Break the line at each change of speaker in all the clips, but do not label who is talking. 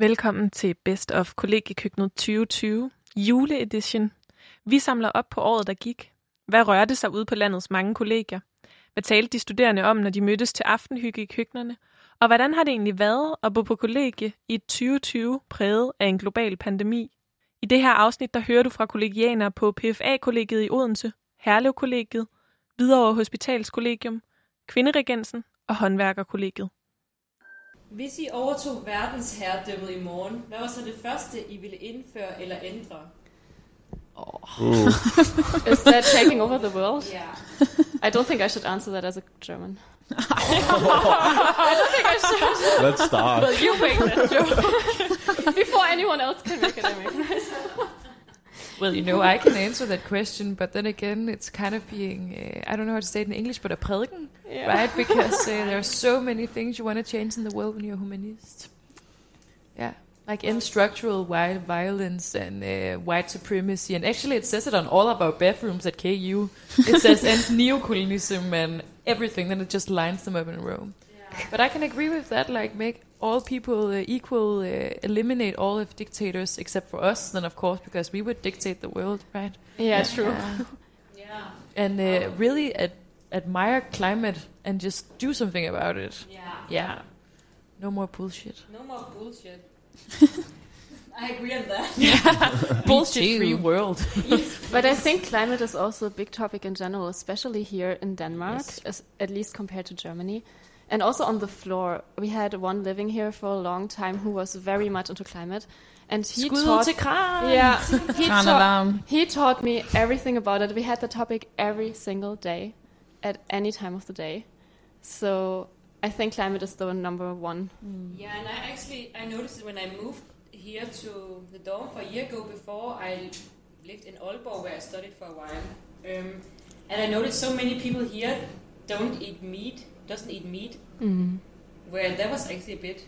Velkommen til Best of Kollegiekøkkenet 2020, juleedition. Vi samler op på året, der gik. Hvad rørte sig ud på landets mange kollegier? Hvad talte de studerende om, når de mødtes til aftenhygge i køkkenerne? Og hvordan har det egentlig været at bo på kollegie i et 2020 præget af en global pandemi? I det her afsnit, der hører du fra kollegianer på PFA-kollegiet i Odense, Herlev-kollegiet, Hvidovre Hospitalskollegium, Kvinderegensen og Håndværkerkollegiet.
Hvis I overtog verdensherredømmet i morgen, hvad var så det første, I ville indføre eller ændre?
Uh.
Is that taking over the world?
Ja.
I don't think I should answer that as a German.
Let's start.
Well, you make that joke before anyone else can make it. I make it.
Well, you know, I can answer that question, but then again, it's kind of being, uh, I don't know how to say it in English, but a prediken,
Yeah.
right? Because uh, there are so many things you want to change in the world when you're a humanist. Yeah, like end structural white violence and uh, white supremacy. And actually, it says it on all of our bathrooms at KU. It says end neocolonialism and everything, then it just lines them up in a row. But I can agree with that, like make all people uh, equal, uh, eliminate all of dictators except for us, then of course, because we would dictate the world, right?
Yeah, true.
Yeah.
Ja.
And uh, really ad- admire climate and just do something about it.
Ja.
Yeah. No more bullshit.
No more bullshit. I agree on that. Yeah.
Bullshit free world.
But I think climate is also a big topic in general, especially here in Denmark,
Yes.
as, at least compared to Germany. And also on the floor, we had one living here for a long time who was very much into climate, and he
Skud
taught.
til.
Yeah, he taught, he taught me everything about it. We had the topic every single day, at any time of the day. So I think climate is the number one.
Yeah, and I actually I noticed it when I moved here to the dorm for a year ago. Before I lived in Aalborg, where I studied for a while, um, and I noticed so many people here don't eat meat, doesn't eat meat,
Mm.
where that was actually a bit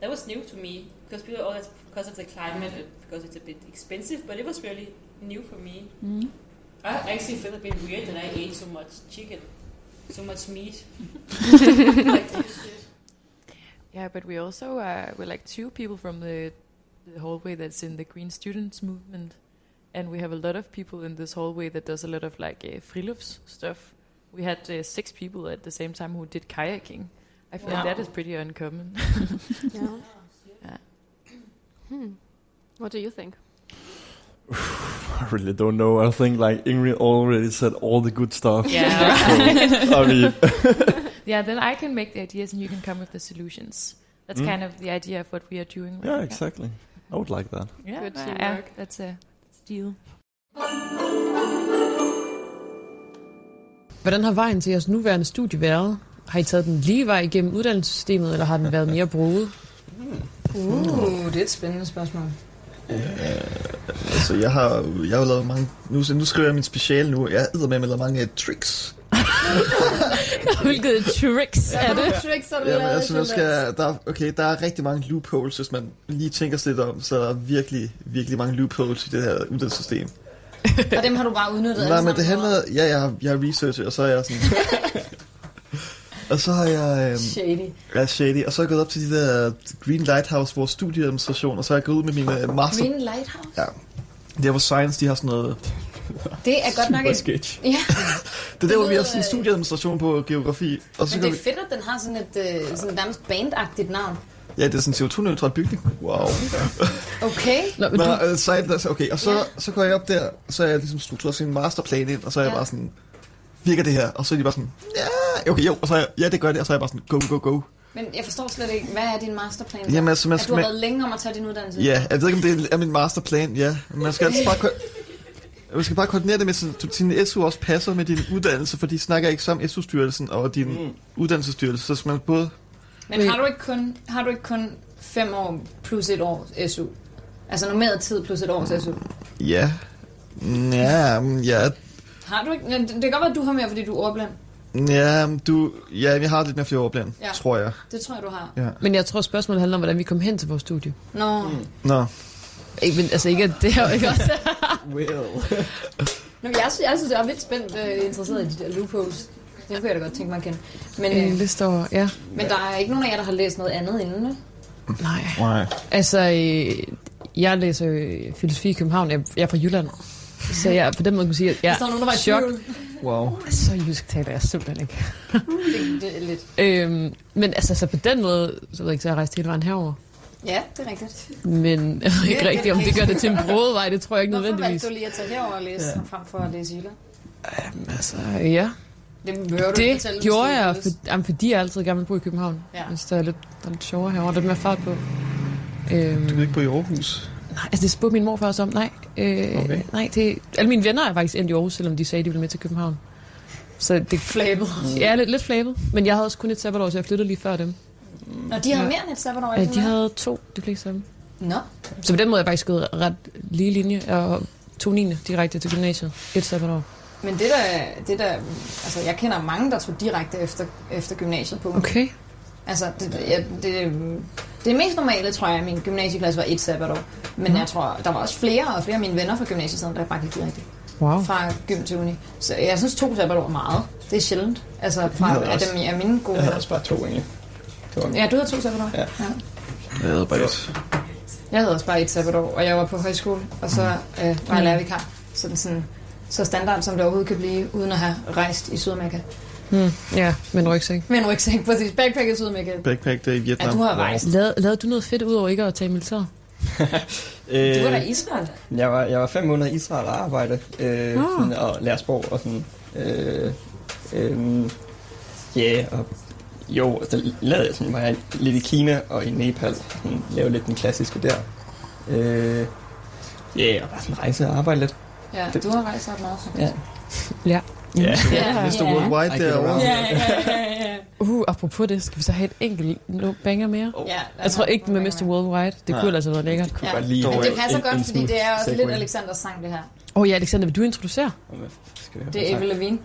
that was new to me because people oh that's because of the climate because it's a bit expensive, but it was really new for me.
Mm.
I actually feel a bit weird that I ate so much chicken, so much meat. like this shit.
Yeah, but we also uh, we're like two people from the the hallway that's in the Green Students Movement, and we have a lot of people in this hallway that does a lot of like uh, frilufts stuff. We had uh, six people at the same time who did kayaking. I feel
Wow.
that is pretty uncommon.
Yeah.
Yeah.
Hmm. What do you think?
I really don't know. I think like Ingrid already said all the good stuff.
Yeah.
So, I mean,
yeah, then I can make the ideas and you can come with the solutions. That's
Mm.
kind of the idea of what we are doing.
yeah, exactly. I would like that.
Yeah,
Good
yeah,
teamwork.
that's a that's a deal.
Hvordan har vejen til jeres nuværende studie været? Har I taget den lige vej igennem uddannelsessystemet, eller har den været mere broet? Uh, det er et spændende spørgsmål.
Altså, jeg har, jeg har lavet mange... Nu, nu skriver jeg min speciale nu. Jeg har med lavet mange uh, tricks.
Hvilket tricks er det?
Tricks har
Jamen, altså, nu skal der, er- okay, der er rigtig mange loopholes, hvis man lige tænker sig lidt om. Så der er virkelig, virkelig mange loopholes i det her uddannelsessystem.
Og dem har du bare udnyttet
Nej, men det handler... Ja, jeg har, jeg har researchet, og så er jeg sådan... og så har jeg... Øhm,
Shady.
Ja, shady. Og så er jeg gået op til de der Green Lighthouse, vores studieadministration, og så er jeg gået ud med mine master...
Green Lighthouse.
Ja. Der hvor Science, de har sådan noget...
Det er godt nok et...
sketch.
Ja,
Det er der, hvor vi har sådan en studieadministration på geografi. Og så
men det er
vi...
fedt, at den har sådan et øh, sådan nærmest bandagtigt navn.
Ja, det er sådan en CO2-neutral bygning. Wow.
Okay.
Nå, men
Nå,
du,
øh, så, er det- okay, og så,
Ja.
så går jeg op der, og så er jeg ligesom struktureret en masterplan ind, og så er jeg
Ja.
bare sådan, virker det her? Og så er de bare sådan, ja, okay, jo, og så er jeg, ja, det gør det, og så er jeg bare sådan, go, go, go.
Men jeg forstår slet ikke, hvad er din masterplan? så?
Jamen, altså, man
at
skal-
du har
man-
været længe om at tage din uddannelse?
Ja, jeg ved ikke, om det er min masterplan, ja. Men man skal altså bare... Man skal bare koordinere det med, så din SU også passer med din uddannelse, for de snakker ikke som SU-styrelsen og din mm. uddannelsesstyrelse, så skal man både...
Men har du ikke kun, har du ikke kun fem år plus et år SU? Altså normeret tid plus et års SU?
Ja, ja, mm, ja,
Har du ikke? Det kan godt være, at du har mere, fordi du er ordblind.
ja, du, ja, jeg har lidt mere flere overblik,
Ja.
tror jeg.
Det tror jeg, du har.
Ja.
men jeg tror, spørgsmålet handler om, hvordan vi kom hen til vores studie.
Nå, mm.
Nå,
Ikke, men, altså ikke, at det er jo ikke også.
Well.
Nå, jeg, synes, jeg synes, jeg er vildt spændt uh, interesseret i de der loopholes. Det kunne jeg da godt tænke mig at kende. Men,
En
øh,
liste over, ja.
men der er ikke nogen af jer, der har læst noget andet inden, vel?
Nej.
Nej.
Altså, øh, jeg læser øh, filosofi i København. Jeg, jeg er fra Jylland. Så jeg på den måde kan sige, at jeg
Hvis der var nogen, der var i
chok.
tvivl.
Wow.
Så jysk taler jeg simpelthen ikke.
Det, det er lidt.
Øhm, men altså, så på den måde, så ved jeg ikke, så jeg rejst hele vejen herover.
Ja, det er rigtigt.
Men jeg ved ikke
det er
rigtigt, om det gør det til en brodevej. Det tror jeg ikke
Hvorfor valgte
nødvendigvis.
du lige at tage herover og læse,
Ja.
frem for at læse Jylland?
Altså, ja.
Det du ikke
Det
fortælle, hvis
gjorde
du
jeg, for, jamen, fordi jeg altid gerne vil bo i København.
Ja.
Hvis der er lidt, der er lidt sjovere herovre, der er lidt mere fart på. Øhm,
Du vil ikke bo i Aarhus?
nej, altså det spurgte min morfar også om. Nej, øh,
Okay.
nej det, alle mine venner er faktisk endt i Aarhus, selvom de sagde, de ville med til København. Så det
Flabet.
Ja, lidt, lidt flabet. Men jeg havde også kun et sabbatår, så jeg flyttede lige før dem.
Nå, de havde mere end et sabbatår,
Ja, de havde to, de fleste af dem.
Nå.
Så på den måde er jeg faktisk gået ret lige linje. Jeg tog 9. direkte til gymnasiet. Et sabbatår.
Men det der, det der, altså jeg kender mange, der tog direkte efter, efter gymnasiet på.
Okay.
Altså, det, ja, det, det mest normale, tror jeg, at min gymnasieklasse var et sabbatår. Men
Nå.
jeg tror, der var også flere og flere af mine venner fra gymnasiet, der bare gik direkte
Wow.
fra gym til uni. Så jeg synes, to sabbatår er meget. Det er sjældent. Altså, fra af dem, af mine gode
Jeg havde
venner.
også bare to egentlig. Det var
Ja, du havde to sabbatår?
Ja.
ja.
Jeg havde bare et.
Jeg havde også bare et sabbatår, og jeg var på højskole, og så øh, var jeg lærervikar. Så, den sådan, så standard, som det overhovedet kan blive, uden at have rejst i Sydamerika.
Hmm. Ja, men rygsæk.
Men rygsæk, præcis. Backpack i Sydamerika.
Backpack der i Vietnam.
Ja, du har rejst.
Lavede, lavede du noget fedt ud over ikke at tage?
Øh,
Du var da i Israel.
Jeg var, jeg var fem måneder i Israel og arbejde øh,
Ah.
sådan, og lære sprog og sådan. Øh, øh, yeah, og jo, så lavede jeg sådan, var jeg lidt i Kina og i Nepal. Sådan, lavede lidt den klassiske der. Øh, yeah, og bare sådan rejse og arbejde lidt.
Ja, du har rejst ret meget.
Ja.
Ja.
Ja.
Mr. Worldwide
get
derovre.
Ja, ja, ja, ja.
Uh, apropos det, skal vi så have et enkelt no banger mere?
ja
Jeg tror ikke, det med Mr. Worldwide. Det
Nej.
kunne altså være lækkert.
Kunne
Ja.
lige
Men det passer
en-
godt,
en
fordi det er også lidt. Alexanders sang, det her.
Åh oh, ja, Alexander, vil du introducere?
Hvad skal vi
Det er Avril Lavigne.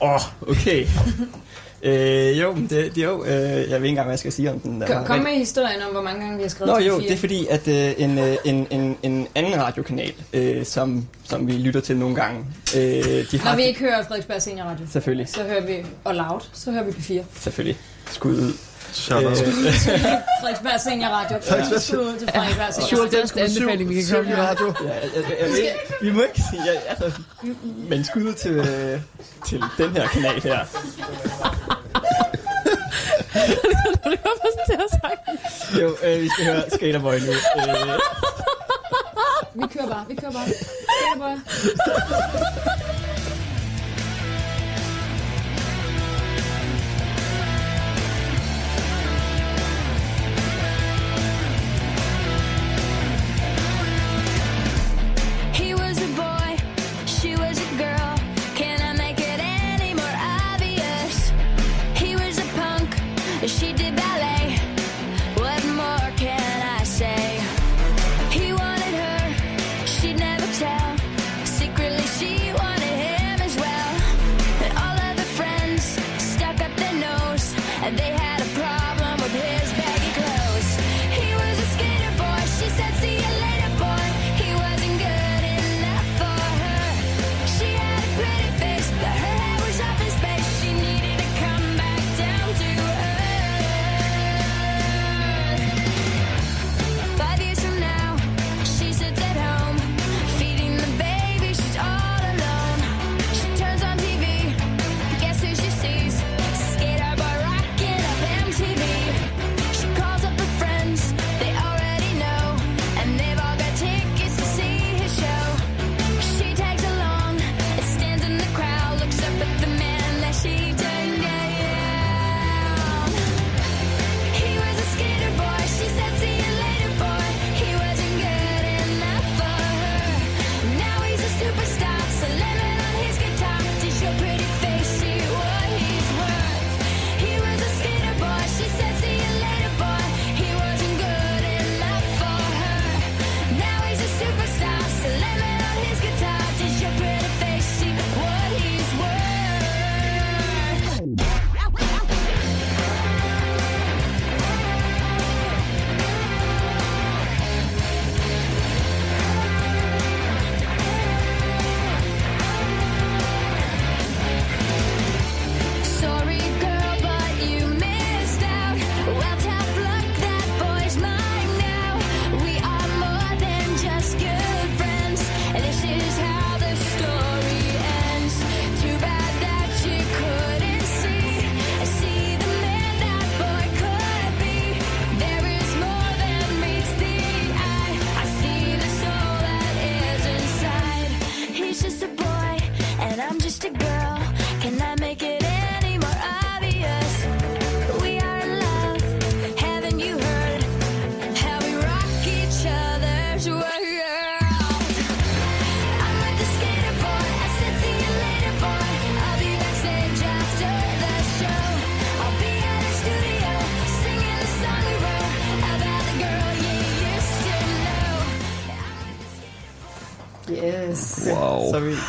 Åh, oh, okay. øh, jo, det, det jo, øh, jeg ved ikke engang, hvad jeg skal sige om den. Der.
Kom, kom med historien om, hvor mange gange vi har skrevet
Nå jo, det er fordi, at øh, en, øh, en, en, en anden radiokanal, øh, som, som vi lytter til nogle gange, øh, de har
Når vi ikke hører Frederiksberg Senior Radio,
selvfølgelig,
så hører vi, og loud, så hører vi P4.
selvfølgelig skud ud.
Shout out.
Frederiksberg Senior Radio.
Frederiksberg-
til Frederiksberg Senior Radio.
den skal anbefaling, vi kan komme med.
radio.
ja, jeg, jeg, ikke- vi må ikke sige, jeg, altså, men skud ud til, øh, til den her kanal her.
Det har sagt?
Jo, øh, vi skal høre Skaterboy nu. Øh,
Vi kører bare, vi kører bare. Kører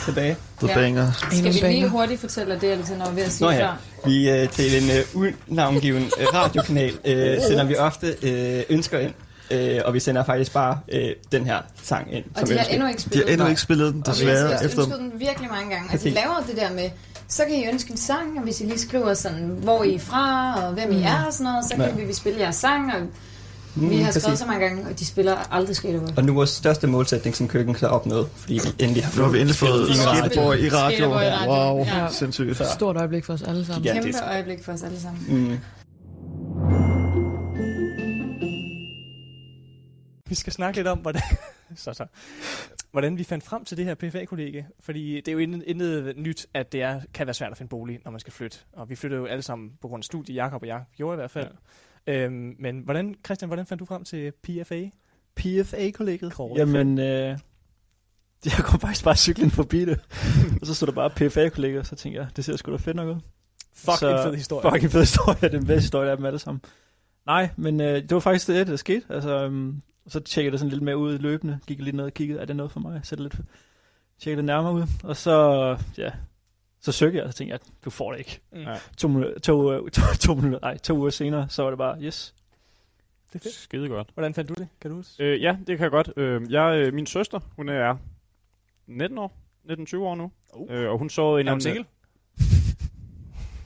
tilbage.
The
Ja.
banger.
Skal vi lige hurtigt fortælle det, eller når vi er ved at sige
Nå ja,
før?
vi øh, til en øh, unavngiven øh, radiokanal øh, sender vi ofte øh, ønsker ind. Øh, og vi sender faktisk bare øh, den her sang ind.
Og de har endnu ikke
De
spillet
har endnu
den.
ikke spillet den,
Og vi har
desværre. Efter
ønsket den virkelig mange gange. Altså, de laver det der med, så kan I ønske en sang, og hvis I lige skriver sådan, hvor I er fra, og hvem I er og sådan noget, så kan
Ja.
vi spille jeres sang, og
Mm,
vi har skrevet
præcis.
så mange gange, og de spiller aldrig skateboard.
Og nu er vores største målsætning som køkken så opnået, fordi vi endelig har
Nu har vi endelig fået skateboard i radio. Wow,
ja.
sindssygt.
Stort øjeblik for os alle sammen.
Gigantisk.
Kæmpe øjeblik for os alle sammen.
Mm.
Vi skal snakke lidt om, hvordan, så, så, hvordan vi fandt frem til det her PFA-kollega. Fordi det er jo intet, intet nyt, at det er, kan være svært at finde bolig, når man skal flytte. Og vi flytter jo alle sammen på grund af studie, Jakob og jeg gjorde i hvert fald. Ja. Øhm, men hvordan, Christian, hvordan fandt du frem til PFA?
PFA-kollegiet? Jamen, øh, jeg kom faktisk bare cyklen forbi det. og så stod der bare PFA-kollegiet, og så tænkte jeg, det ser sgu da fedt nok ud.
Fuck
så,
en fed historie.
Fuck en fed historie, er den bedste historie af dem alle sammen. Nej, men øh, det var faktisk det, der skete. Altså, øhm, så tjekkede jeg det sådan lidt mere ud løbende, gik lidt ned og kiggede, er det noget for mig? Sætte lidt, tjekkede det nærmere ud, og så, ja, så søgte jeg, og så tænkte jeg, du får det ikke.
Mm.
Ja. To, minu- to, øh, to, to, to, nej, to uger senere, så var det bare, yes.
Det er fedt.
Skide godt.
Hvordan fandt du det? Kan du huske?
Øh, ja, det kan jeg godt. Øh, jeg, øh, min søster, hun er 19 år, 19-20 år nu.
Oh.
Øh, og hun så en
Er hun
eller anden-
single?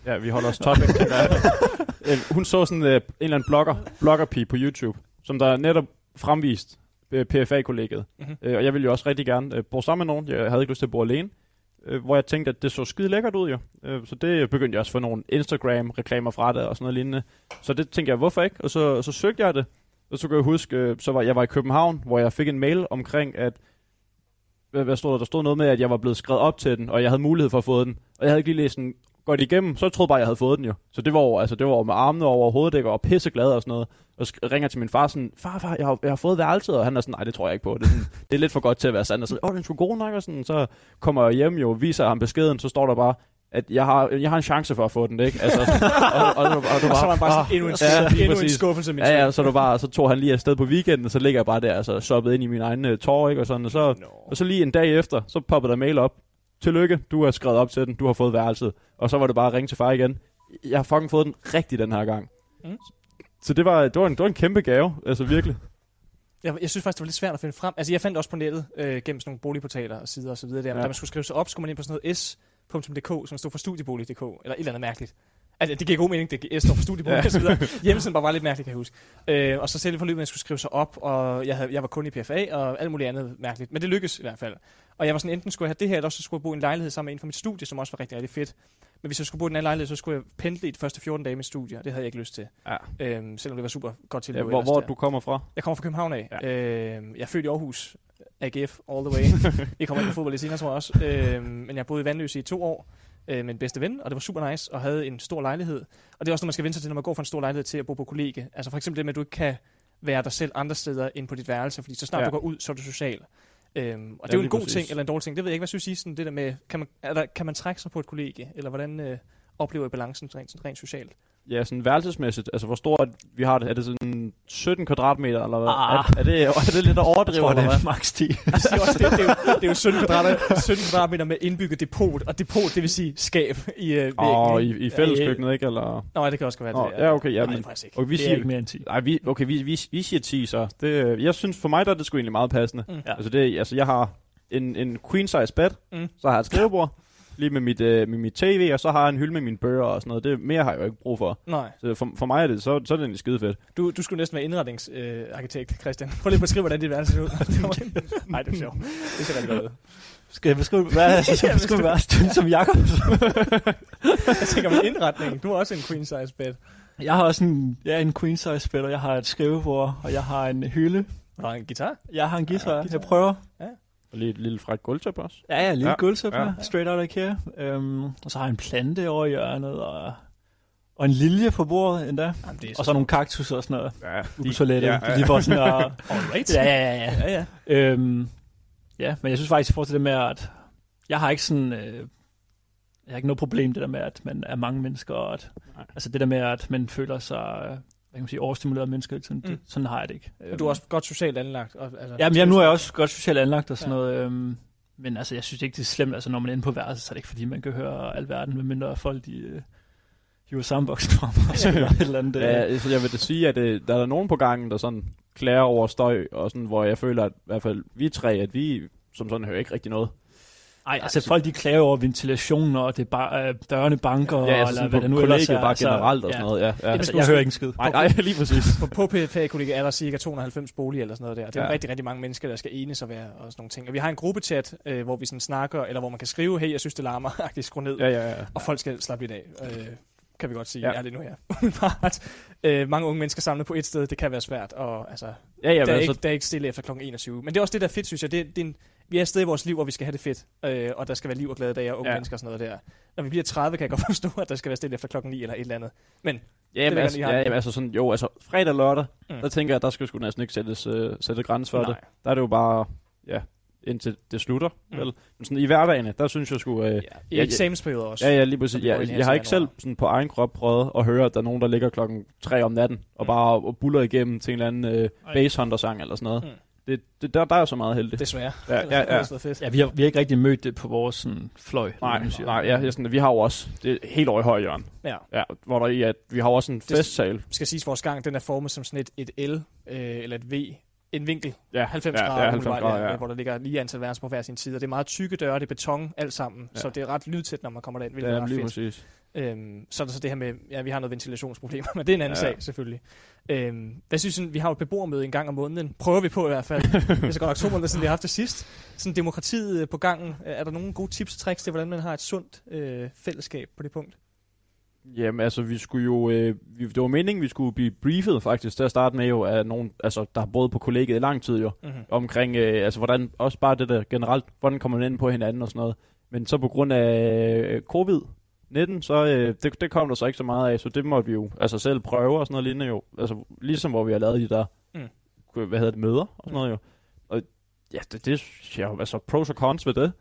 Ja, vi holder os topic. øh, hun så sådan øh, en eller anden blogger, bloggerpige på YouTube, som der netop fremvist øh, PFA-kollegiet.
Mhm.
Mm-hmm. Øh, og jeg ville jo også rigtig gerne øh, bo sammen med nogen. Jeg havde ikke lyst til at bo alene. Øh, hvor jeg tænkte, at det så skide lækkert ud jo. Øh, så det begyndte jeg også at få nogle Instagram-reklamer fra det og sådan noget lignende. Så det tænkte jeg, hvorfor ikke? Og så, så søgte jeg det. Og så kan jeg huske, øh, så var jeg var i København, hvor jeg fik en mail omkring, at hvad, hvad stod der? Der stod noget med, at jeg var blevet skrevet op til den, og jeg havde mulighed for at få den. Og jeg havde ikke lige læst den godt igennem, så troede bare, jeg havde fået den jo. Så det var over, altså, det var med armene over hovedet, ikke? og pisseglad og sådan noget. Og så ringer til min far sådan, far, far, jeg har, jeg har fået værelset, og han er sådan, nej, det tror jeg ikke på. Det er, sådan, det er lidt for godt til at være sandt. Og så, åh, den er sgu god nok, og sådan, så kommer jeg hjem jo, viser ham beskeden, så står der bare, at jeg har, jeg har en chance for at få den, ikke? Altså, og, og, og, og, og,
så var han bare sådan, endnu en- endnu en skuffelse, min
Ja, ja, så, du bare, så tog han lige afsted på weekenden, og så ligger jeg bare der, altså soppet ind i min egen uh, tår, ikke? Og, sådan, og, så, og så lige en dag efter, så poppede der mail op. Tillykke, du har skrevet op til den, du har fået værelset. Og så var det bare at ringe til far igen. Jeg har fucking fået den rigtig den her gang.
Mm.
Så det var, det, var en, det var en kæmpe gave, altså virkelig.
Jeg, jeg synes faktisk, det var lidt svært at finde frem. Altså, jeg fandt også på nettet, øh, gennem sådan nogle boligportaler og sider og så videre. Der. Ja.
Ja.
Da man skulle skrive sig op, skulle man ind på sådan noget s.dk, som stod for studiebolig.dk, eller et eller andet mærkeligt. Altså, det giver god mening, det S står for studiebolig
Ja.
og så videre. Hjemmesiden bare var lidt mærkeligt, kan jeg huske. Øh, og så selv forløbet, at jeg skulle skrive sig op, og jeg, havde, jeg var kun i PFA, og alt muligt andet mærkeligt. Men det lykkedes i hvert fald. Og jeg var sådan, enten skulle jeg have det her, eller også så skulle jeg bo i en lejlighed sammen med en fra mit studie, som også var rigtig, rigtig fedt. Men hvis jeg skulle bo i den anden lejlighed, så skulle jeg pendle i de første 14 dage i mit studie, og det havde jeg ikke lyst til.
Ja.
Øhm, selvom det var super godt til
Ja, hvor, hvor du kommer fra?
jeg kommer fra København af. Ja. Øhm, jeg er født i Aarhus. AGF all the way. Vi kommer ind på fodbold lidt senere, tror jeg også. Øhm, men jeg boede i Vandløse i to år øh, med en bedste ven, og det var super nice, og havde en stor lejlighed. Og det er også noget, man skal vente sig til, når man går fra en stor lejlighed til at bo på kollega. Altså for eksempel det med, at du ikke kan være dig selv andre steder end på dit værelse, fordi så snart. Ja. du går ud, så er du social. Øhm, og det
Ja,
er jo en god
præcis.
ting, eller en dårlig ting. Det ved jeg ikke, hvad synes I, sådan det der med, kan man, er der, kan man trække sig på et kollega, eller hvordan øh, oplever I balancen rent, sådan rent socialt?
Ja, sådan værelsesmæssigt. Altså, hvor stort vi har det? Er det sådan 17 kvadratmeter, eller hvad?
Ah.
Er, er, det, er det lidt at overdrive,
Jeg tror, det
eller
er
hvad?
max 10.
Det, er også, det, det, er jo, det er jo 17 kvadratmeter, 17 kvadratmeter med indbygget depot, og depot, det vil sige skab i øh, væggen.
Åh,
ikke?
i, i fælleskøkkenet, ikke? Eller?
Nå, det kan også være
Nå,
det.
ja, okay. Ja,
Nej,
men,
faktisk ikke.
Okay, vi
Det er
siger,
ikke mere end 10.
Nej, vi, okay, vi, vi, vi siger 10 så. Det, øh, jeg synes, for mig der er det sgu egentlig meget passende.
Mm.
Altså, det, altså, jeg har en, en queen size bed,
Mm.
så har jeg et skrivebord, lige med mit, øh, med mit tv, og så har jeg en hylde med mine bøger og sådan noget. Det mere har jeg jo ikke brug for.
Nej.
Så for, for mig er det, så, så er det egentlig skide fedt.
Du, du skulle næsten være indretningsarkitekt, øh, arkitekt, Christian. Prøv lige at beskrive, hvordan dit værelse ser ud. Nej, det er sjovt. Det ser rigtig godt ud.
Skal jeg beskrive, hvad så skal jeg beskrive værelsen som Jakob?
Jeg tænker med indretning. Du har også en queen size bed.
Jeg har også en, ja, en queen size bed, og jeg har et skrivebord, og jeg har en hylde.
Og en guitar.
Jeg har en guitar,
Ja,
ja,
guitar.
jeg prøver.
Og lige et lille frækt gulvtæppe også.
Ja, ja, lille
Ja.
gulvtæp
Ja.
ja. straight out of IKEA. Um, og så har jeg en plante over i hjørnet, og, og en lilje på bordet endda.
Jamen, det er
Og så nogle kaktus og sådan noget.
Ja,
Ude på toilettet.
ja,
Ja,
ja.
Lige for sådan at...
Alright.
ja, ja, ja, ja.
ja, ja.
Øhm, ja, men jeg synes faktisk i forhold til det med, at jeg har ikke sådan... Øh, jeg har ikke noget problem det der med, at man er mange mennesker, og at, altså det der med, at man føler sig, øh, kan man sige, overstimuleret mennesker, sådan,
Mm.
det, sådan har jeg det ikke.
Og du er også godt socialt anlagt. Og, altså,
Ja, men jeg, nu er jeg også godt socialt anlagt og sådan
Ja.
noget. Øhm, Men altså, jeg synes ikke, det er slemt. Altså, når man er inde på værelset, så er det ikke, fordi man kan høre alverden, medmindre folk de, øh, hiver soundboxen frem og så et eller andet. øh.
Ja, så jeg vil da sige, at øh, der er der nogen på gangen, der sådan klager over støj, og sådan, hvor jeg føler, at i hvert fald vi tre, at vi som sådan hører ikke rigtig noget.
Ej, altså folk de klager over ventilation, og det er bare øh, dørene banker,
Ja, altså
eller hvad
på
det nu ellers er.
bare generelt og sådan noget, ja, ja.
Altså, jeg hører ikke en skid.
Nej, nej, lige præcis.
På, på PFA-kollega er der cirka 290 boliger eller sådan noget der. Det er
Ja.
rigtig, rigtig mange mennesker, der skal enes og være og sådan nogle ting. Og vi har en gruppechat, øh, hvor vi sådan snakker, eller hvor man kan skrive, hey, jeg synes, det larmer, agtigt skru ned.
Ja, ja, ja.
Og folk skal slappe lidt af. Øh, kan vi godt sige
Ja.
ærligt nu her. Øh, mange unge mennesker samlet på et sted, det kan være svært. Og, altså,
Ja, ja,
der,
men
er
altså-
ikke, der er ikke stille efter kl. 21. Men det er også det, der er fedt, synes jeg. Det, det er en, vi er et sted i vores liv, hvor vi skal have det fedt. Øh, og der skal være liv og glade dage og unge
Ja.
ja. mennesker og sådan noget der. Når vi bliver 30, kan jeg godt forstå, at der skal være stille efter klokken 9 eller et eller andet. Men
Ja,
det
men
vil jeg
altså, ja, jamen, altså sådan, jo, altså fredag og lørdag, mm. Der tænker jeg, der skal sgu næsten ikke sættes, øh, sætte grænse for
Nej.
det. Der er det jo bare, ja, indtil det slutter, mm. Vel? Men sådan i hverdagen, der synes jeg sgu... Øh, ja,
i eksamensperioder også,
Ja, ja, lige præcis. Ja, jeg har ikke selv sådan på egen krop prøvet at høre, at der er nogen, der ligger klokken 3 om natten, og
Mm.
bare og buller igennem til en eller anden øh, basshunter-sang eller sådan noget.
Mm.
Det, det, der, der er så meget heldig.
Desværre.
Ja, ja,
Det
ja.
Ja, vi har, vi har ikke rigtig mødt det på vores sådan, fløj.
Nej,
sige.
nej ja, jeg, sådan, vi har jo også, det er helt over i højre hjørne.
Ja.
ja. Hvor der i, at vi har også en festsal.
skal siges, vores gang den er formet som sådan et, et L øh, eller et V. En vinkel.
Ja,
90
ja, ja,
grader,
90
umiddelbart,
grader, ja.
Hvor der ligger lige antal værelser på hver sin side. Og det er meget tykke døre, det er beton, alt sammen.
Ja.
Så det er ret lydtæt, når man kommer derind, hvilket
Ja,
er ret
lige
fedt.
præcis.
Øhm, så er der så det her med, ja, vi har noget ventilationsproblemer, men det er en anden
Ja.
sag selvfølgelig. Øhm, hvad synes I, vi har jo et beboermøde en gang om måneden. Prøver vi på i hvert fald. det er så godt nok to måneder siden, vi har haft det sidst. Sådan demokratiet øh, på gangen. Er der nogle gode tips og tricks til, hvordan man har et sundt øh, fællesskab på det punkt?
Jamen altså, vi skulle jo, øh, vi, det var meningen, vi skulle blive briefet faktisk til at starte med jo af nogen, altså der har boet på kollegiet i lang tid jo,
Mhm.
omkring, øh, altså hvordan, også bare det der generelt, hvordan kommer man ind på hinanden og sådan noget. Men så på grund af øh, covid-19, så øh, det, det kom der så ikke så meget af, så det måtte vi jo altså selv prøve og sådan noget lignende jo. Altså ligesom hvor vi har lavet de der,
Mm.
hvad hedder det, møder og sådan noget jo. Og ja, det, det jo- altså pros og cons ved det,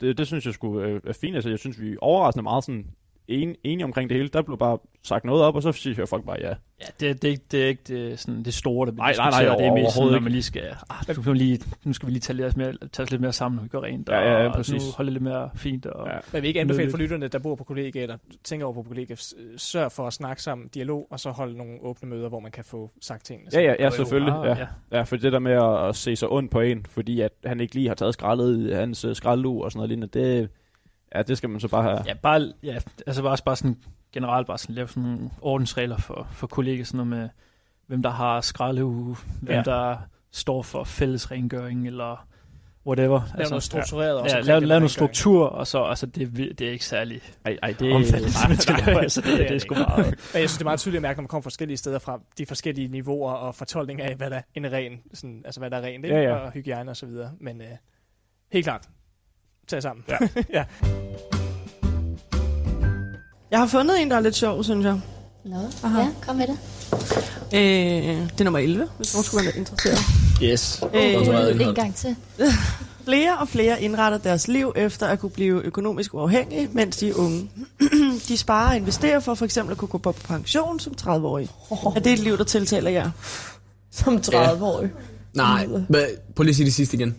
det, det synes jeg skulle øh, er fint. Altså jeg synes, vi er overraskende meget sådan en, enige omkring det hele. Der blev bare sagt noget op, og så siger folk bare ja.
Ja, det, det, er ikke- det er ikke det, sådan, det store, der bliver
Nej, nej, nej,
det er mest sådan,
overhovedet
når
ikke.
man lige skal, ah, nu, lige, nu skal vi lige tage, os mere, tage os lidt mere sammen, når vi går rent,
Ja, ja, ja,
og
præcis.
nu holde lidt mere fint. Og
Ja. Men vi ikke anbefale for lytterne, der bor på kollegiet, eller tænker over på kollegiet, s- sørg for at snakke sammen, dialog, og så holde nogle åbne møder, hvor man kan få sagt tingene.
Ja, ja, ja, selvfølgelig.
Ah,
Ja. ja, for det der med at, at se sig ondt på en, fordi at han ikke lige har taget skraldet i hans uh, skraldlug og sådan noget lignende, det, ja, det skal man så bare have.
Ja, bare, ja, altså bare, bare sådan generelt bare sådan lave sådan nogle ordensregler for, for kolleger, sådan noget med, hvem der har skraldeuge, hvem
Ja.
der står for fælles rengøring, eller whatever.
Lave noget struktureret også
Ja, lave,
det
lave
med
noget struktur, og så, altså det, er det er ikke særlig
ej, ej, det,
omfattende,
Nej,
man skal
nej,
lave. Altså, det, det,
er
det er
det
sgu
ikke.
meget.
Men jeg synes, det er meget tydeligt at mærke, når man kommer forskellige steder fra, de forskellige niveauer og fortolkning af, hvad der er en ren, sådan, altså hvad der er rent, ikke?
Ja, ja.
og hygiejne og så videre. Men øh, helt klart, tag jer sammen.
Ja.
ja.
Jeg har fundet en, der er lidt sjov, synes jeg.
Nå,
Aha.
ja, kom med det.
Øh, det er nummer 11, hvis nogen skulle være lidt interesseret.
Yes.
Øh,
En gang til.
Flere og flere indretter deres liv efter at kunne blive økonomisk uafhængige, mens de er unge. de sparer og investerer for for eksempel at kunne gå på pension som 30-årige. Er det et liv, der tiltaler jer?
Som 30-årig.
Nej, men prøv lige at sige det sidste igen.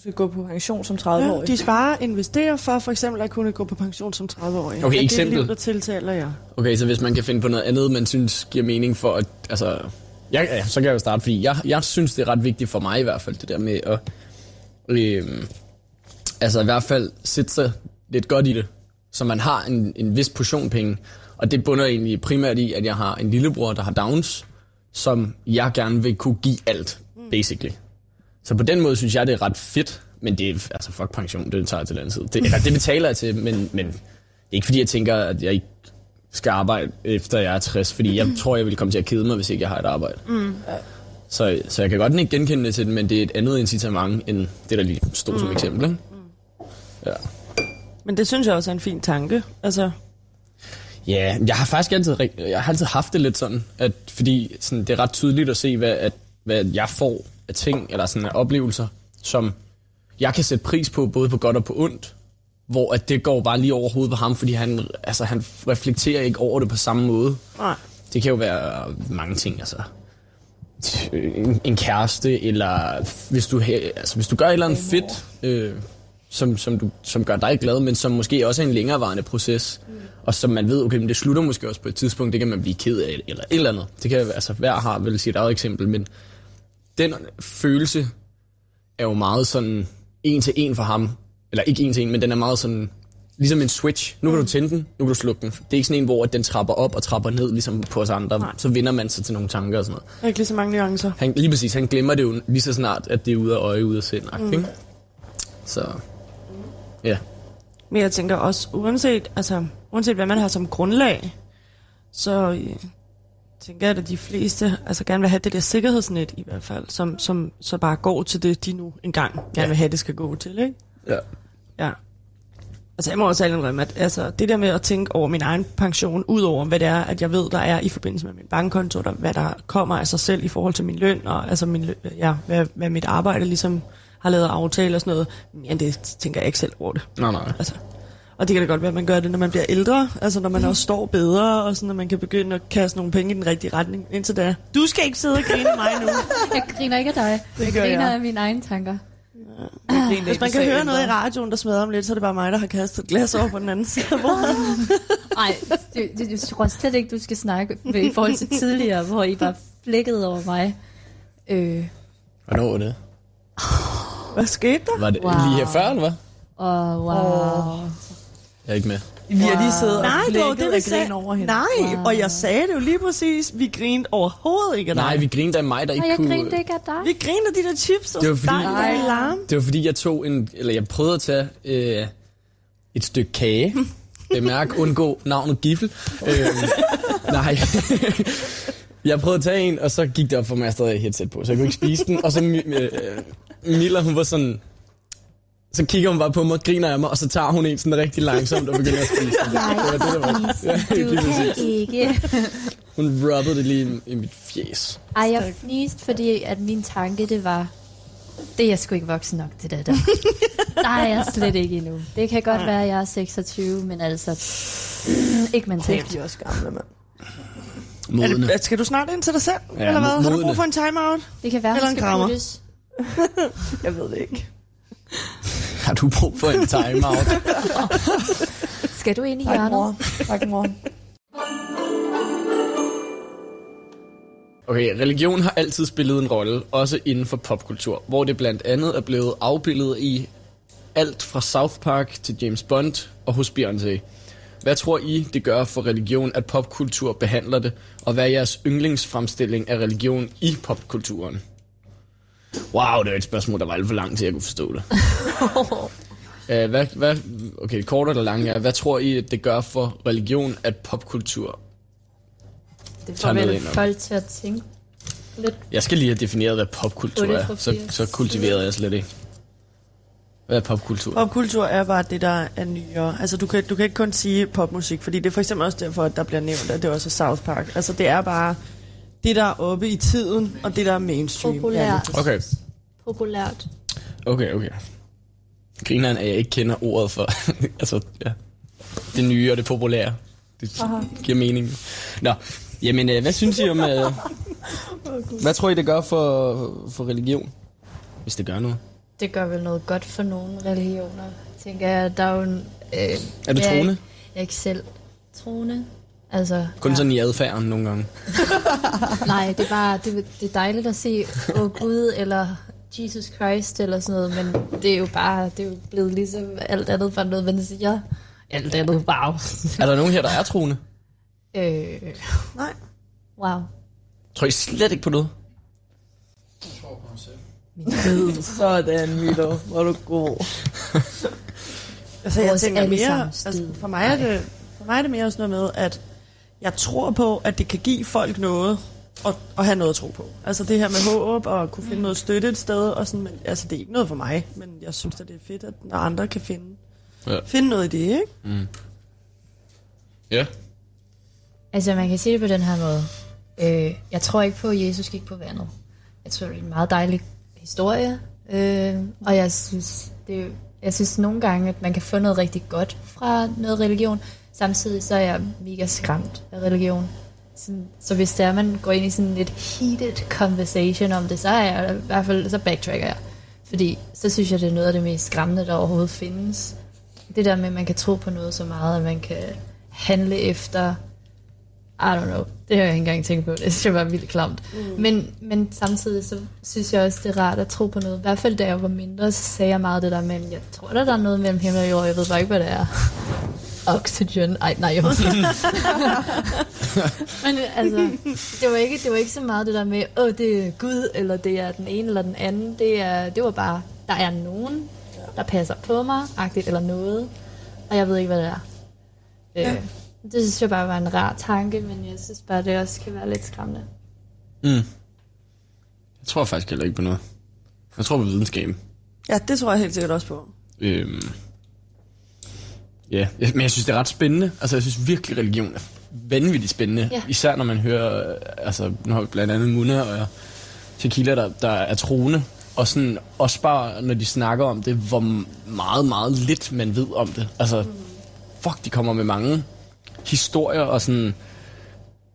Du skal gå på pension som 30-årig.
Ja, de sparer og investerer for for eksempel at kunne gå på pension som 30-årige.
Okay,
er det
eksempel.
et liv, der tiltaler jer?
Okay, så hvis man kan finde på noget andet, man synes giver mening for at... Altså, jeg, ja, så kan jeg jo starte, fordi jeg, jeg synes, det er ret vigtigt for mig i hvert fald, det der med at... Øh, altså i hvert fald sætte sig lidt godt i det, så man har en, en vis portion penge. Og det bunder egentlig primært i, at jeg har en lillebror, der har Downs, som jeg gerne vil kunne give alt, basically. Så på den måde synes jeg, det er ret fedt, men det er, altså fuck pension, det tager jeg til den anden side. Det, eller, det betaler jeg til, men, men det er ikke fordi, jeg tænker, at jeg ikke skal arbejde efter jeg er 60, fordi jeg tror, jeg vil komme til at kede mig, hvis ikke jeg har et arbejde.
Mm.
Så, så jeg kan godt ikke genkende det til det, men det er et andet incitament, end det, der lige stod som
Mm.
eksempel. Ikke? Ja.
Men det synes jeg også er en fin tanke. Altså,
Ja, jeg har faktisk altid, jeg har altid haft det lidt sådan, at, fordi sådan, det er ret tydeligt at se, hvad, at, hvad jeg får af ting, eller sådan af oplevelser, som jeg kan sætte pris på, både på godt og på ondt, hvor at det går bare lige over hovedet på ham, fordi han, altså, han reflekterer ikke over det på samme måde.
nej.
Det kan jo være mange ting, altså. En, en kæreste, eller hvis du, altså, hvis du gør et eller andet fedt, øh, som, som, du, som gør dig glad, men som måske også er en længerevarende proces. Mm. Og som man ved, okay, men det slutter måske også på et tidspunkt, det kan man blive ked af, eller et eller andet. Det kan altså, hver har vel sit eget eksempel, men den følelse er jo meget sådan en til en for ham. Eller ikke en til en, men den er meget sådan, ligesom en switch. Nu kan du tænde den, nu kan du slukke den. Det er ikke sådan en, hvor den trapper op og trapper ned, ligesom på os andre. Nej. Så vinder man sig til nogle tanker og sådan noget.
Der er ikke lige så mange nuancer.
Han, lige præcis, han glemmer det jo lige så snart, at det er ude af øje, ude af sind.
Mm.
Mm. Ikke? Så, ja.
Men jeg tænker også, uanset, altså, uanset hvad man har som grundlag, så øh, tænker jeg, at de fleste altså, gerne vil have det der sikkerhedsnet i hvert fald, som, som så bare går til det, de nu engang gerne
Ja.
vil have, det skal gå til, ikke?
Ja.
Ja. Altså jeg må også indrømme, at altså, det der med at tænke over min egen pension, ud over hvad det er, at jeg ved, der er i forbindelse med min bankkonto, der, hvad der kommer af sig selv i forhold til min løn, og altså min, løn- ja, hvad, hvad mit arbejde ligesom har lavet aftale og sådan noget, men det tænker jeg ikke selv over det.
Nej, nej.
Altså, og det kan da godt være, at man gør det, når man bliver ældre, altså når man også står bedre, og sådan, når man kan begynde at kaste nogle penge i den rigtige retning, indtil da. Du skal ikke sidde og grine af mig nu.
Jeg griner ikke af dig.
Det
jeg griner
jeg.
af mine egne tanker.
Hvis man kan høre noget i radioen, der smadrer om lidt, så er det bare mig, der har kastet et glas over på den anden side af bordet.
Nej, det, det, jeg tror slet ikke, du skal snakke med, i forhold til tidligere, hvor I bare flækkede over mig. Øh,
Hvornår var det?
Hvad skete der?
Var det wow. lige her før, eller hvad?
og wow.
Jeg er ikke med.
Vi har lige siddet og
Nej, det var det, vi sagde.
over hende.
Nej, wow. og jeg sagde det jo lige præcis. Vi grinede overhovedet ikke af dig.
Nej, vi grinede af mig, der ikke
Og jeg
kunne...
grinte ikke af dig.
Vi grinede af de der chips og
Det var fordi-
der i larm.
Det var fordi, jeg tog en... Eller jeg prøvede at tage øh, et stykke kage. Bemærk, undgå navnet Giffel. Øh, nej. jeg prøvede at tage en, og så gik det op for mig, at jeg stadig havde headset på, så jeg kunne ikke spise den. Og så øh, Milla, hun var sådan... Så kigger hun bare på mig, griner af mig, og så tager hun en sådan rigtig langsomt og begynder at spise den. Det var det, der var. Ja,
Du kan ikke.
Hun rubbede det lige i, i mit fjes.
Ej, jeg fniste, fordi at min tanke, det var, det er jeg sgu ikke voksen nok til det der. Der er jeg slet ikke endnu. Det kan godt
Nej.
være, at jeg er 26, men altså, ikke mentalt.
De er også gamle, mand.
Modne.
Er det, skal du snart ind til dig selv?
Ja,
eller hvad? Har du
modne.
brug for en timeout?
Det kan være,
Eller en
skal
krammer? Jeg ved det ikke.
Har du brug for en timeout?
Skal du ind i
Tak,
hjørnet?
mor. Tak, mor.
Okay, religion har altid spillet en rolle, også inden for popkultur, hvor det blandt andet er blevet afbildet i alt fra South Park til James Bond og hos Beyoncé. Hvad tror I, det gør for religion, at popkultur behandler det, og hvad er jeres yndlingsfremstilling af religion i popkulturen? Wow, det er et spørgsmål, der var alt for langt til, at jeg kunne forstå det. Uh, hvad, hvad, okay, kort eller lang er, hvad tror I, at det gør for religion, at popkultur
Det får
tager noget
vel
ind over?
folk til at tænke lidt.
Jeg skal lige have defineret, hvad popkultur
Få det
er.
fra
Så,
80.
så kultiverede jeg slet ikke. Hvad er popkultur?
Popkultur er bare det, der er nyere. Altså, du kan, du kan ikke kun sige popmusik, fordi det er for eksempel også derfor, at der bliver nævnt, at det også er South Park. Altså, det er bare det, der er oppe i tiden, og det, der er mainstream.
Populært.
Okay,
Populært.
okay, okay. Grineren er, at jeg ikke kender ordet for, altså, ja, det nye og det populære. Det
Aha.
giver mening. Nå, jamen, øh, hvad synes I om, øh, hvad tror I, det gør for, for religion? Hvis det gør noget.
Det gør vel noget godt for nogle religioner, tænker jeg. Der er jo en... Øh,
Er du
jeg
troende?
ikke- Jeg er ikke selv troende. Altså,
Kun sådan i adfærden nogle gange.
nej, det er bare det, det er dejligt at se Åh oh, Gud eller Jesus Christ eller sådan noget, men det er jo bare det er jo blevet ligesom alt andet for noget, man siger. Alt andet, wow.
Er der nogen her, der er troende?
øh,
Nej.
wow.
Tror I slet ikke på noget?
Sådan, Milo. Hvor er du god.
Altså, jeg tænker mere, altså, for, mig er det, for mig er det mere sådan noget med, at jeg tror på, at det kan give folk noget, og, og have noget at tro på. Altså det her med håb, og kunne finde noget støtte et sted, og sådan, men, altså det er ikke noget for mig, men jeg synes at det er fedt, at når andre kan finde,
Ja.
finde noget i det, ikke?
Mm. Ja.
Altså, man kan sige det på den her måde. Øh, jeg tror ikke på, at Jesus gik på vandet. Jeg tror, det er en meget dejlig historie. Øh, og jeg synes, det jeg synes nogle gange, at man kan få noget rigtig godt fra noget religion. Samtidig så er jeg mega skræmt af religion. Sådan, så hvis der man går ind i sådan et heated conversation om det, så er jeg i hvert fald, så backtracker jeg. Fordi så synes jeg, det er noget af det mest skræmmende, der overhovedet findes. Det der med, at man kan tro på noget så meget, at man kan handle efter... I don't know. Det har jeg ikke engang tænkt på. Det synes jeg var vildt klamt. Mm. Men, men samtidig så synes jeg også, det er rart at tro på noget. I hvert fald da jeg var mindre, så sagde jeg meget det der med, jeg tror, der er noget mellem himmel og jord. Jeg ved bare ikke, hvad det er. Oxygen. Ej, nej, jo. Men altså, det var, ikke, det var ikke så meget det der med, åh, det er Gud, eller det er den ene eller den anden. Det, er, det var bare, der er nogen, der passer på mig, agtigt eller noget, og jeg ved ikke, hvad det er. Ja. Øh, det synes jeg bare var en rar tanke, men jeg synes bare, det også kan være lidt skræmmende.
Mm. Jeg tror faktisk heller ikke på noget. Jeg tror på videnskaben.
Ja, det tror jeg helt sikkert også på.
Øhm. Ja, men jeg synes, det er ret spændende. Altså, jeg synes virkelig, religion er vanvittigt spændende.
Ja.
Især når man hører, øh, altså, nu har vi blandt andet Muna og Tequila, der, der er troende. Og sådan, også bare, når de snakker om det, hvor meget, meget lidt man ved om det. Altså, fuck, de kommer med mange historier og sådan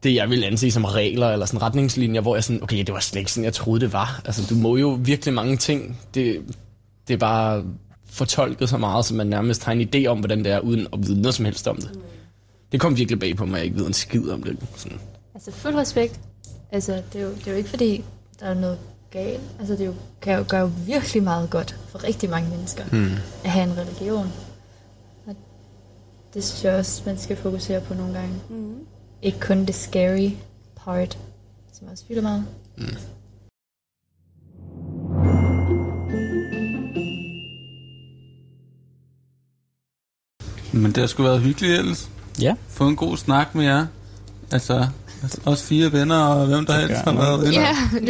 det, jeg vil anse som regler eller sådan retningslinjer, hvor jeg sådan, okay, det var slet ikke sådan, jeg troede, det var. Altså, du må jo virkelig mange ting. Det, det er bare fortolket så meget, så man nærmest har en idé om, hvordan det er, uden at vide noget som helst om det. Det kom virkelig bag på mig, at jeg ikke ved en skid om det. Sådan.
Altså fuld respekt. Altså, det er jo, det er jo ikke fordi, der er noget galt. Altså, det er jo, kan jo gøre jo virkelig meget godt for rigtig mange mennesker
Hmm.
at have en religion. Og det synes jeg også, man skal fokusere på nogle gange.
Mm.
Ikke kun det scary part, som også fylder meget.
Mm.
Men det har sgu været hyggeligt ellers.
Ja.
Få en god snak med jer. Altså, os fire venner og hvem der helst har været venner.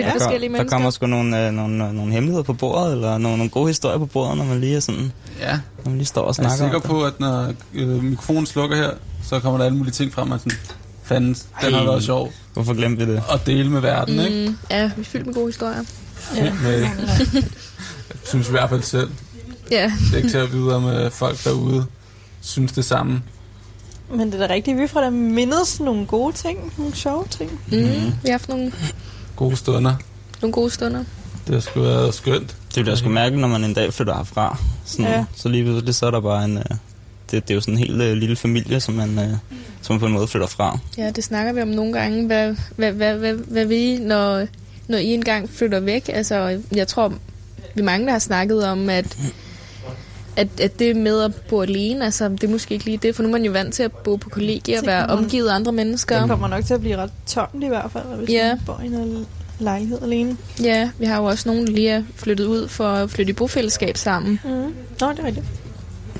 der, kom- Der kommer sgu nogle, øh, nogle, nogle hemmeligheder på bordet, eller nogle, nogle gode historier på bordet, når man lige er sådan...
Ja.
Når man lige står og
Jeg er
snakker
sikker på, at når øh, mikrofonen slukker her, så kommer der alle mulige ting frem, og sådan, fanden, den har været sjov.
Hvorfor glemte vi det?
At dele med verden, ikke?
Mm, ja, vi er fyldt med gode historier.
Ja. Med, jeg synes i hvert fald selv.
Ja.
Det er ikke til at vide, om øh, folk derude synes det samme.
Men det er da rigtigt, vi får da mindes nogle gode ting, nogle sjove ting.
Mm. Vi har haft nogle,
Gode stunder.
nogle gode stunder.
Det har sgu været skønt.
Det vil jeg sgu mærke, når man en dag flytter herfra. Sådan,
Ja.
Så lige pludselig, så er der bare en... Øh, det, det er jo sådan en helt øh, lille familie, som man, øh, som man på en måde flytter fra.
Ja, det snakker vi om nogle gange. Hvad, hvad, hvad, hvad, hvad vi, når, når I engang flytter væk? Altså, jeg tror, vi mange, der har snakket om, at, at, at det med at bo alene, altså, det er måske ikke lige det, for nu er man jo vant til at bo på kollegie og
Det
være omgivet af andre mennesker.
Det kommer nok til at blive ret tomt i hvert fald, hvis
Ja.
man bor i en lejlighed alene.
Ja, vi har jo også nogen, der lige er flyttet ud for at flytte i bofællesskab sammen.
Mm. Nå, det er rigtigt.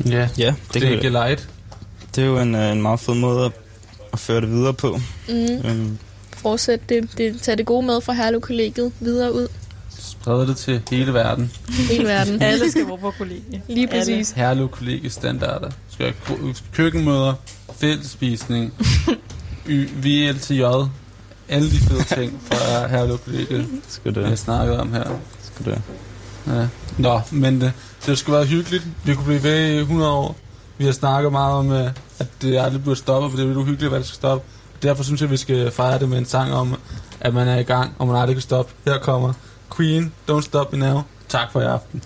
Ja,
ja
det er ikke light.
Det er jo en, øh, en meget fed måde at, at føre det videre på.
Mm.
Øhm,
Fortsæt det, det, tag det gode med fra Herlev-kollegiet videre ud.
Sprede det til hele verden.
Hele verden.
Alle skal bo på kollegie.
Lige præcis.
Herlev kollegiestandarder. Skal køkkenmøder, fællesspisning, y- VLTJ, alle de fede ting fra Herlev kollegiet,
Skal det.
vi har snakket om her.
Skal det.
Ja. Nå, men det, det skulle være hyggeligt. Vi kunne blive ved i 100 år. Vi har snakket meget om, øh, at det aldrig burde stoppe, for det er lidt uhyggeligt, hvad det skal stoppe. Derfor synes jeg, vi skal fejre det med en sang om, at man er i gang, og man aldrig kan stoppe. Her kommer Queen, Don't Stop Me Now. Tak for i aften.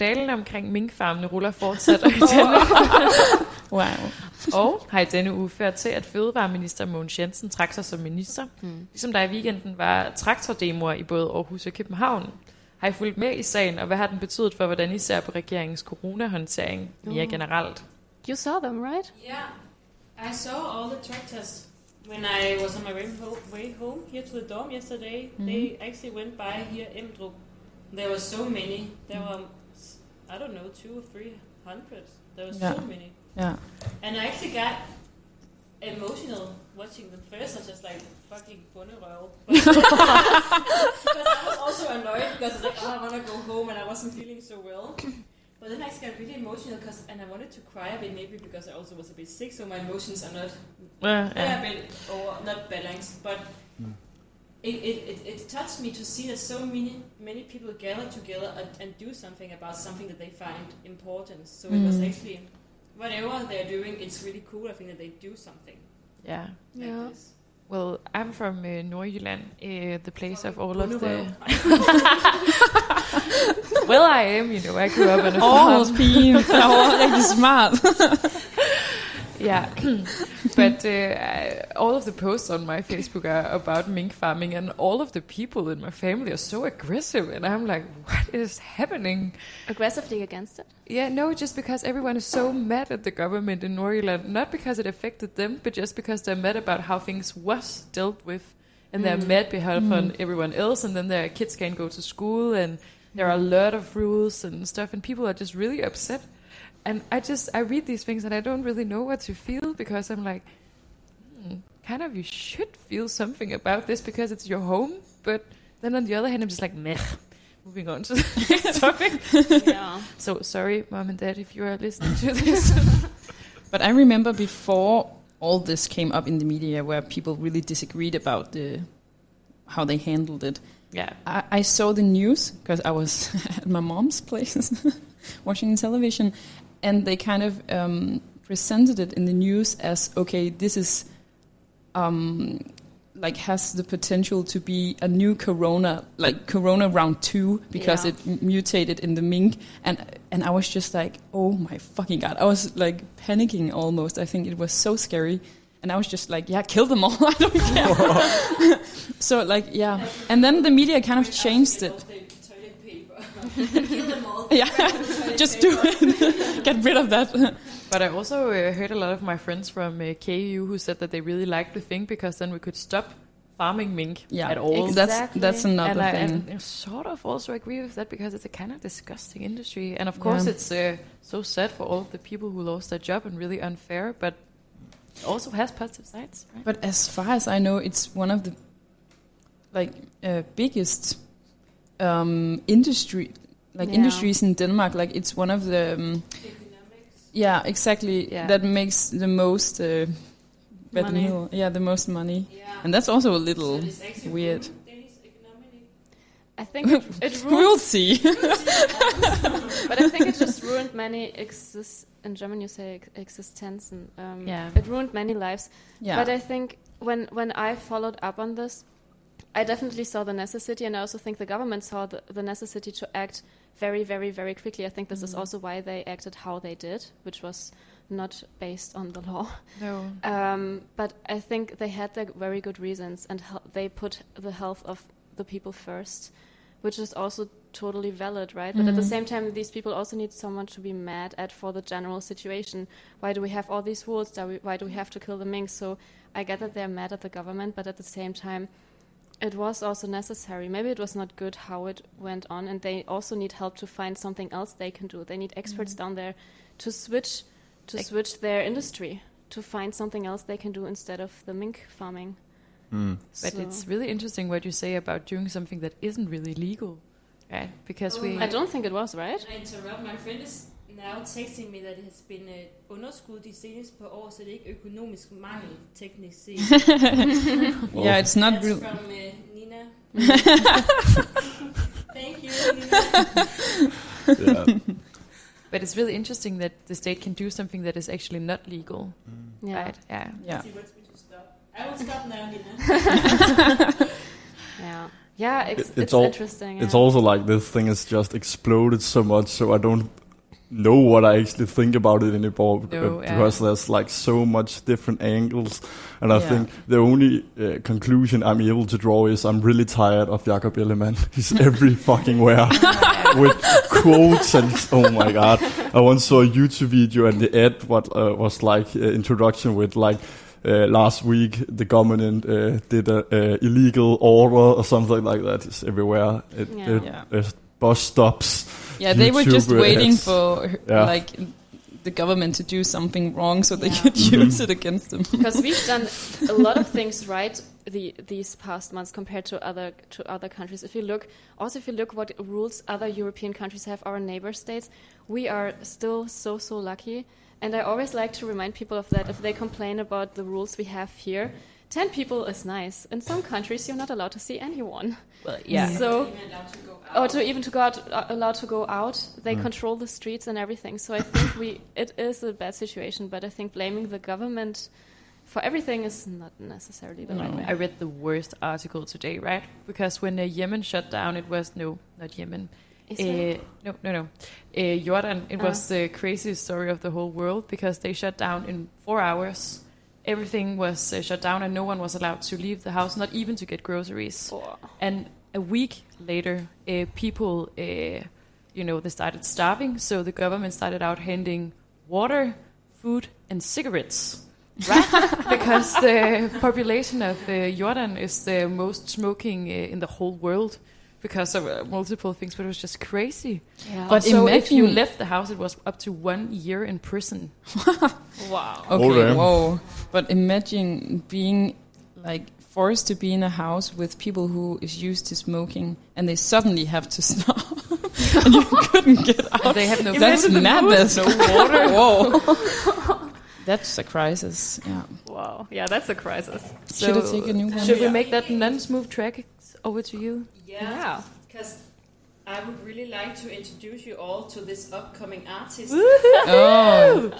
Skandalen omkring minkfarmene ruller fortsat og i denne,
wow.
og har i denne uge ført til, at fødevareminister Mogens Jensen trak sig som minister. Mm. Ligesom der i weekenden var traktordemoer i både Aarhus og København. Har I fulgt med i sagen, og hvad har den betydet for, hvordan I ser på regeringens coronahåndtering mere
Mm.
generelt?
You saw them, right?
Yeah, I saw all the tractors when I was on my way, ho- way home here to the dorm yesterday.
Mhm.
They actually went by here Emdrup. There were so many. There were, I don't know, two or three hundred. There were so many.
Yeah.
And I actually got emotional watching them first. I was just like, fucking bunderøv. because I was also annoyed because I was like, oh, I want to go home and I wasn't feeling so well. But then I just got really emotional because, and I wanted to cry a bit maybe because I also was a bit sick, so my emotions are not,
Yeah, yeah.
a bit or not balanced. But it, it, it, it touched me to see that so many many people gather together and, and do something about something that they find important. So it was
Mm.
actually whatever they're doing, it's really cool. I think that they do something.
Yeah.
Like
Yeah.
this.
Well, I'm from uh, Nordjylland, uh, the place of all of the... Well, I am, you know, I grew up in a farm.
Aarhus-pigen. Jeg var rigtig smart.
yeah, but uh, all of the posts on my Facebook are about mink farming, and all of the people in my family are so aggressive, and I'm like, what is happening?
Aggressively against it?
Yeah, no, just because everyone is so mad at the government in Nordjylland, not because it affected them, but just because they're mad about how things was dealt with, and they're
Mm.
mad behind
Mm.
on everyone else, and then their kids can't go to school, and there are a lot of rules and stuff, and people are just really upset. And I just I read these things and I don't really know what to feel because I'm like, hmm, kind of you should feel something about this because it's your home, but then on the other hand I'm just like meh. Moving on to the next topic.
Yeah.
So sorry, mom and dad, if you are listening to this.
But I remember before all this came up in the media where people really disagreed about the how they handled it.
Yeah.
I, I saw the news because I was at my mom's place watching television, and they kind of um, presented it in the news as okay, this is um, like has the potential to be a new corona, like corona round two, because
Yeah.
it mutated in the mink, and and I was just like, oh my fucking god, I was like panicking almost. I think it was so scary. And I was just like, yeah, kill them all. I don't care. so like, yeah. And then the media kind of changed it.
Kill them all.
Yeah, just do it. Get rid of that.
But I also uh, heard a lot of my friends from uh, KU who said that they really liked the thing because then we could stop farming mink
Yeah,
at all.
that's- that's another
and I,
thing.
and I sort of also agree with that because it's a kind of disgusting industry, and of course
Yeah.
it's uh, so sad for all of the people who lost their job and really unfair, but it also has positive sides. Right?
But as far as I know, it's one of the like uh, biggest um, industry like
Yeah.
industries in Denmark. Like it's one of the um, yeah exactly
Yeah.
that makes the most uh, revenue. Yeah, the most money, and that's also a little weird.
I think it, it ruined.
We'll see.
but I think it just ruined many exist. In German, you say ex- existenzen. Um,
Yeah.
It ruined many lives.
Yeah.
But I think when when I followed up on this, I definitely saw the necessity, and I also think the government saw the, the necessity to act very, very, very quickly. I think this is
Mhm.
also why they acted how they did, which was not based on the law.
No.
Um, but I think they had their very good reasons, and they put the health of the people first, which is also totally valid, right? But at the
Mhm.
same time, these people also need someone to be mad at for the general situation. Why do we have all these rules? Why do we have to kill the minks? So I get that they're mad at the government, but at the same time, it was also necessary. Maybe it was not good how it went on, and they also need help to find something else they can do. They need experts
Mhm.
down there to switch to
Like-
switch their industry. to find something else they can do instead of the mink farming.
But
So-
it's really interesting what you say about doing something that isn't really legal, right? Because
Oh
we
I don't think it was, right?
Can I interrupt? My friend is now texting me that it has been uh, underskud de seneste par år, så det er ikke økonomisk mangel, teknisk set.
Yeah, it's not
That's
real-
from uh, Nina. Thank you, Nina.
But it's really interesting that the state can do something that is actually not legal,
Yeah.
right? Yeah.
Yeah.
She wants me to stop. I will stop now, Nina.
Yeah. Yeah, it's,
It-
it's,
al-
interesting.
It's
yeah.
also like this thing has just exploded so much, so I don't know what I actually think about it anymore
No, yeah.
because there's like so much different angles, and I
Yeah.
think the only uh, conclusion I'm able to draw is I'm really tired of Jakob Ellemann. He's every fucking where with quotes and oh my god! I once saw a YouTube video and the ad what uh, was like uh, introduction with like. Uh, last week, the government uh, did a uh, illegal order or something like that. It's everywhere. It,
Yeah.
it-
Yeah.
bus stops.
Yeah, they were just waiting
ads.
for
Yeah.
like the government to do something wrong so they
Yeah.
could
Mhm.
use it against them.
because we've done a lot of things right the, these past months compared to other to other countries. If you look, also if you look what rules other European countries have, our neighbor states, we are still so so lucky. And I always like to remind people of that. If they complain about the rules we have here, ten people is nice. In some countries, you're not allowed to see anyone.
Well, yeah.
So,
Even to go out.
or to even to go out, uh, allowed to go out, they
Mm.
control the streets and everything. So I think we it is a bad situation. But I think blaming the government for everything is not necessarily the right way.
I read the worst article today, right? Because when uh, Yemen shut down, it was no, not Yemen. Uh, no, no, no. Uh, Jordan. It
Ah.
was the craziest story of the whole world because they shut down in four hours. Everything was uh, shut down, and no one was allowed to leave the house, not even to get groceries. And a week later, uh, people, uh, you know, they started starving. So the government started out handing water, food, and cigarettes. Right? because the population of uh, Jordan is the most smoking uh, in the whole world because of uh, multiple things, but it was just crazy.
Yeah.
But so if you left the house, it was up to one year in prison.
wow.
Okay, whoa. But imagine being like forced to be in a house with people who is used to smoking and they suddenly have to stop. and you couldn't get out.
They have no
That's madness.
food, no water.
Whoa. That's a crisis. Yeah.
Wow. Yeah, that's a crisis.
Should I take a new one?
Should we make that non-smooth track over to you?
Yeah. Because I would really like to introduce you all to this upcoming artist.
Oh.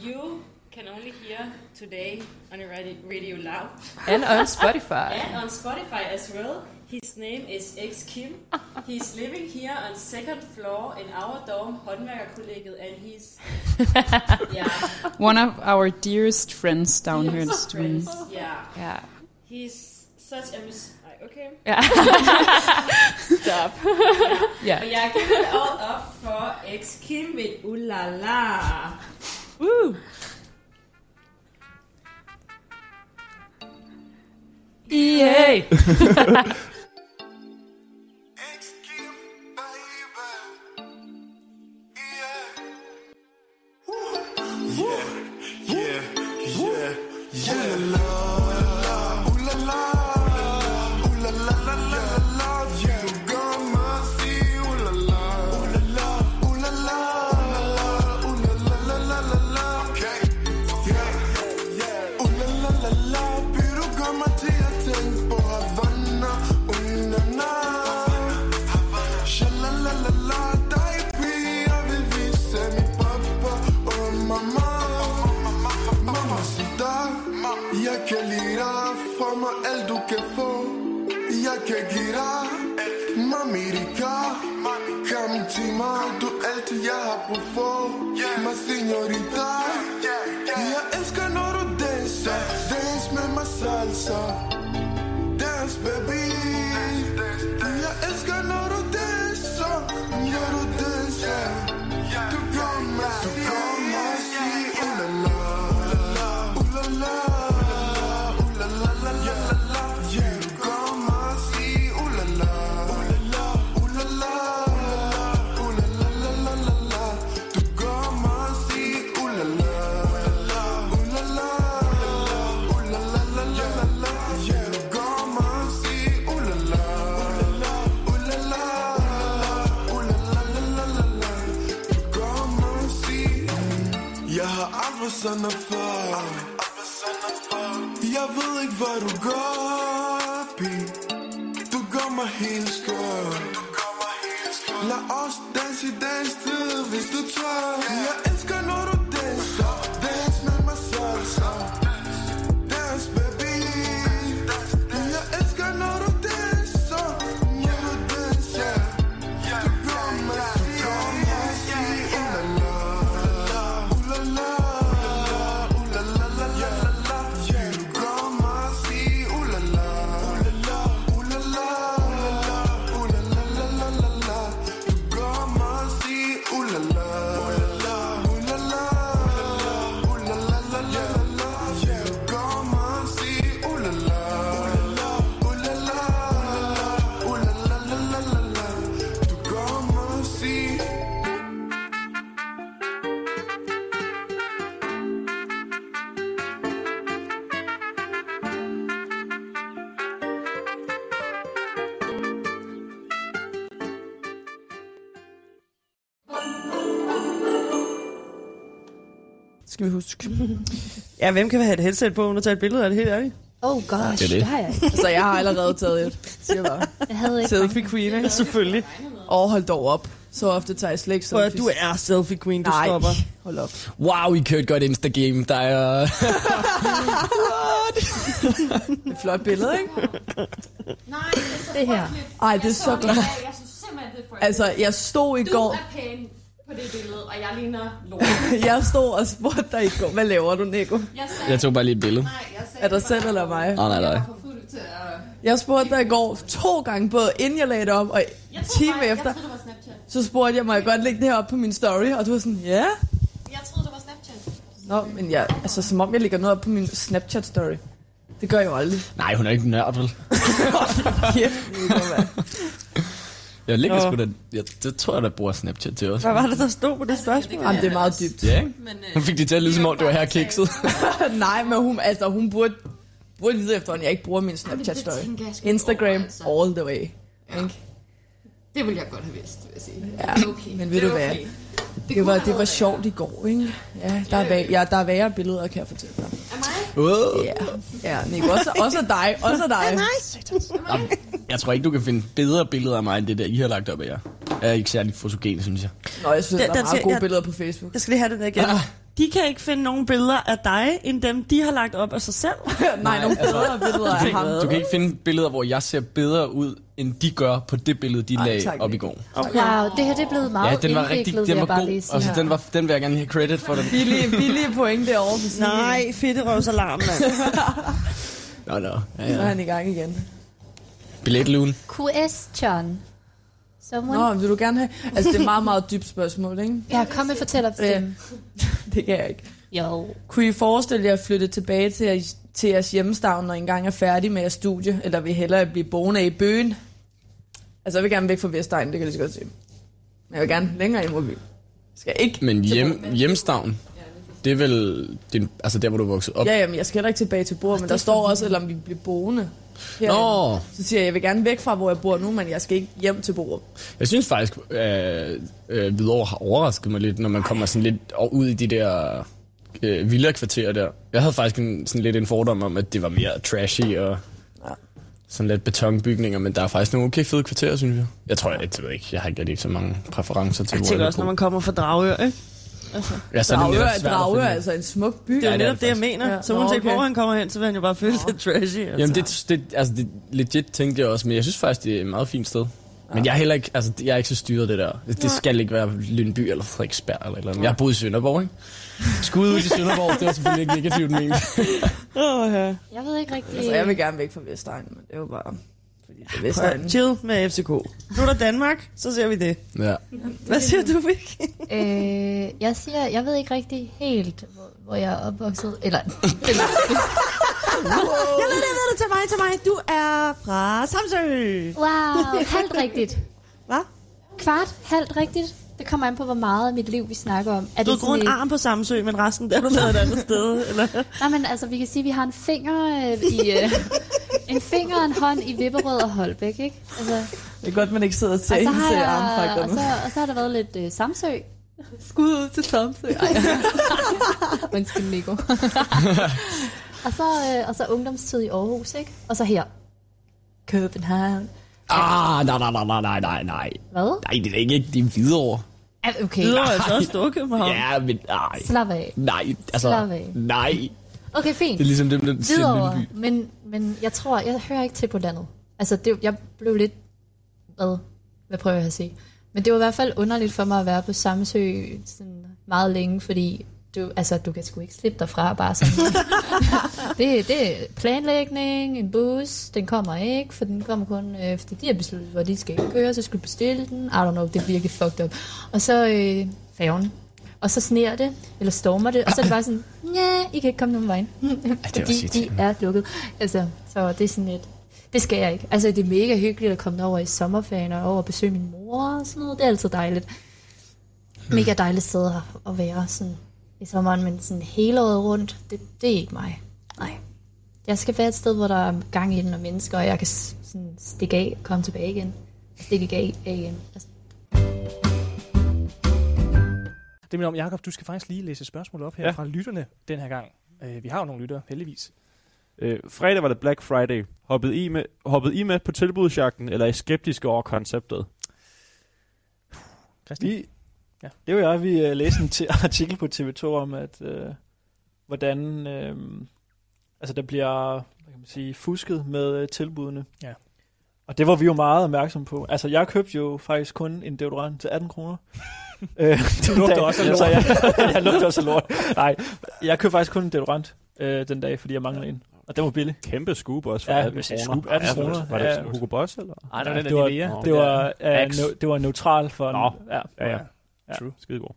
You can only hear today on radio, loud.
And on Spotify.
and on Spotify as well. His name is X Kim. He's living here on second floor in our dorm, Håndværkerkollegiet, and he's yeah.
One of our dearest friends down here in the
Dearest Yeah.
Yeah.
He's such a mis- okay.
Yeah.
Stop.
yeah.
Yeah.
But yeah, give it all up for X Kim with Ooh La La.
Woo!
É. EA! Mami. Rika, kom til mig, du er alt jeg har brug for. Ma señorita, jeg elsker når du danser, dans med mig salsa. Ved
ja, hvem kan have et headset på, uden at tage et billede af det, helt ærligt?
Oh gosh,
Det er det.
det har jeg ikke.
Altså, jeg har allerede taget et. Siger bare.
Jeg havde ikke
Selfie queen, ikke?
Selvfølgelig.
Og hold dog op. Så ofte tager jeg slet ikke
Prøv
selfies.
du er selfie queen, du
Nej,
stopper.
hold op.
Wow, I kørte godt Instagame. Der er...
Det er et flot billede, ikke?
Det her.
Ej, det er så godt.
Jeg synes simpelthen, det er for
Altså, jeg stod i
Du
går...
er pæn på det billede, og jeg ligner lort.
jeg stod og spurgte dig i går, hvad laver du, Nico?
Jeg sagde,
Jeg tog bare lige et billede.
Er dig selv eller mig?
Nej, nej.
for fuld til at...
Jeg spurgte dig i går to gange, både inden jeg lagde det op, og
Jeg troede
time
bare- jeg
efter.
troede, det var Snapchat.
Så spurgte jeg, må jeg godt lægge det her op på min story? Og du var sådan, ja.
Jeg troede, det var Snapchat.
Nå, men jeg, altså, som om jeg lægger noget op på min Snapchat-story. Det gør jeg jo aldrig.
Nej, hun er ikke nørd, vel?
Kæft.
Jeg ligger sgu da... Jeg, det tror jeg, der bruger Snapchat til også.
Hvad var det, der stod på det spørgsmål?
Jamen, det er meget dybt.
Ja, ikke? Hun fik det til at lyde som om, det var her kikset.
Nej, men hun, altså, hun burde, burde vide efterhånden, jeg ikke bruger min Snapchat-story. Instagram
altså.
all the way. Ikke?
Det ville jeg godt have vidst, vil jeg sige.
Ja,
Det okay.
men ved
det
du
er
hvad?
okay.
Det,
kunne
var, det var sjovt i går, ikke? Ja, der er, væ- ja, der er værre billeder, kan jeg fortælle dig.
Wow.
Ja, ja Nico, også, også af dig, også af dig.
Jeg tror ikke, du kan finde bedre billeder af mig, end det der, I har lagt op af jer. Jeg er ikke særlig fotogen, synes jeg.
Nå, jeg synes,
Den-
der er
den
meget gode
jeg-
billeder på Facebook.
Jeg skal lige have det der igen.
Ah.
De kan ikke finde nogen billeder af dig, end dem, de har lagt op af sig selv.
Nej, nogle bedre billeder af ham.
Du kan ikke finde billeder, hvor jeg ser bedre ud, end de gør på det billede, de
Ej,
lagde
tak,
op i går.
Okay. Wow, det her det er blevet meget
Ja, den var rigtig, den var god. Altså, den, var, den vil jeg gerne have credit for. Den.
Billige, billige point derovre.
Nej, fedterøvsalarm, mand.
Nå, nå. Ja,
Så er
ja.
han i gang igen.
Billetlugen.
Question. Someone?
Nå, vil du gerne have... Altså, det er et meget, meget dybt spørgsmål, ikke?
Ja, kom med fortællerstemme.
Det kan jeg ikke.
Jo.
Kunne I forestille jer at flytte tilbage til, til jeres hjemstavn, når I engang er færdig med jeres studie? Eller vil I hellere blive boende i byen? Altså, jeg vil gerne væk fra Vestegn, det kan jeg lige så godt se. Men jeg vil gerne længere ind mod byen. Skal jeg ikke?
Men hjem, hjemstavn, det er vel din, altså der, hvor du er vokset op?
Ja, jamen, jeg skal heller ikke tilbage til bord, men der står også, eller om vi bliver boende. Herinde.
Nå.
Så siger jeg, jeg vil gerne væk fra, hvor jeg bor nu, men jeg skal ikke hjem til bordet.
Jeg synes faktisk, øh, øh, Hvidovre har overrasket mig lidt, når man kommer sådan lidt ud i de der øh, villa-kvarterer der. Jeg havde faktisk en, sådan lidt en fordom om, at det var mere trashy og
Ja.
sådan lidt betonbygninger, men der er faktisk nogle okay fede kvarterer, synes jeg. Jeg tror, jeg, jeg ved ikke, jeg har ikke rigtig så mange præferencer til,
Jeg
hvor
tænker
vil
også, når man kommer fra Dragør, ikke? Altså,
Ja, så er det
Dragør, Dragør er
finde.
altså en smuk by.
det er jo
det
netop
det
jeg mener.
Ja.
Så uanset
okay.
hvor han kommer hen, så vil han jo bare føle sig trashy. Altså.
Jamen, det, det, altså, det legit tænkte jeg også, men jeg synes faktisk, det er et meget fint sted. Men jeg er heller ikke, altså, jeg er ikke så styret det der. Det skal ikke være Lyndby eller Frederiksberg eller eller andet. Jeg har boet i Sønderborg, ikke? Skud ud i Sønderborg, det var selvfølgelig ikke negativt ment.
Åh, ja.
Jeg ved ikke rigtig...
Altså, jeg vil gerne væk fra Vestegn, men det er jo bare... Er Vestegn.
Chill med FCK. Nu er der Danmark, så ser vi det.
Ja.
Hvad siger du, Vicky?
Øh, jeg siger, jeg ved ikke rigtig helt, hvor, hvor jeg er opvokset. Eller, eller
Jeg ved det, jeg ved det til mig, til mig. Du er fra Samsø.
wow, halvt rigtigt.
Hvad?
Kvart, halvt rigtigt. Det kommer an på, hvor meget af mit liv, vi snakker om. Er
Du har en arm på Samsø, men resten der er du lavet et andet sted. Eller?
Nej, men altså, vi kan sige, at vi har en finger øh, i... Øh, en finger og en hånd i Vipperød og Holbæk, ikke? Altså,
Det er godt, man ikke sidder og
og,
ser
så har
øh,
jeg, og, så, og så har der været lidt øh, Samsø.
Skud ud til Samsø.
Undskyld, Nico. og, så, øh, og så ungdomstid i Aarhus, ikke? Og så her. København.
Ah, nej, nej, nej, nej, nej, nej.
Hvad?
Nej, det er ikke, det er videre.
Okay.
Hvidovre
er så også
Storkøbenhavn. Ja, men nej.
Slap af.
Nej, altså,
Slap af.
nej.
Okay, fint.
Det er ligesom dem, der
Hvidovre,
by.
men, men jeg tror, jeg hører ikke til på landet. Altså, det, jeg blev lidt... Hvad? Hvad prøver jeg at sige? Men det var i hvert fald underligt for mig at være på Samsø sådan meget længe, fordi du, altså, du kan sgu ikke slippe derfra bare sådan. det, det er planlægning, en bus, den kommer ikke, for den kommer kun, øh, fordi de har besluttet, hvor de skal køre, så skal du bestille den. I don't know, det er virkelig fucked up. Og så øh, færgen. Og så sneer det, eller stormer det, og så er det bare sådan, ja, I kan ikke komme nogen vej. fordi de er lukket. Altså, så det er sådan lidt, det skal jeg ikke. Altså, det er mega hyggeligt at komme over i sommerferien og over og besøge min mor og sådan noget. Det er altid dejligt. Mega dejligt sted at være sådan i sommeren, men sådan hele året rundt, det, det er ikke mig. Nej. Jeg skal være et sted, hvor der er gang i den og mennesker, og jeg kan sådan stikke af og komme tilbage igen. Stikke af, af igen. Altså,
Det minder om, Jacob, du skal faktisk lige læse et spørgsmål op her ja. Fra lytterne den her gang. Øh, vi har jo nogle lyttere, heldigvis.
Øh, fredag var det Black Friday. Hoppede I med, hoppede I med på tilbudsjagten, eller er I skeptiske over konceptet?
Christian?
Vi,
Ja.
Det var jeg, vi uh, læste en t- artikel på TV2 om, at uh, hvordan uh, altså der bliver hvad kan man sige, fusket med uh, tilbudene.
Ja.
Og det var vi jo meget opmærksom på. Altså, jeg købte jo faktisk kun en deodorant til 18 kroner. Øh,
Du lugter
dag.
også af lort.
Så jeg, jeg lugter også af lort. Nej, jeg købte faktisk kun en deodorant øh, den dag, fordi jeg manglede en. Og den var billig.
Kæmpe scoop også for
ja,
18
hvis jeg
kroner.
scoop 18
Ja,
kroner.
var det
ja.
Hugo Boss, eller?
Ej, det var den der
det var, det var, ja,
Axe.
no, det var neutral for...
Nå,
ja,
ja, ja.
Ja.
True.
Skidegod.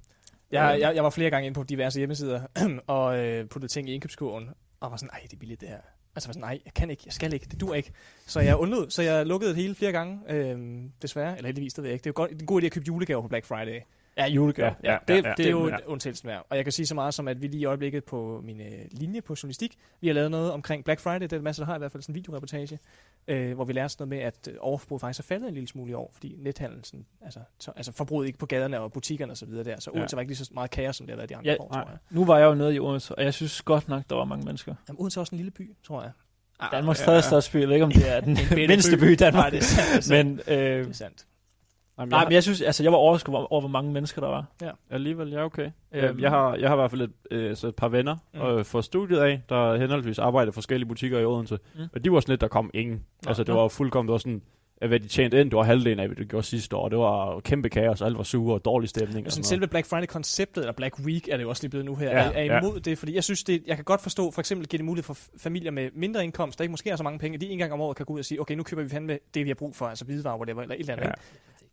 Jeg, jeg, jeg var flere gange inde på diverse hjemmesider og øh, puttede ting i indkøbskurven, og var sådan, nej, det er billigt det her. Altså var sådan, nej, jeg kan ikke, jeg skal ikke, det dur ikke. Så jeg undlod, så jeg lukkede det hele flere gange, øh, desværre, eller heldigvis, det ved jeg ikke. Det er jo godt, det er en god idé at købe julegaver på Black Friday.
Ja, julegaver.
Ja,
Ja,
det,
ja,
ja,
ja.
det er jo
Ja.
undtagelsen værd. Og jeg kan sige så meget som, at vi lige i øjeblikket på min øh, linje på journalistik, vi har lavet noget omkring Black Friday, det er en masse, der har i hvert fald sådan en videoreportage, øh, hvor vi lærer sådan noget med, at øh, overforbruget faktisk er faldet en lille smule i år, fordi nethandlen, sådan, altså, så, altså forbruget ikke på gaderne og butikkerne og så videre der, så
Ja.
Odense var ikke lige så meget kaos, som det har været de andre
Ja,
år, tror jeg.
nu var jeg jo nede i Odense, og jeg synes godt nok, der var mange mennesker.
Jamen, Odense er også en lille by, tror jeg.
Danmarks
ja,
tredje
ja.
største by. Jeg ved ikke, om det er den mindste
by.
i Danmark.
Nej, det er sandt, det er
men, øh,
Det er sandt.
Jamen,
nej,
jeg-
men jeg synes, altså, jeg var overrasket over, over, hvor mange mennesker der var.
Ja.
Alligevel, ja, okay.
Øhm.
Øhm, jeg, har, jeg har i hvert fald et, øh, så et par venner
Mm.
øh, fra studiet af, der henholdsvis arbejder i forskellige butikker i Odense.
Mm.
Mm. Og de var sådan lidt, der kom ingen.
Nå,
altså, det
nå.
var fuldkommen, det var sådan, at hvad de tjente ind, det var halvdelen af, hvad de gjorde sidste år. Det var kæmpe kaos, og alt var sure og dårlig stemning. Og
sådan selve Black Friday-konceptet, eller Black Week, er det jo også lige blevet nu her,
Ja,
er, er
ja.
imod det, fordi jeg synes, det, jeg kan godt forstå, for eksempel giver det mulighed for familier med mindre indkomst, der ikke måske har så mange penge, at de en gang om året kan gå ud og sige, okay, nu køber vi fandme det, vi har brug for, altså hvidevarer, whatever, eller et eller andet.
Ja.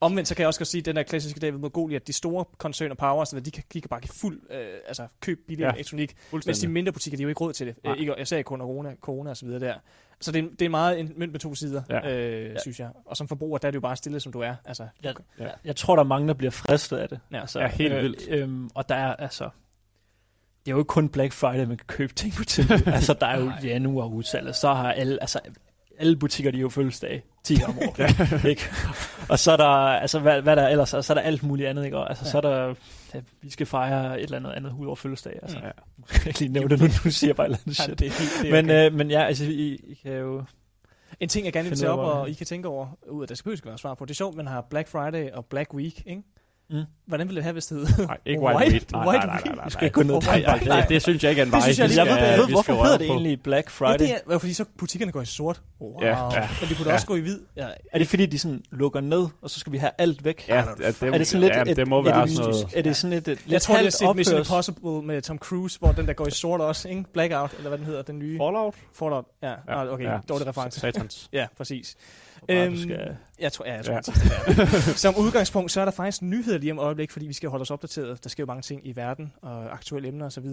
Omvendt så kan jeg også godt sige, at den der klassiske David Mogoli, at de store koncerner, power, sådan, noget, de, kan, de kan bare give fuld, øh, altså køb billig
Ja,
elektronik, mens de mindre butikker, de har jo ikke råd til det. Øh, ikke, jeg sagde corona, corona og så videre der. Så det er, det er meget en mønt med to sider,
Ja.
øh,
Ja.
synes jeg. Og som forbruger, der er det jo bare stille, som du er. Altså,
Jeg, ja. jeg tror, der er mange, der bliver fristet af det.
Ja.
altså,
Ja, helt vildt.
Øhm, og der er altså... Det er jo ikke kun Black Friday, man kan købe ting på tilbud. altså, der er jo januar udsalget. Så har alle, altså, alle butikker, de er jo fødselsdag 10 gange om året. ikke? Og så er der, altså, hvad, hvad der ellers er, så er der alt muligt andet, ikke? Og, altså,
Ja.
så er der, ja, vi skal fejre et eller andet andet ud over fødselsdag. Altså, ja. Jeg ikke lige nævne det, nu, nu siger jeg bare et eller andet
Ja,
shit.
det er helt- det er
men,
okay.
øh, men ja, altså, I, I kan jo...
En ting, jeg gerne vil tage op, og I kan tænke over, ud af det skal være svar på. Det er sjovt, man har Black Friday og Black Week, ikke?
Mm.
Hvordan ville det have, hvis det hed?
Nej, ikke White Week. Nej,
White
nej, nej,
Week.
nej,
Vi skal ikke gå ned
nej, nej.
det, det synes jeg ikke er en
Det
vej.
synes jeg lige-
Jeg ved,
vi
hvorfor hedder det
på.
egentlig Black
Ja,
Friday?
det er, fordi så butikkerne går i sort. Wow.
Ja, ja.
Men de kunne da
Ja.
også gå i hvid. Ja.
Er det fordi, de sådan lukker ned, og så skal vi have alt væk?
Ja, ja, det,
er det sådan lidt...
ja,
et,
det må
et,
være
et,
sådan noget...
Er det sådan et, et
Jeg tror, det er set Mission Impossible med Tom Cruise, hvor den der går i sort også, ikke? Blackout, eller hvad den hedder, den nye.
Fallout?
Fallout, ja. ja. Okay,
Ja.
dårlig reference.
Satans.
ja, præcis. Øhm,
skal-
jeg tror, ja, jeg tror,
Ja.
det er. Som udgangspunkt, så er der faktisk nyheder lige om øjeblik, fordi vi skal holde os opdateret. Der sker jo mange ting i verden, og aktuelle emner osv.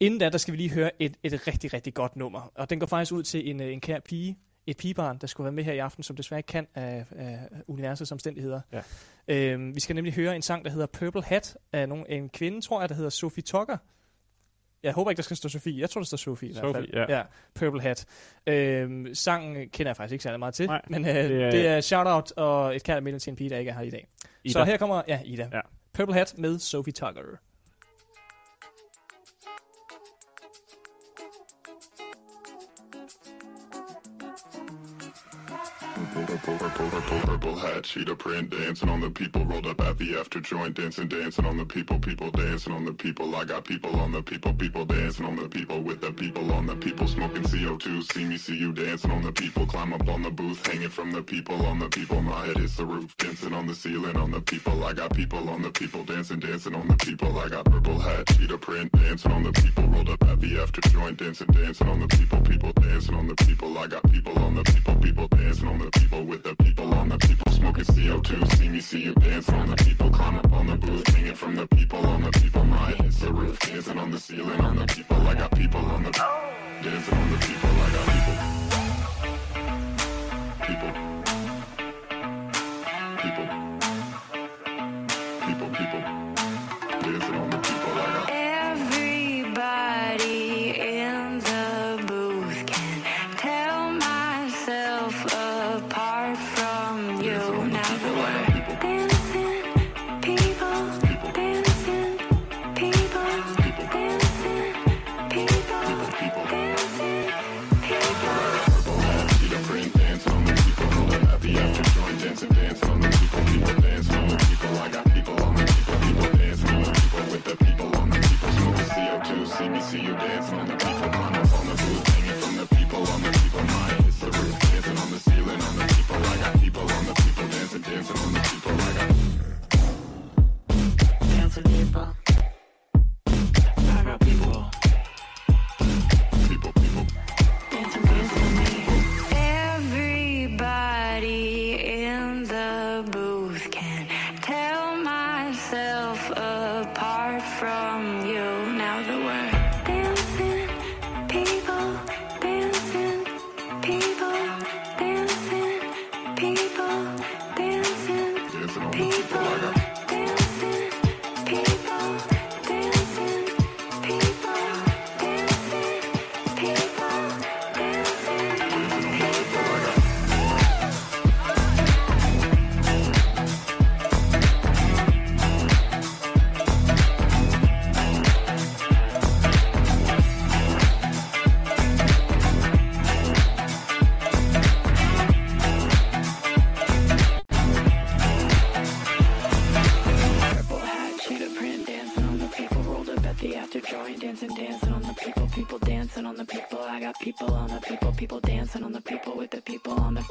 Inden da, der skal vi lige høre et, et rigtig, rigtig godt nummer. Og den går faktisk ud til en, øh, en kær pige, et pigebarn, der skulle være med her i aften, som desværre ikke kan af, af universets omstændigheder.
Ja.
Øhm, vi skal nemlig høre en sang, der hedder Purple Hat, af nogen, en kvinde, tror jeg, der hedder Sophie Tucker. Jeg håber ikke, der skal stå Sofie. Jeg tror, der står Sofie i hvert fald.
Sophie, ja.
ja. Purple Hat. Øhm, sangen kender jeg faktisk ikke særlig meget til,
Nej,
men øh,
det er-
det er shout-out og et minde til en pige, der ikke er her i dag.
Ida.
Så her kommer, ja, Ida.
Ja.
Purple Hat med Sophie Tucker.
Purple, purple, purple, purple hat, cheetah print, dancing on the people, rolled up at the after joint, dancing, dancing on the people, people dancing on the people. I got people on the people, people dancing on the people, with the people on the people, smoking CO2. See me, see you dancing on the people, climb up on the booth, hanging from the people, on the people. My head is the roof, dancing on the ceiling, on the people. I got people on the people, dancing, dancing on the people. I got purple hat, cheetah print, dancing on the people, rolled up the after joint, dancing, dancing on the people, people dancing on the people. I got people on the people, people dancing on the people, with the people on the people, smoking CO2. See me, see you dancing on the people, climb up on the booth, hanging from the people, on the people. My is the roof, dancing on the ceiling, on the people. I got people on the dancing on the people. I got. People.
Dancing, dancing got people on the people. People dancing on the people with the people on the.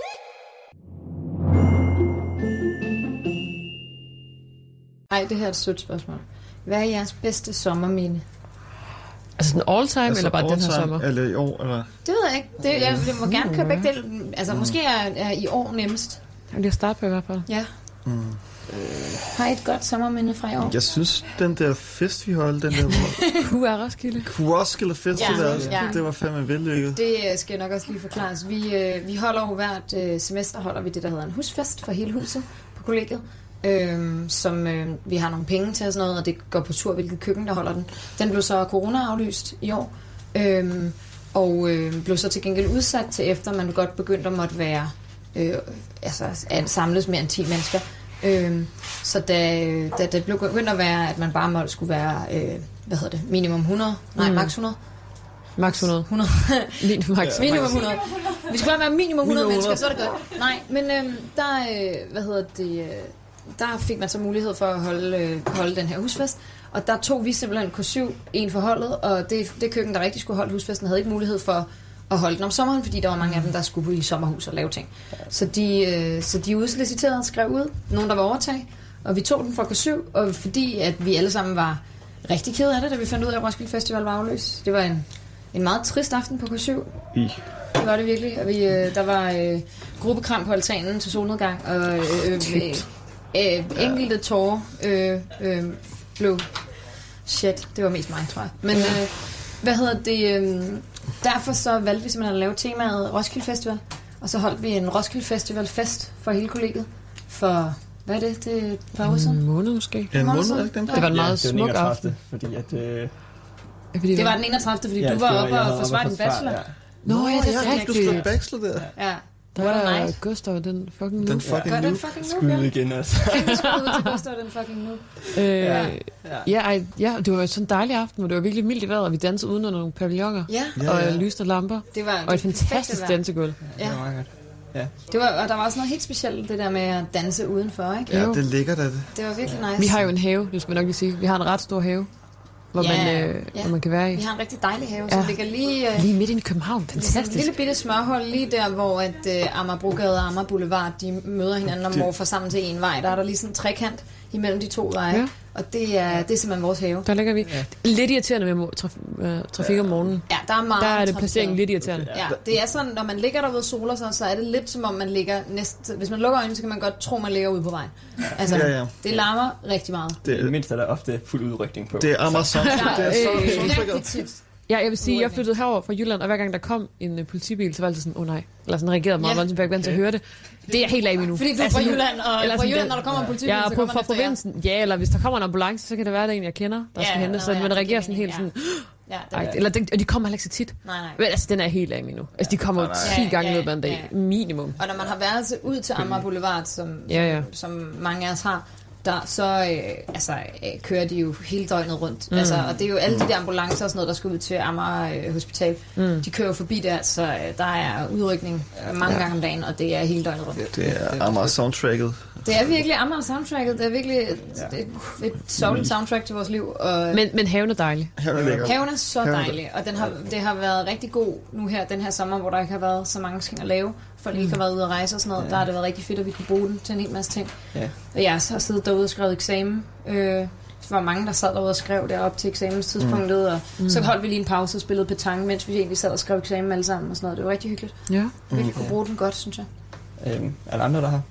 Ej, det her er et sødt spørgsmål. Hvad er jeres bedste sommermine?
Altså den all time,
Altså,
eller bare den her sommer?
Eller i år, eller?
Det ved jeg ikke. Det, jeg, jeg må gerne køre begge dele. Altså, måske er, er i år nemmest.
Jeg starte på i hvert fald?
Ja.
Mm.
Har I et godt sommerminde fra i år?
Jeg synes, den der fest, vi holdt, den der
er Roskilde.
Roskilde Festival,
Ja,
ja, det var fandme vellykket.
Det øh, skal jeg nok også lige forklares. Vi, øh, vi holder jo hvert øh, semester holder vi det, der hedder en husfest for hele huset på kollegiet. Øhm, som øh, vi har nogle penge til og sådan noget, og det går på tur, hvilket køkken, der holder den. Den blev så corona-aflyst i år, øhm, og øh, blev så til gengæld udsat til efter, man godt begyndte at måtte være, øh, altså at samles mere end 10 mennesker. Øhm, så da, da det blev begyndt at være, at man bare måtte skulle være, øh, hvad hedder det, minimum 100, nej,
Mm.
max 100,
Max 100.
100.
Min, max.
minimum 100. Vi skal bare være minimum 100
Minimum
mennesker,
100.
så er det godt. Nej, men øhm, der, øh, hvad hedder det, øh, der fik man så mulighed for at holde, øh, holde den her husfest. Og der tog vi simpelthen K7, en for holdet, og det, det køkken, der rigtig skulle holde husfesten, havde ikke mulighed for at holde den om sommeren, fordi der var mange af dem, der skulle i sommerhus og lave ting. Så de, øh, så de udliciterede og skrev ud, nogen der var overtag, og vi tog den fra K7, og fordi at vi alle sammen var rigtig kede af det, da vi fandt ud af, at Roskilde Festival var afløst. Det var en, en meget trist aften på K7.
I.
Det var det virkelig. Og vi, øh, der var øh, gruppekram på altanen til solnedgang, og øh, øh, øh, øh, enkelte tårer øh, øh, blev... Shit, det var mest mig, tror jeg. Men øh, hvad hedder det? Øh, derfor så valgte vi simpelthen at lave temaet Roskilde Festival. Og så holdt vi en Roskilde Festival fest for hele kollegiet. For, hvad er det? Det er et par siden?
En måned måske.
Ja, en
måned
er ikke den?
Det var en meget
den
smuk
31.,
aften.
Fordi at... Øh,
Fordi
Det var den 31. fordi
Ja,
du var oppe og
havde
forsvare
oppe
din bachelor.
ja.
Nå, ja, det er
ja,
rigtigt.
du skulle
bachelor der.
Ja.
Der
What
var der
night.
Gustav, den fucking
Den
nu.
fucking
Gør
nu.
den fucking nu,
Skud
ja.
igen, altså.
Kæmpe skud ud til Gustav, den fucking nu.
Øh,
Ja.
ja, ja, ej, ja, det var sådan en dejlig aften, hvor det var virkelig mildt i vejret, og vi dansede uden under nogle pavilloner.
Ja.
Ja,
Og
ja.
lyste lamper.
Det var
Og et
det
fantastisk dansegulv.
Ja.
Ja.
Det var, og der var også noget helt specielt, det der med at danse udenfor, ikke?
Ja, det er
lækkert, er det.
Det var virkelig nice.
Vi har jo en have, det skal vi nok lige sige. Vi har en ret stor have, hvor,
Ja,
man, øh,
ja.
hvor man kan være i.
Vi har en rigtig dejlig have,
Ja.
som ligger lige... Øh,
Lige midt i København. Fantastisk.
et lille bitte smørhold lige der, hvor at uh, Amagerbrogade og Amager Boulevard, de møder hinanden og
Det-
morfer sammen til en vej. Der er der lige sådan en trekant imellem de to veje.
Ja.
Og det er, det er simpelthen vores have.
Der ligger vi. Lidt irriterende med traf- øh, trafik om morgenen.
Ja, der er meget
Der er det placeringen lidt irriterende.
Ja, det er sådan, når man ligger derude og soler sig, så er det lidt som om man ligger næsten... Hvis man lukker øjnene, så kan man godt tro, man ligger ude på vejen. Altså,
Ja, ja.
det larmer rigtig meget.
Det, det mindste er der ofte fuld udrykning på.
Det er Amager
Så-
Sound- det er så-
Øh,
så-.
Ja, jeg vil sige, jeg flyttede herover fra Jylland, og hver gang der kom en uh, politibil, så var det altid sådan, åh oh, nej. Eller sådan reagerede meget
Ja.
voldsomt, for jeg vant til at høre det. Det er jeg helt af med nu.
Fordi du er
Altså,
fra Jylland, og
eller
fra Jylland, når der kommer en politibil,
ja,
så
på,
kommer
fra provinsen. Ja, eller hvis der kommer en ambulance, så kan det være, at der er en, jeg kender, der
Ja,
skal hente, så
ja,
man
det
reagerer sådan helt sådan,
Ja, det
ej,
er-
eller de, og de kommer heller ikke så tit.
Nej, nej.
Men altså, den er helt af nu. Altså, de kommer jo
nej.
10 gange
Ja,
løbet af en dag. Minimum.
Og når man har været ud til Amager Boulevard, som,
Ja, ja.
som mange af os har, der, så øh, altså, øh, kører de jo hele døgnet rundt.
Mm.
Mm. Altså, og det er jo alle de der ambulancer og sådan noget, der skal ud til Amager øh, Hospital.
Mm.
De kører jo forbi der, så øh, der er udrykning øh, mange
Ja.
gange om dagen, og det er hele døgnet rundt.
Det er Amager soundtracket.
Det er virkelig Amager soundtracket. Det er virkelig et, et, et solid soundtrack til vores liv. Og
Men, men haven er dejlig.
Haven er.
Haven er så
Haven
dejlig, og den har, det har været rigtig god nu her, den her sommer, hvor der ikke har været så mange ting at lave. Folk ikke har været ude at rejse og sådan noget.
Ja.
Der har det været rigtig fedt, at vi kunne bruge den til en hel masse ting.
Ja.
Og jeg har siddet derude og skrevet eksamen. Øh, der var mange, der sad derude og skrev derop til eksamenstidspunktet, og
Mm.
så holdt vi lige en pause og spillede petanque, mens vi egentlig sad og skrev eksamen alle sammen og sådan noget. Det var rigtig hyggeligt.
Ja.
Virkelig kunne bruge den godt, synes jeg.
Øhm, er der andre, der har?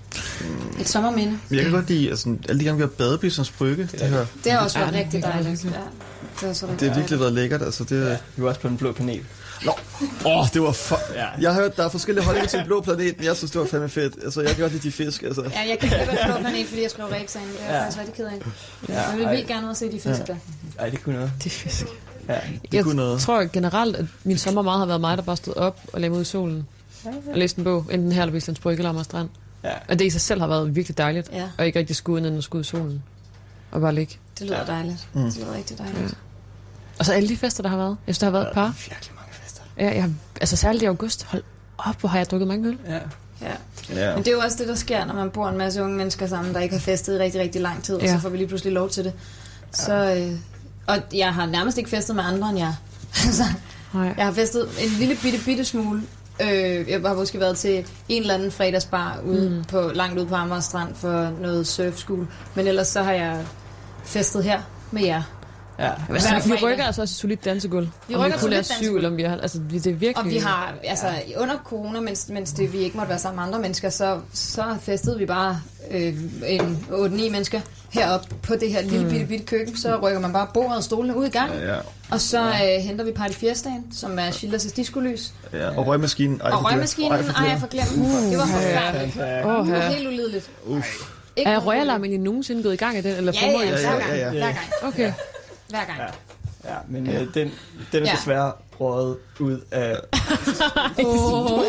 Et sommerminde.
Jeg kan godt lide altså, alle de gange, vi har badet som brygge. Det, her.
Det har også været
Ja,
rigtig dejligt. Ja, det har så
det har virkelig været lækkert. Altså, det,
Vi var også på den blå planet.
Nå, åh, oh, det var for... Ja. Jeg har hørt, der er forskellige holdninger til blå planet, men jeg synes, det var fandme fedt. Altså, jeg kan godt lide de fisk, altså.
Ja, jeg kan ikke være blå planet, fordi jeg skrev reeksamen. Det er jeg
Ja.
faktisk rigtig ked af.
Ja,
Jeg vil vildt gerne ud og se de fisk
Ja.
der.
Ej, det kunne noget.
Det er fisk.
Ja.
Jeg
kunne noget.
tror generelt, at min sommer meget har været mig, der bare stod op og lagde mig ud i solen. Og læste en bog, enten her eller på Islands Brygge eller Amager Strand.
Ja.
Og det i sig selv har været virkelig dejligt.
Ja.
Og ikke rigtig skulle ind og skulle i solen. Og bare ligge.
Det lyder dejligt.
Mm.
Det lyder rigtig dejligt.
Ja. Og så alle de fester, der har været. Jeg synes, der har været et par.
Virkelig.
Ja, jeg altså særligt i august. Hold op, hvor har jeg drukket mange øl.
Ja.
Ja.
Ja.
Men det er jo også det, der sker, når man bor en masse unge mennesker sammen, der ikke har festet i rigtig, rigtig lang tid, og
Ja.
så får vi lige pludselig lov til det. Så, øh, og jeg har nærmest ikke festet med andre end jer. altså,
Nej.
jeg har festet en lille bitte, bitte smule. Øh, jeg har måske været til en eller anden fredagsbar ude
Mm.
på, langt ude på Amager Strand for noget surfskole. Men ellers så har jeg festet her med jer.
Ja.
Altså,
Hver
vi rykker altså også solidt dansegulv.
Vi
om
rykker
vi kun er syv,
dansegulv.
eller om vi har... Altså, vi- det er virkelig...
Og vi har, altså ja. under corona, mens, mens det, vi ikke måtte være sammen med andre mennesker, så, så festede vi bare øh, en 8-9 mennesker heroppe på det her lille
Mm.
bitte, bitte køkken. Så rykker man bare bordet og stolene ud i gang.
Ja, ja.
Og så øh, henter vi Party Fiestaen, som er Schilders diskolys.
ja. Og røgmaskinen. Ej,
Og røgmaskinen,
Ej,
jeg
glemt.
får glemt. Det var forfærdeligt.
Åh,
Det var
ja.
helt ulideligt.
Uff.
Ikke
Er røgalarmen egentlig nogensinde gået i gang af den? Eller
Ja, ja,
I-
ja, ja.
Hver gang.
Okay.
Hver gang.
Ja, men øh, den, den er
Ja.
desværre røget ud af...
Oh,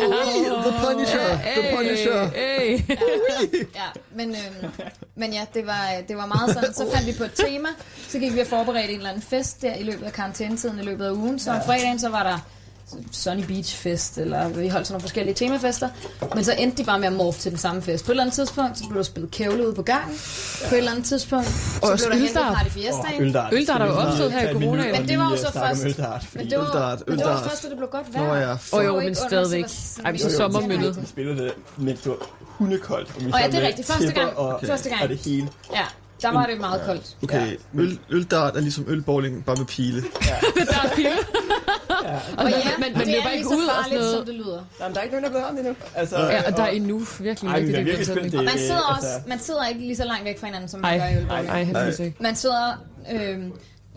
The Punisher. The Punisher.
Hey.
Ja, men, øhm, men ja, det var, det var meget sådan. Så fandt vi på et tema, så gik vi og forberedte en eller anden fest der i løbet af karantænetiden, i løbet af ugen. Så om fredagen, så var der Sunny Beach Fest, eller vi holdt sådan nogle forskellige temafester. Men så endte de bare med at morfe til den samme fest. På et eller andet tidspunkt, så blev der spillet kævle ude på gangen. På et eller andet tidspunkt, så
Og
blev der hentet. Party Fiestaen.
Øldart.
Øldart er jo opstået her i corona.
Men det var jo så først.
Øldart,
Men det var,
Øldart,
men det var først, da det blev godt
Nå
vejr.
ja,
Åh
Det
jo,
var
men stadigvæk. Ej, men så
vi-
sommermyndet.
Vi spillede det, mens det var hundekoldt. Og vi
Åh ja, det er rigtigt. Første gang.
Og,
Første gang.
Og det hele.
Ja, der var det meget koldt.
Okay, øl, øldart er ligesom ølbowling, bare med pile.
Der er pille.
Og ja,
men- men
det
løber
er
ikke ud og sådan
farligt,
noget.
som det lyder.
Jamen, der er ikke nogen, der er blevet ramt endnu. Altså,
Ja, og der er endnu virkelig
Ej, virkelig
dygtig
spændt.
Og man sidder
Øh,
også,
altså-
man sidder ikke lige så langt væk fra hinanden, som man
Ej,
gør i ølbowling.
ej, heldigvis ikke.
Man sidder øh,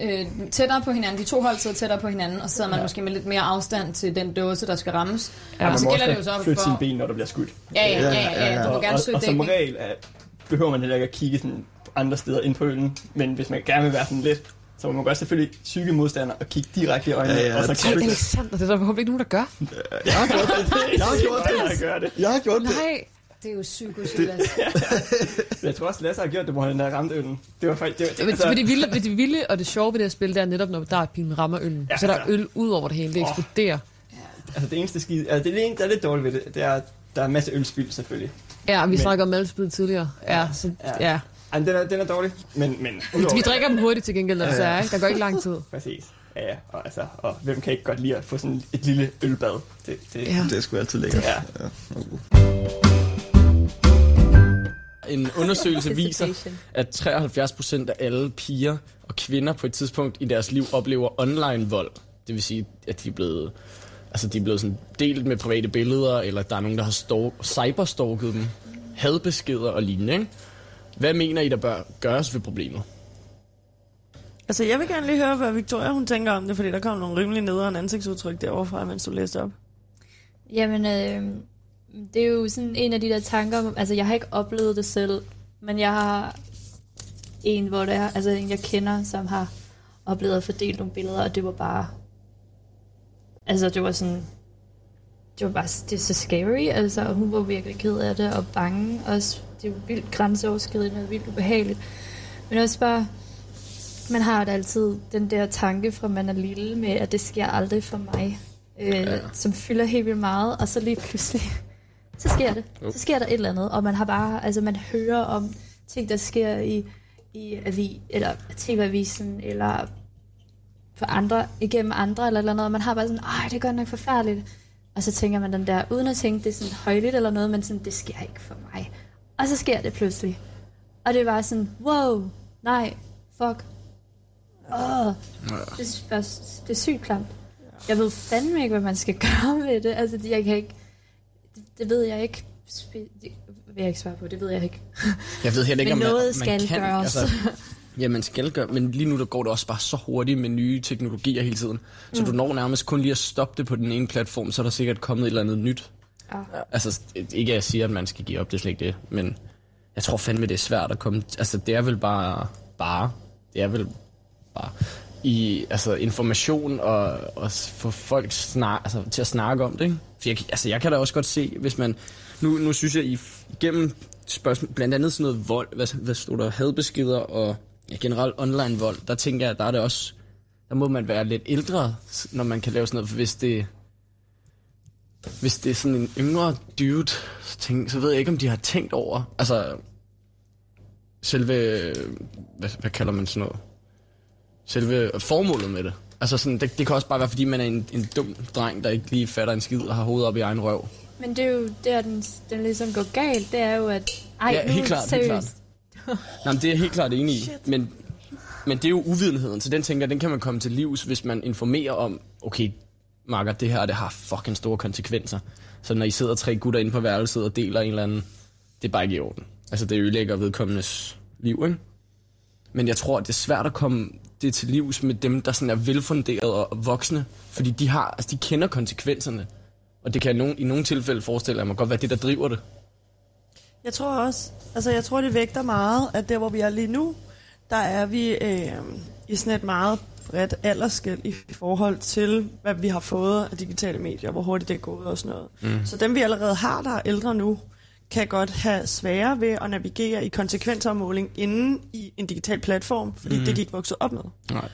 øh, tættere på hinanden. De to hold sidder tættere på hinanden, og så sidder man måske med lidt mere afstand til den dåse, der skal rammes.
Ja,
og
man
så gælder det
også
jo så
flytte
for...
sine ben, når der bliver skudt.
Ja, ja, ja, ja, ja. Du må
Og,
gerne
og,
søge
og som regel er, behøver man heller ikke at kigge sådan andre steder ind på øllen. Men hvis man gerne vil være sådan lidt, så må man godt selvfølgelig psyke modstander og kigge direkte i øjnene.
Ja, ja,
og så
det er.
Alexander, det er der forhåbentlig ikke nogen, der gør.
Jeg har gjort det. Jeg har gjort det.
det.
Jeg har gjort det.
Nej.
Det er jo psykosilas.
Jeg tror også, Lasse har gjort det, hvor han der ramte øllen. Det var faktisk... Det, var,
Det, altså, det, vilde, det vilde og det sjove ved det her spil, det er netop, når der er pilen rammer øllen.
Ja,
så er der
altså.
øl ud over det hele. Det
Åh.
eksploderer.
altså det eneste skide... Altså det, er det, der er lidt dårligt ved det, det er, at der er en masse ølspild selvfølgelig.
Ja, vi
Men-
snakker om malspid tidligere. Ja, så, ja. ja.
Den, er, den er dårlig, men... men
Vi drikker dem hurtigt til gengæld, når det så er, ikke? Der går ikke lang tid.
Præcis. Ja, ja. Og, altså, og hvem kan ikke godt lide at få sådan et lille ølbad? Det, det,
Ja.
Det er sgu altid lækkert.
Ja.
En undersøgelse viser, at 73% af alle piger og kvinder på et tidspunkt i deres liv oplever online vold. Det vil sige, at de er blevet, altså de er blevet sådan delt med private billeder, eller der er nogen, der har stalk, cyberstalket dem, hadbeskeder og lignende. Ikke? Hvad mener I, der bør gøres ved problemet?
Altså, jeg vil gerne lige høre, hvad Victoria hun tænker om det, fordi der kom nogle rimelig nederen ansigtsudtryk derovre fra, mens du læste op.
Jamen, øh, det er jo sådan en af de der tanker, altså jeg har ikke oplevet det selv, men jeg har en, hvor det er, altså en jeg kender, som har oplevet at fordele nogle billeder, og det var bare, altså det var sådan, det var bare, det er så scary, altså og hun var virkelig ked af det, og bange også, det er jo vildt grænseoverskridende og vildt ubehageligt, men også bare, man har da altid den der tanke fra man er lille med, at det sker aldrig for mig, øh, ja. som fylder helt vildt meget, og så lige pludselig, så sker det.
Jo.
Så sker der et eller andet, og man har bare, altså man hører om ting, der sker i, i avi, eller tv-avisen, eller for andre, igennem andre, eller eller andet, og man har bare sådan, ej, det er godt nok forfærdeligt. Og så tænker man den der, uden at tænke, det er sådan højligt eller noget, men sådan, det sker ikke for mig. Og så sker det pludselig. Og det bare sådan, wow, nej, fuck. Åh, det, er, det er sygt klamt. Jeg ved fandme ikke, hvad man skal gøre med det. Altså, det- jeg kan ikke... Det, det ved jeg ikke. Det vil jeg ikke svare på, det ved jeg ikke.
Jeg ved heller ikke,
Men
om
noget
man,
skal
man kan,
gøres.
Altså, ja, man skal gøre, men lige nu der går det også bare så hurtigt med nye teknologier hele tiden. Så
Mm.
du når nærmest kun lige at stoppe det på den ene platform, så er der sikkert kommet et eller andet nyt.
Ja.
Altså, ikke at jeg siger, at man skal give op, det er slet ikke det, men jeg tror fandme, det er svært at komme... Altså, det er vel bare... Bare... Det er vel bare i altså, information og, og få folk snak, altså, til at snakke om det. Ikke? For jeg, altså, jeg kan da også godt se, hvis man... Nu, nu synes jeg, I gennem spørgsmål, blandt andet sådan noget vold, hvad, hvad stod der, hadbeskeder og ja, generelt online vold, der tænker jeg, der er det også, der må man være lidt ældre, når man kan lave sådan noget, for hvis det, hvis det er sådan en yngre dude, så, tænk, så ved jeg ikke, om de har tænkt over, altså, selve, hvad, hvad kalder man sådan noget, selve formålet med det. Altså sådan, det, det kan også bare være, fordi man er en, en dum dreng, der ikke lige fatter en skid og har hovedet op i egen røv.
Men det er jo der, den, den ligesom går galt. Det er jo, at... Ej,
Ja,
nu
helt klart, helt
seriøst.
Nej, men det er jeg helt klart enig i. Men, men det er jo uvidenheden, så den tænker jeg, den kan man komme til livs, hvis man informerer om, okay, Marker, det her det har fucking store konsekvenser. Så når I sidder tre gutter inde på værelset og deler en eller anden, det er bare ikke i orden. Altså det ødelægger vedkommendes liv, ikke? Men jeg tror, det er svært at komme det til livs med dem, der sådan er velfunderet og voksne. Fordi de, har, altså de kender konsekvenserne. Og det kan i nogen, i nogle tilfælde forestille jeg mig godt være det, der driver det.
Jeg tror også, altså jeg tror, det vægter meget, at der, hvor vi er lige nu, der er vi øh, i sådan et meget bredt aldersskæld i, forhold til, hvad vi har fået af digitale medier, hvor hurtigt det er gået og sådan noget.
Mm.
Så dem, vi allerede har, der er ældre nu, kan godt have sværere ved at navigere i konsekvensafmåling inden i en digital platform, fordi mm. det er de ikke vokset op med.
Nej.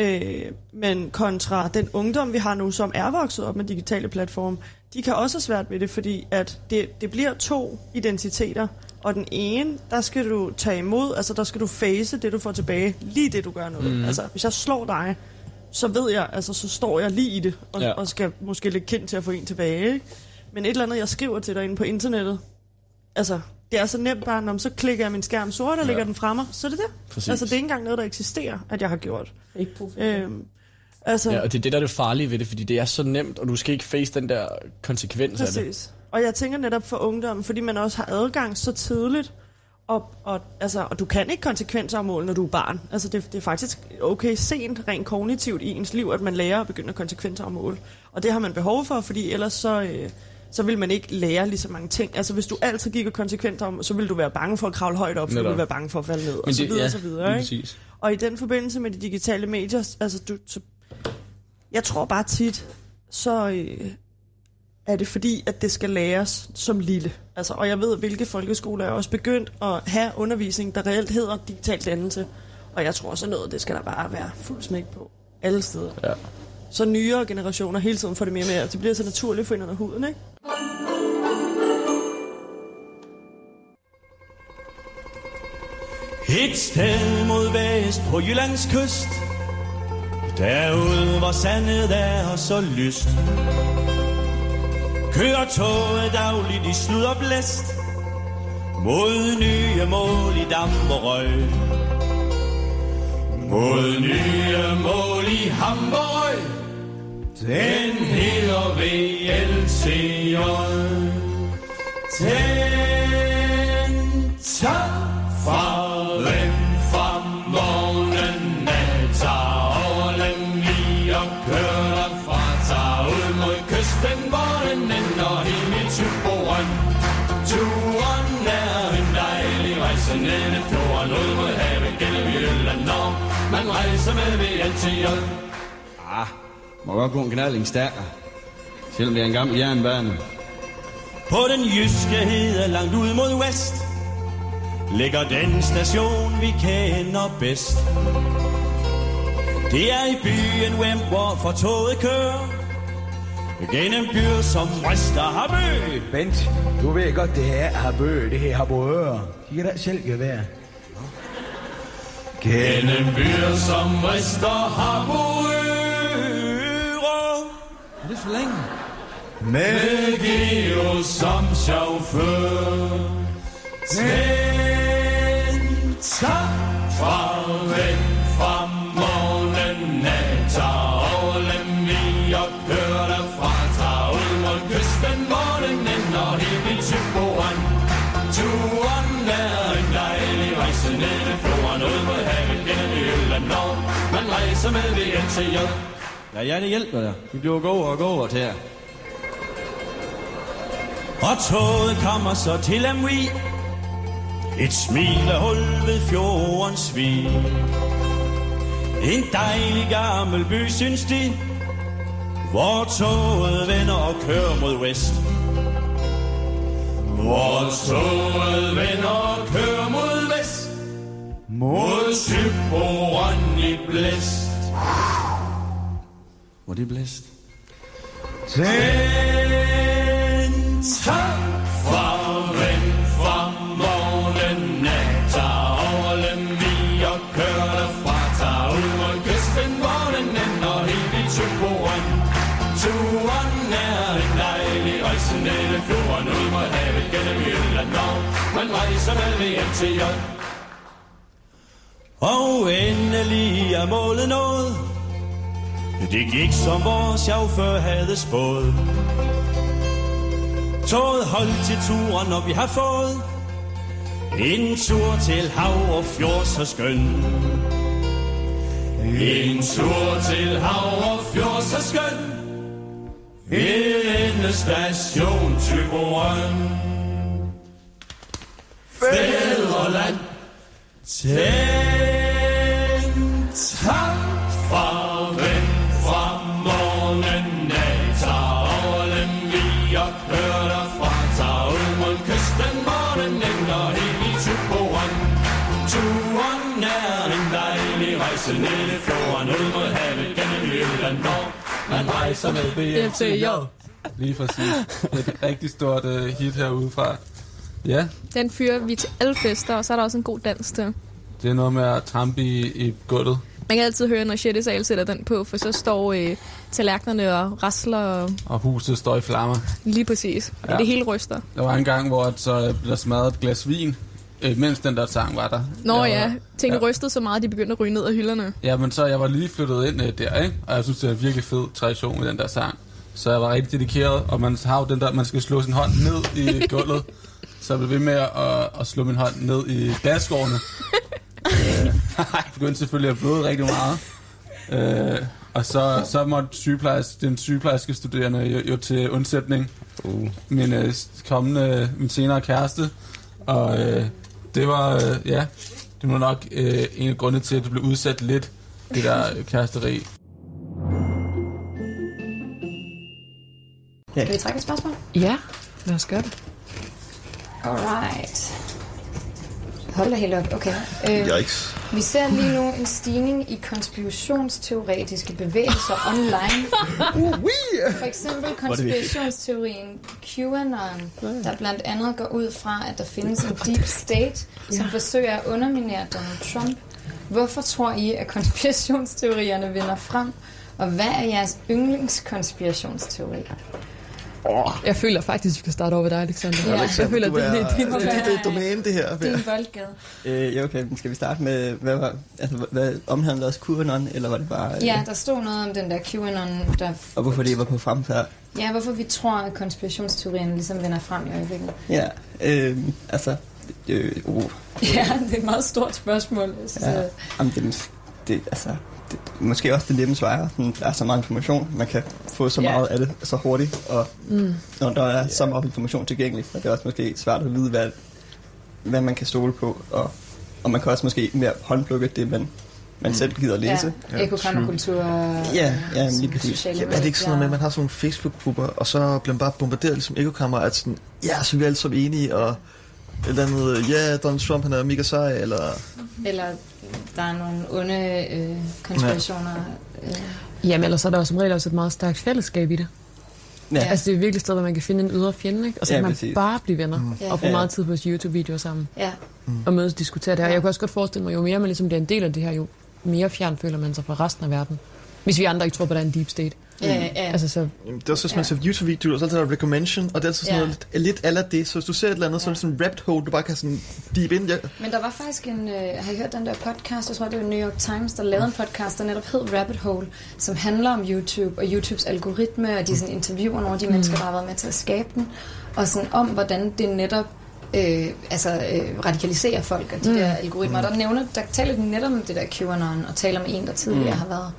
Øh, men kontra den ungdom, vi har nu, som er vokset op med digitale platforme, de kan også have svært ved det, fordi at det, det bliver to identiteter, og den ene, der skal du tage imod, altså der skal du face det, du får tilbage, lige det, du gør noget.
Mhm.
Mm. Altså, hvis jeg slår dig, så ved jeg, altså så står jeg lige i det, og,
Ja.
og skal måske lægge kendt til at få en tilbage. Ikke? Men et eller andet, jeg skriver til dig inde på internettet, altså, det er så nemt bare, når så klikker jeg min skærm sort og
Ja.
lægger den fremme, så er det det.
Præcis.
Altså, det er ikke engang noget, der eksisterer, at jeg har gjort.
Ikke
Øhm, altså,
Ja, og det er det, der er det farlige ved det, fordi det er så nemt, og du skal ikke face den der konsekvens af det.
Præcis. Og jeg tænker netop for ungdommen, fordi man også har adgang så tidligt, og, og, altså, og du kan ikke konsekvensafmåle, når du er barn. Altså det, det er faktisk okay sent, rent kognitivt i ens liv, at man lærer at begynde at konsekvensafmåle. Og det har man behov for, fordi ellers så, øh, så vil man ikke lære lige så mange ting. Altså hvis du altid gik og konsekvensafmåle, så vil du være bange for at kravle højt op, du
Netop.
vil være bange for at falde ned, og så videre,
ja,
og så videre. Ikke?
præcis.
Og i den forbindelse med de digitale medier, altså du, så, jeg tror bare tit, så øh, er det fordi, at det skal læres som lille. Altså, og jeg ved, hvilke folkeskoler er også begyndt at have undervisning, der reelt hedder digital dannelse. Og jeg tror sådan noget, det skal der bare være fuld smæk på. Alle steder.
Ja
så nyere generationer hele tiden får det mere med, og det bliver så naturligt for ind under huden, ikke?
Et sted mod vest på Jyllands kyst. Derude hvor sandet er og så lyst. Kører toget dagligt i slud og blæst. Mod nye mål i damp og røg. Mod nye mål i Hamburg den hedder VLCJ Den tager farven fra morgenen af Tager over lige og kører derfra. Tager ud mod kysten, hvor den ender helt i Tyboren Turen er en dejlig rejse ned i fjorden Ud mod havet gennem Jylland. Når man rejser med
VLCJ må godt gå en knalding stærkere. Selvom det er en gammel jernbane.
På den jyske hede langt ud mod vest Ligger den station vi kender bedst Det er i byen Wembley for toget kører Gennem byer som Rest og Habø
Bent, du ved godt, det her er Habø, det her Habøer. De kan da selv gevær.
Gennem byer som Rest og
Det for længe?
Med Geo som chauffør. Tænder farvel fra morgenen af. Tager over Lemvig og kører derfra. Tager ud mod kysten, hvor den ender helt i Tyboren Turen er en dejlig rejse ned ad fjorden Ud mod havet gennem Jylland Når man rejser med VLTJ
Ja, ja, det hjælper dig. Vi bliver gode og gode til her.
Og toget kommer så til Lemvig Et smilehul ved fjordens svig En dejlig gammel by, synes de Hvor toget vender og kører mod vest. Hvor toget vender og kører mod vest. Mod Syboren i blæst
hvor det er blæst.
Tænder farven fra morgenen af Tager over Lemvig og kører derfra Tager ud mod kysten, hvor den helt i Tyboren Turen er en dejlig rejse ned ad fjorden Ud mod havet gennem Jylland Når man rejser med Og endelig er målet nået. Det gik som vores chauffør havde spået. Toget holdt til turen, når vi har fået En tur til hav og fjord så skøn. En tur til hav og fjord så skøn. Endestation Tyborøn Fædreland Tændt farven rejse ned i fjorden Ud mod havet gennem Jylland Når man rejser med BFTJ
Lige præcis. Et rigtig stort uh, hit herudefra. Ja,
Den fyrer vi til alle fester, og så er der også en god dans til.
det er noget med at trampe i, i gulvet.
Man kan altid høre, når Sjette Sal sætter den på, for så står øh, tallerkenerne og rasler og
Og huset står i flammer.
lige præcis. Ja. Det hele ryster.
Der var en gang, hvor at så blev der smadret et glas vin, øh, mens den der sang var der.
Nå
Jeg
ja,
var-
tingene ja. rystede så meget, at de begyndte at ryge ned af hylderne.
Ja, men så jeg var lige flyttet ind øh, der, ikke? Og jeg synes, det er en virkelig fed tradition med den der sang. Så jeg var rigtig dedikeret, og man har jo den der, man skal slå sin hånd ned i gulvet. så jeg blev ved med at, at slå min hånd ned i daskårene. øh, jeg begyndte selvfølgelig at bløde rigtig meget. Øh, og så, så måtte sygeplejerske, den sygeplejerske studerende jo, jo til undsætning. Uh. Min øh, kommende, min senere kæreste. Og øh, det var, øh, ja, det var nok øh, en af grundene til, at det blev udsat lidt, det der kæresteri.
Kan vi trække et spørgsmål?
Ja, lad os gøre det.
Alright. Hold da helt op, okay. Øh,
Yikes.
vi ser lige nu en stigning i konspirationsteoretiske bevægelser online. For eksempel konspirationsteorien QAnon, der blandt andet går ud fra, at der findes en deep state, som forsøger at underminere Donald Trump. Hvorfor tror I, at konspirationsteorierne vinder frem? Og hvad er jeres yndlingskonspirationsteori?
Oh. Jeg føler faktisk, vi skal starte over ved dig, Alexander.
Ja.
Jeg føler,
du
det,
er,
det, det,
det, det, det er domæne, det her.
Din boldgade.
Øh, ja, okay, men skal vi starte med, hvad, var, altså, hvad omhandlede også QAnon, eller var det bare... øh,
Ja, der stod noget om den der QAnon, der...
Og hvorfor det var på fremfærd?
Ja, hvorfor vi tror, at konspirationsteorien ligesom vinder frem i øjeblikket.
Ja, øh, altså... Øh, uh,
Ja, det er et meget stort spørgsmål. Jeg synes,
ja,
ja.
jamen, det, det, altså, det, måske også det nemme. Sådan, Der er så meget information, man kan få så
Ja.
meget af det så hurtigt, og
Mm.
når der er så meget information tilgængelig, så er det også måske svært at vide, hvad, hvad man kan stole på, og, og man kan også måske mere håndplukke det, man, man selv gider at læse.
Ja, ekokammerkultur.
Ja, ja, lige præcis.
Jamen, er det ikke sådan noget med, at man har sådan nogle Facebook-grupper, og så bliver man bare bombarderet ligesom ekokammer, at sådan, ja, så er vi alle sammen enige, og et eller andet, ja, Donald Trump, han er mega sej, eller...
Eller der er nogle onde øh, konspirationer. Øh.
Jamen, ellers er der jo som regel også et meget stærkt fællesskab i det.
Ja.
Altså, det er virkelig et sted, hvor man kan finde en ydre fjende, ikke? Og så
Ja,
kan man
præcis.
bare blive venner. Mm.
Ja.
Og bruge
Ja.
meget tid på YouTube-videoer sammen.
Ja.
Og mødes og diskutere det her. Jeg kan også godt forestille mig, jo mere man ligesom bliver en del af det her, jo mere fjern føler man sig fra resten af verden. Hvis vi andre ikke tror på, at der er en deep state.
Ja, ja, ja.
Altså, så...
Jamen, Det er også, hvis man ser YouTube-videoer, så er der recommendation, og det er sådan
Ja.
noget lidt, lidt aller det. Så hvis du ser et eller andet, så er det sådan en rabbit hole, du bare kan sådan deep ind. Ja.
Men der var faktisk en, øh, har I hørt den der podcast, jeg tror det var New York Times, der lavede en podcast, der netop hed Rabbit Hole, som handler om YouTube og YouTubes algoritme, og de sådan interviewer nogle af de
Mm.
mennesker, der har været med til at skabe den, og sådan om, hvordan det netop øh, altså, øh, radikaliserer folk og de
Mm.
der algoritmer. Der, nævner, der taler de netop om det der QAnon, og taler med en, der tidligere
Mm.
har været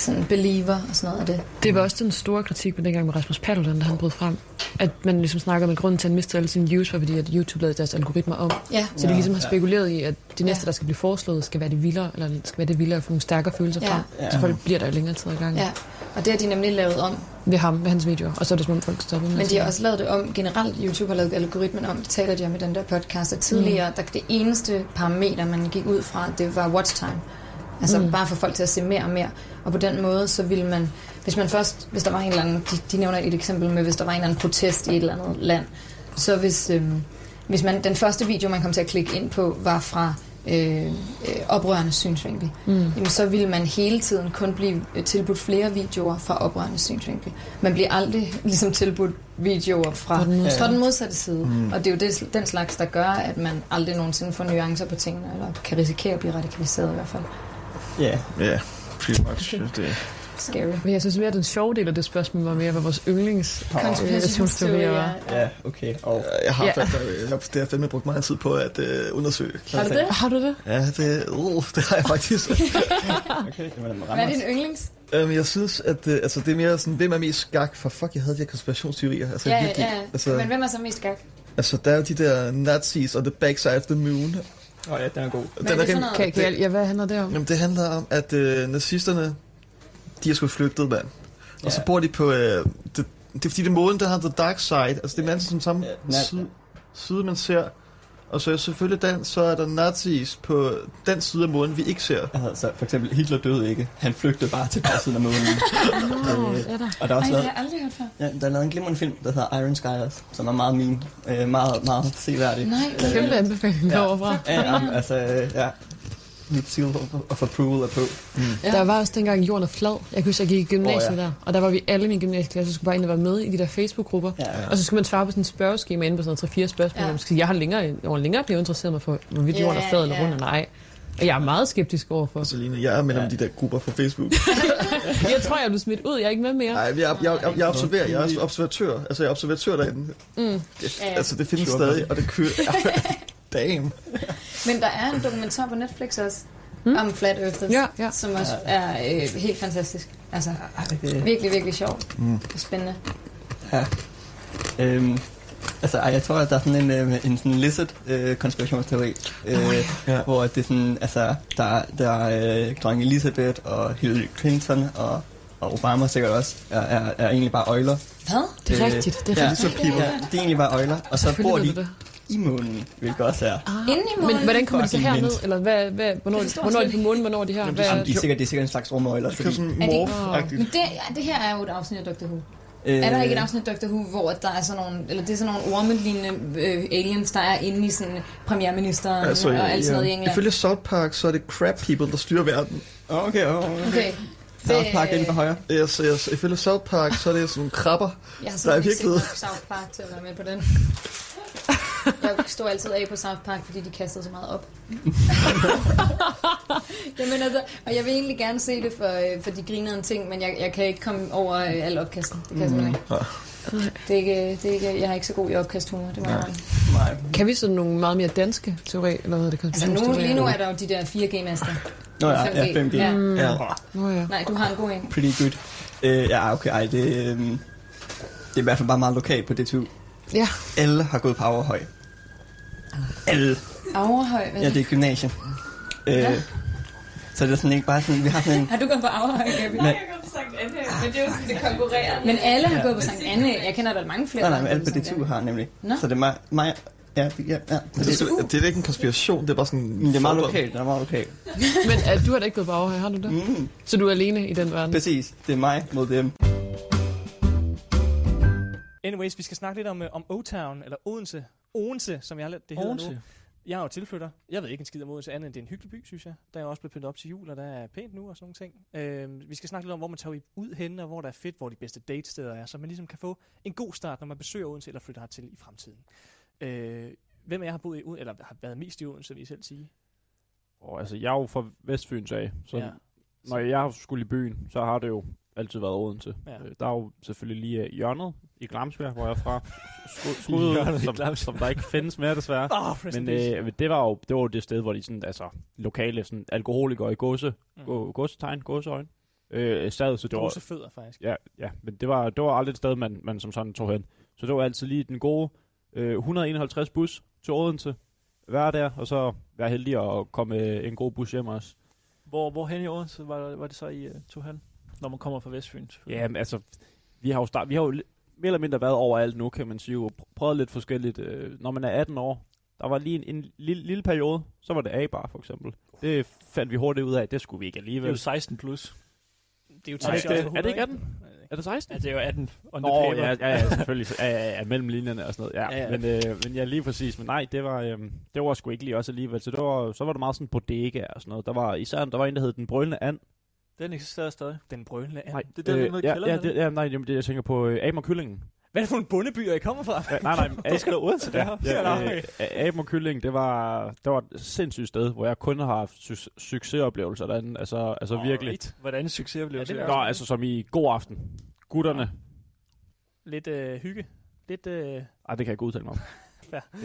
sådan believer og sådan noget af det.
Det var også den store kritik med dengang med Rasmus Paludan, da han brød frem. At man ligesom snakker om, at grunden til, at han mistede alle sine views, var fordi, at YouTube lavede deres algoritmer om.
Ja.
Så de ligesom har
Ja.
spekuleret i, at det næste, der skal blive foreslået, skal være det vildere, eller skal være det vildere at få nogle stærkere følelser
Ja.
frem.
Ja.
Så folk bliver der jo længere tid i gang.
Ja, og det har de nemlig lavet om.
Ved ham, ved hans videoer. Og så er det som om folk stopper med
Men de har også lavet det om, generelt YouTube har lavet algoritmen om, det taler de om i den der podcast, at tidligere, der det eneste parameter, man gik ud fra, det var watch time. Altså
Mm.
bare for folk til at se mere og mere. Og på den måde, så ville man, hvis man først, hvis der var en eller anden, de, de nævner et eksempel med, hvis der var en eller anden protest i et eller andet land, så hvis, øhm, hvis man, den første video, man kom til at klikke ind på, var fra øh, øh, oprørende synsvinkel,
Mm.
jamen, så ville man hele tiden kun blive øh, tilbudt flere videoer fra oprørende synsvinkel. Man bliver aldrig ligesom tilbudt videoer fra,
den modsatte.
fra den modsatte side.
Mm.
Og det er jo det, den slags, der gør, at man aldrig nogensinde får nuancer på tingene, eller kan risikere at blive radikaliseret i hvert fald.
Ja.
Ja, pretty much. Det.
Scary.
Men jeg synes mere, at den sjove del af det spørgsmål var mere, hvad vores yndlings
Konspirationsteorier.
var.
Ja, okay. Og
Jeg har,
Ja.
ja. jeg har, det har fandme brugt meget tid på at øh, undersøge.
Har du det?
Har du det?
Ja, det, uh, det har jeg faktisk.
okay, jamen,
Hvad er din yndlings?
Um, jeg synes, at øh, altså, det er mere sådan, hvem er mest skak? For fuck, jeg havde de her konspirationsteorier. Altså,
Ja,
virkelig.
ja,
Altså,
men hvem er så mest gak?
altså, der er jo de der Nazis og The Backside of the Moon.
Åh oh, ja, den er god.
Hvad er det for noget?
Kan, kan jeg, ja, hvad handler det om?
Jamen, det handler om, at øh, nazisterne, de er sgu flygtet, mand. Og så bor de på... Øh, det, det er fordi, det er måden, der har The Dark Side. Altså, det er altid som samme
Ja,
side, side, man ser. Og så er selvfølgelig den, så er der nazis på den side af måden, vi ikke ser.
Altså, for eksempel, Hitler døde ikke. Han flygtede bare til bare siden af månen.
Nå,
Øh,
er der?
og der er også
Ej, det
lavet,
har jeg aldrig hørt før.
ja, der er lavet en glimrende film, der hedder Iron Sky også, som er meget min. Øh, meget, meget seværdig.
Nej,
Øh,
Kæmpe anbefaling
ja.
derovre.
Ja, ja, altså, øh, ja. Mit seal of, of approval er på. Mm.
Ja. Der var også dengang jorden er flad. Jeg kan huske, jeg gik i gymnasiet oh,
ja.
der. Og der var vi alle i min gymnasieklasse, skulle bare ind og være med i de der Facebook-grupper.
Ja, ja.
Og så skulle man svare på sådan en spørgeskema inde på sådan noget 3-4 spørgsmål.
Ja.
Ja. Sige, jeg har længere, over længere blevet interesseret mig for, hvorvidt jorden er flad eller rund eller ej. Og jeg er meget skeptisk overfor.
Celine, jeg er med ja. de der grupper på Facebook.
jeg tror, jeg blev smidt ud. Jeg er ikke med mere.
Nej, jeg, jeg, jeg, jeg observerer. Jeg er observatør. Altså, jeg er observatør derinde.
Mm.
Det, altså, det findes
Sure,
stadig, og det kører... Damn.
Men der er en dokumentar på Netflix også, mm. om Flat Earthers,
Ja, ja.
som også er øh, helt fantastisk. Altså,
det-
virkelig, virkelig sjovt
Mm.
og spændende.
Ja. Øhm, altså, jeg tror, at der er sådan en, øh, en sådan lizard øh, konspirationsteori, øh,
Ja.
hvor det er sådan, altså, der, der er øh, dronning Elizabeth og Hillary Clinton og og Obama sikkert også, er, er, er egentlig bare øjler.
Hvad?
Det er rigtigt, det er
ja,
rigtigt.
så people. Ja, det er egentlig bare øjler, og så bor de. I månen, hvilket også er...
Ah. Inde i månen?
Men hvordan kommer de så herned? Eller hvad, hvad, hvornår,
Det
hvornår er
jeg
de på månen, hvornår er de her?
Jamen, det, er, det, er sikkert, det er sikkert en slags rumøjler.
Det er sådan
det-
morph-agtigt.
Men det, det her er jo et afsnit af Doctor Who.
Øh,
Er der ikke et afsnit af Doctor Who, hvor der er sådan nogle, eller det er sådan nogle ormelignende øh, aliens, der er inde i sådan premierministeren
Altså,
og alt sådan noget i England?
Ifølge South Park, så er det crab people, der styrer verden.
Okay, okay.
Okay.
South Park inden for højre.
Yes, yes. Ifølge South Park, så er det sådan nogle krabber,
Jeg har
der er virkelig...
nok South Park til at være med på den. Jeg står altid af på South Park, fordi de kastede så meget op. Jamen altså, og jeg vil egentlig gerne se det for, øh, for de grinerende ting, men jeg, jeg kan ikke komme over øh, al opkasten. Det kan jeg simpelthen ikke. Det er ikke, det er ikke, jeg er ikke så god i opkasthumor, det indrømme.
Nej.
Kan vi sådan nogle meget mere danske teorier, eller hvad hedder det?
Altså nu, lige nu er der jo de der 4G-master.
Nå ja, ja, 5G.
Ja.
Mm. ja.
Nå ja.
Nej, du har en god en.
Pretty good. Øh, ja, okay, ej, det, øh, det er i hvert fald bare meget lokalt på DTU.
Ja.
Alle har gået på Averhøj. Alle.
Averhøj, hvad
Ja, det er gymnasium. Øh,
Ja.
Så det er sådan ikke bare sådan, vi har sådan en...
Har du gået på Averhøj, Gabi?
Nej.
Men det er jo sådan, det konkurrerer. Men alle har
Ja.
gået på Sankt Anne. Jeg kender da mange flere.
Nej,
der
nej, men
har
alle
gået
på
Sankt
DTU
Anne.
har nemlig.
Nå.
Så det er mig... mig ja, ja, ja.
Det, er, det er ikke en konspiration, det er bare sådan...
Men det er meget lokalt, det er meget lokalt.
Men uh, du har da ikke gået på Aarhus, har du det?
Mm.
Så du er alene i den verden?
Præcis, det er mig mod dem.
Anyways, vi skal snakke lidt om, øh, om O-Town, eller Odense. Odense, som jeg, det hedder
Odense.
nu. Jeg er jo tilflytter. Jeg ved ikke en skid om Odense, andet end det er en hyggelig by, synes jeg. Der er også blevet pyntet op til jul, og der er pænt nu og sådan nogle ting. Øh, vi skal snakke lidt om, hvor man tager ud hen, og hvor der er fedt, hvor de bedste datesteder er, så man ligesom kan få en god start, når man besøger Odense eller flytter hertil i fremtiden. Øh, hvem af jer har boet i Odense, eller har været mest i Odense, vil I selv sige?
Og altså, jeg er jo fra Vestfyns af, så
Ja.
ja. når jeg skulle i byen, så har det jo altid været Odense.
Ja.
Ja. Der er jo selvfølgelig lige øh, hjørnet i Glamsbjerg, hvor jeg er fra. Skud, som, som der ikke findes mere, desværre.
In
Men øh, det var jo det var jo det sted, hvor de sådan, altså, lokale sådan, alkoholikere i gåse,
Mm.
mm. gåsetegn, gåseøjne, øh, sad, så det var...
Gåsefødder, faktisk.
Ja, ja, men det var, det var aldrig et sted, man, man som sådan tog hen. Så det var altid lige den gode øh, 151 bus til Odense, være der, og så være heldig at komme øh, en god bus hjem også.
Hvor, hvor hen i Odense var, var det så, I uh, tog hen? Når man kommer fra Vestfyn.
Ja, men altså, vi har jo, start, vi har jo mere eller mindre været overalt nu, kan man sige, og pr- prøvet lidt forskelligt. Øh, når man er 18 år, der var lige en, en lille, lille periode, så var det A-bar for eksempel. Det fandt vi hurtigt ud af, det skulle vi ikke alligevel.
Det er jo 16 plus.
Det er jo
er, det, er det ikke 18? Er det 16?
Ja, det er jo 18 on the
Nå,
paper.
ja, ja, ja, selvfølgelig. Ja, ja, ja, mellem linjerne og sådan noget. Ja,
Ja,
ja,
ja.
Men, øh, men ja, lige præcis. Men nej, det var, øh, det var sgu ikke lige også alligevel. Så, det var, så var det meget sådan bodega og sådan noget. Der var især, der var en, der hed Den Brølende And.
Den eksisterer stadig.
Den brølende and.
Nej,
Det er er nede i
ja,
kælderen,
ja,
er det
det, ja, nej, jamen, det, jeg tænker på øh, Aben og Kyllingen.
Hvad er det for nogle bundebyer, I kommer fra?
Ja, nej, nej.
Du skal da Odense, det her. Ja,
Ja, ja, Aben og Kylling, det var, det var et sindssygt sted, hvor jeg kun har haft su- succesoplevelser derinde. Altså, altså
Alright.
virkelig.
Hvordan en succesoplevelse
Ja, det
Nå, altså som i god aften. Gutterne.
Lidt øh, hygge. Lidt... Øh,
Ej, det kan jeg ikke udtale mig om.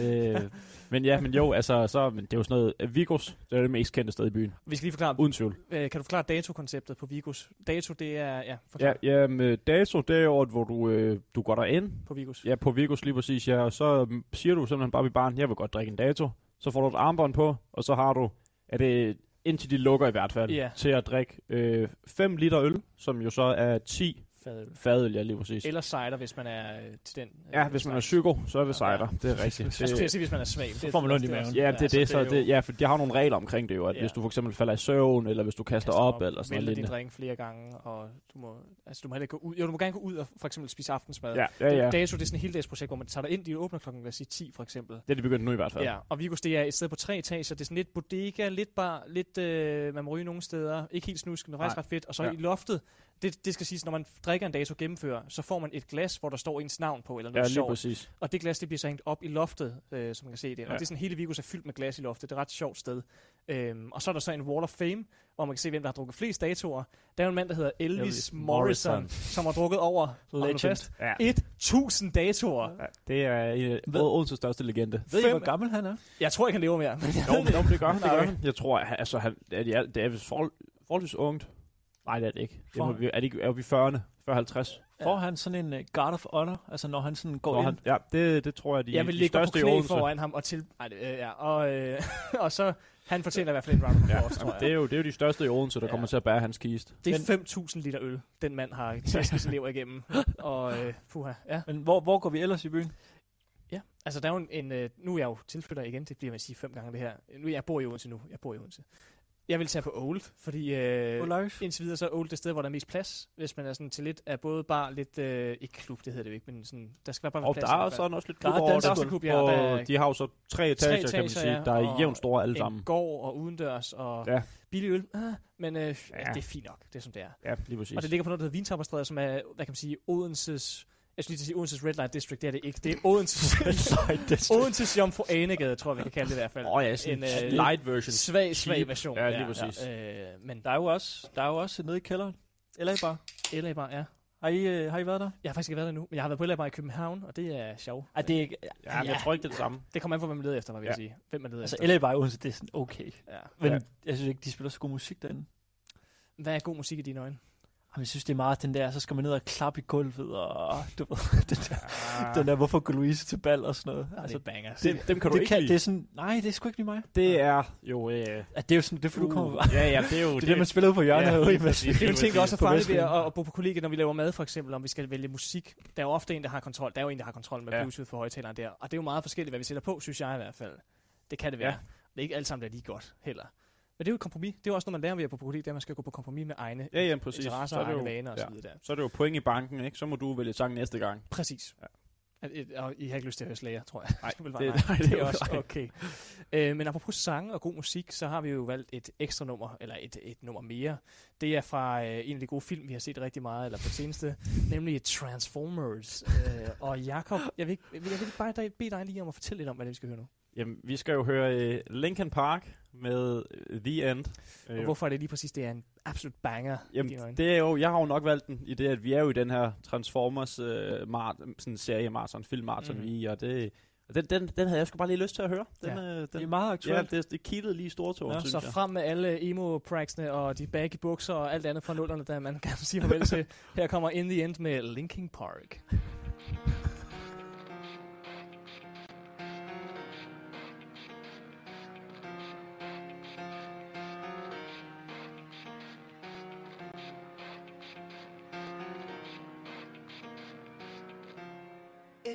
Øh, men ja, men jo, altså, så, men det er jo sådan noget, øh, Vigos, det er det mest kendte sted i byen.
vi skal lige forklare,
Uden tvivl.
øh, kan du forklare dato-konceptet på Vigos? Dato, det er... Ja,
Ja,
forklar.
ja med dato, det er jo, hvor du, øh, du går derind.
På Vigos.
Ja, på Vigos lige præcis, ja. Og så mm, siger du simpelthen bare ved barn, jeg vil godt drikke en dato. Så får du et armbånd på, og så har du, er det indtil de lukker i hvert fald,
Ja.
til at drikke 5 liter øl, som jo så er 10
Fadøl.
fadøl, ja lige præcis.
Eller cider, hvis man er øh, til den. øh,
Ja, hvis man er psyko, så er det cider. Det er rigtigt.
Jeg skulle sige, hvis man er svag.
Så får man ondt i maven.
Ja, det er det, så
er
det, ja, for de har nogle regler omkring det jo, at
Ja.
hvis du for eksempel falder i søvn, eller hvis du kaster, op, eller sådan noget
din drink flere gange, og du må, altså, du må heller ikke gå ud. Jo, du må gerne gå ud og for eksempel spise aftensmad.
Ja, ja, ja.
Det, dato, det er sådan et heldagsprojekt, hvor man tager dig ind, de åbner klokken, lad os sige 10 for eksempel.
Det er de begyndt nu i hvert fald.
Ja, og Vigos, det er et sted på tre etager. Det er sådan lidt bodega, lidt bar, lidt, øh, man må ryge nogle steder. Ikke helt snusk, men faktisk ret fedt. Og så i loftet, det, det skal siges, når man drikker en dato gennemfører, så får man et glas, hvor der står ens navn på, eller noget
Ja, lige
sjovt.
præcis.
Og det glas, det bliver så hængt op i loftet, øh, som man kan se det. Ja. Og det er sådan, hele Vigos er fyldt med glas i loftet. Det er et ret sjovt sted. Øhm, og så er der så en Wall of Fame, hvor man kan se, hvem der har drukket flest datoer. Der er en mand, der hedder Elvis,
Elvis
Morrison,
Morrison.
som har drukket over fast,
Ja.
1000 datoer.
Ja, det er en af Odenses største legende.
Ved I,
Fem-
hvor gammel han er?
Jeg tror ikke, han lever mere. Men
Jo, men det gør han, det gør han. Jeg tror, altså, han, det er, det er forholdsvis ungt. Nej, det er det ikke. Det må,
For-
vi, er, det ikke er vi 40'erne? 40-50?
Får han sådan en uh, guard of honor, altså når han sådan går
Når
ind?
han- ja, det, det tror jeg, de,
jeg vil
de største i Odense.
foran ham og til... Ej, det, øh, ja, og, øh, og så... Han fortjener i hvert fald en round of
Ja,
applause, tror
jamen,
jeg.
det, er jo, det er jo de største i Odense, der
Ja.
kommer til at bære hans kiste.
Det er 5.000 liter øl, den mand har tasket sin lever igennem. Og øh, puha, ja.
Men hvor, hvor går vi ellers i byen?
Ja, altså der er jo en, en øh, nu er jeg jo tilflytter igen, det bliver man sige fem gange det her. Nu jeg bor i Odense nu, jeg bor i Odense. Jeg vil tage på Old, fordi øh,
Old
indtil videre så er Old det sted, hvor der er mest plads, hvis man er sådan til lidt af både bar, lidt, øh, ikke klub, det hedder det jo ikke, men sådan, der skal være bare være
Og
plads.
der
i
er sådan også lidt
Der er
klub over det,
også klub, ja,
og
der er
de har jo så tre etager, kan man sige, der er
og
jævnt store alle
en
sammen.
gård og udendørs og
Ja.
billig øl, ah, men øh, ja. det er fint nok, det er som det er.
Ja, lige præcis.
Og det ligger på noget, der hedder Vintopperstræde, som er, hvad kan man sige, Odenses... Jeg skulle lige sige Odenses Red Light District, det er det ikke. Det er Odenses, Odenses Jomfru Anegade, tror jeg, vi kan kalde det i hvert fald.
Åh ja, sådan en light version.
Svag, svag version.
Ja, lige præcis.
Ja, øh, men
Der er jo også, der er jo også nede i kælderen. LA Bar.
LA Bar, ja.
Har I, øh, har I været der?
Jeg har faktisk ikke været der nu, men jeg har været på LA Bar i København, og det er sjovt.
Ej, det er ikke...
Ja, men jeg tror ikke, det er det samme.
Det kommer an på, hvad man leder efter, hvad jeg
Ja.
sige. Hvem man leder
Altså,
efter.
LA Bar i Odense, det er sådan okay.
Ja.
Men
Ja.
jeg synes ikke, de spiller så god musik derinde.
Hvad er god musik i dine øjne?
Jamen, jeg synes, det er meget den der, så skal man ned og klappe i gulvet, og du ved, den der,
Ah.
den der hvorfor går Louise til bal og sådan noget.
det er bangers.
Dem- dem kan du
det
ikke lide.
Det er sådan, nej, det er sgu ikke lige mig.
Det er jo... Øh,
Ja, det er jo sådan, det er for du
Uh,
kommer...
ja, ja, det er jo-
det, er
det-
det, man spiller ud på hjørnet
Ja,
herude
Det er en ting, der også er farligt ved at, at bo på kollegiet, når vi laver mad for eksempel, om vi skal vælge musik. Der er jo ofte en, der har kontrol. Der er jo en, der har kontrol med
Ja.
Bluetooth for højtaleren der. Og det er jo meget forskelligt, hvad vi sætter på, synes jeg i hvert fald. Det kan det være.
Ja.
Det er ikke alt sammen, der er lige godt heller. Det er jo et kompromis. Det er jo også noget, man lærer ved at på kollegiet, det er, at man skal gå på kompromis med egne
Ja, ja, præcis.
interesser
er
og egne
jo-
vaner og
ja.
så videre der.
Så er det jo point i banken, ikke? Så må du vælge sang næste gang.
Præcis.
Ja.
Og I har ikke lyst til at høre Slayer, tror jeg.
Nej, det-
bare-
nej, det
det
er
også okay. Øh, men apropos sang og god musik, så har vi jo valgt et ekstra nummer, eller et, et nummer mere. Det er fra øh, en af de gode film, vi har set rigtig meget, eller på det seneste, nemlig Transformers. øh, og Jakob, jeg vil, jeg vil, jeg vil bare bede dig lige om at fortælle lidt om, hvad det vi skal høre nu.
Jamen, vi skal jo høre uh, Linkin Park med uh, The End.
Og hvorfor er det lige præcis, det er en absolut banger
Jamen, det er jo, jeg har jo nok valgt den i det, at vi er jo i den her Transformers uh, mart, sådan serie maraton, film maraton,
Mhm.
mm. vi i, og det, og den, den, den havde jeg sgu bare lige lyst til at høre. Den,
Ja.
øh, den,
Det er meget aktuelt.
Ja, det, det kittede lige i stortåen,
Ja,
synes
så
jeg.
frem med alle emo praksene og de baggy bukser og alt andet fra nullerne, der man kan sige farvel til. Her kommer In The End med Linkin Park.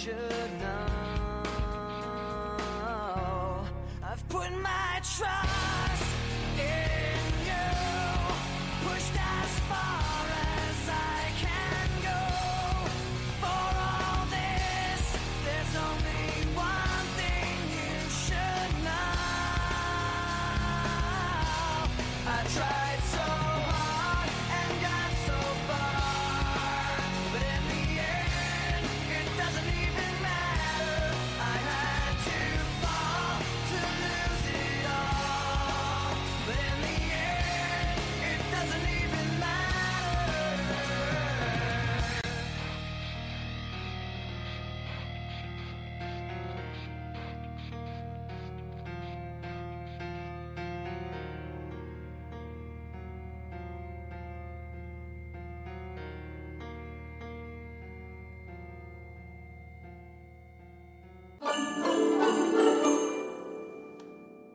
should know. I've put my trust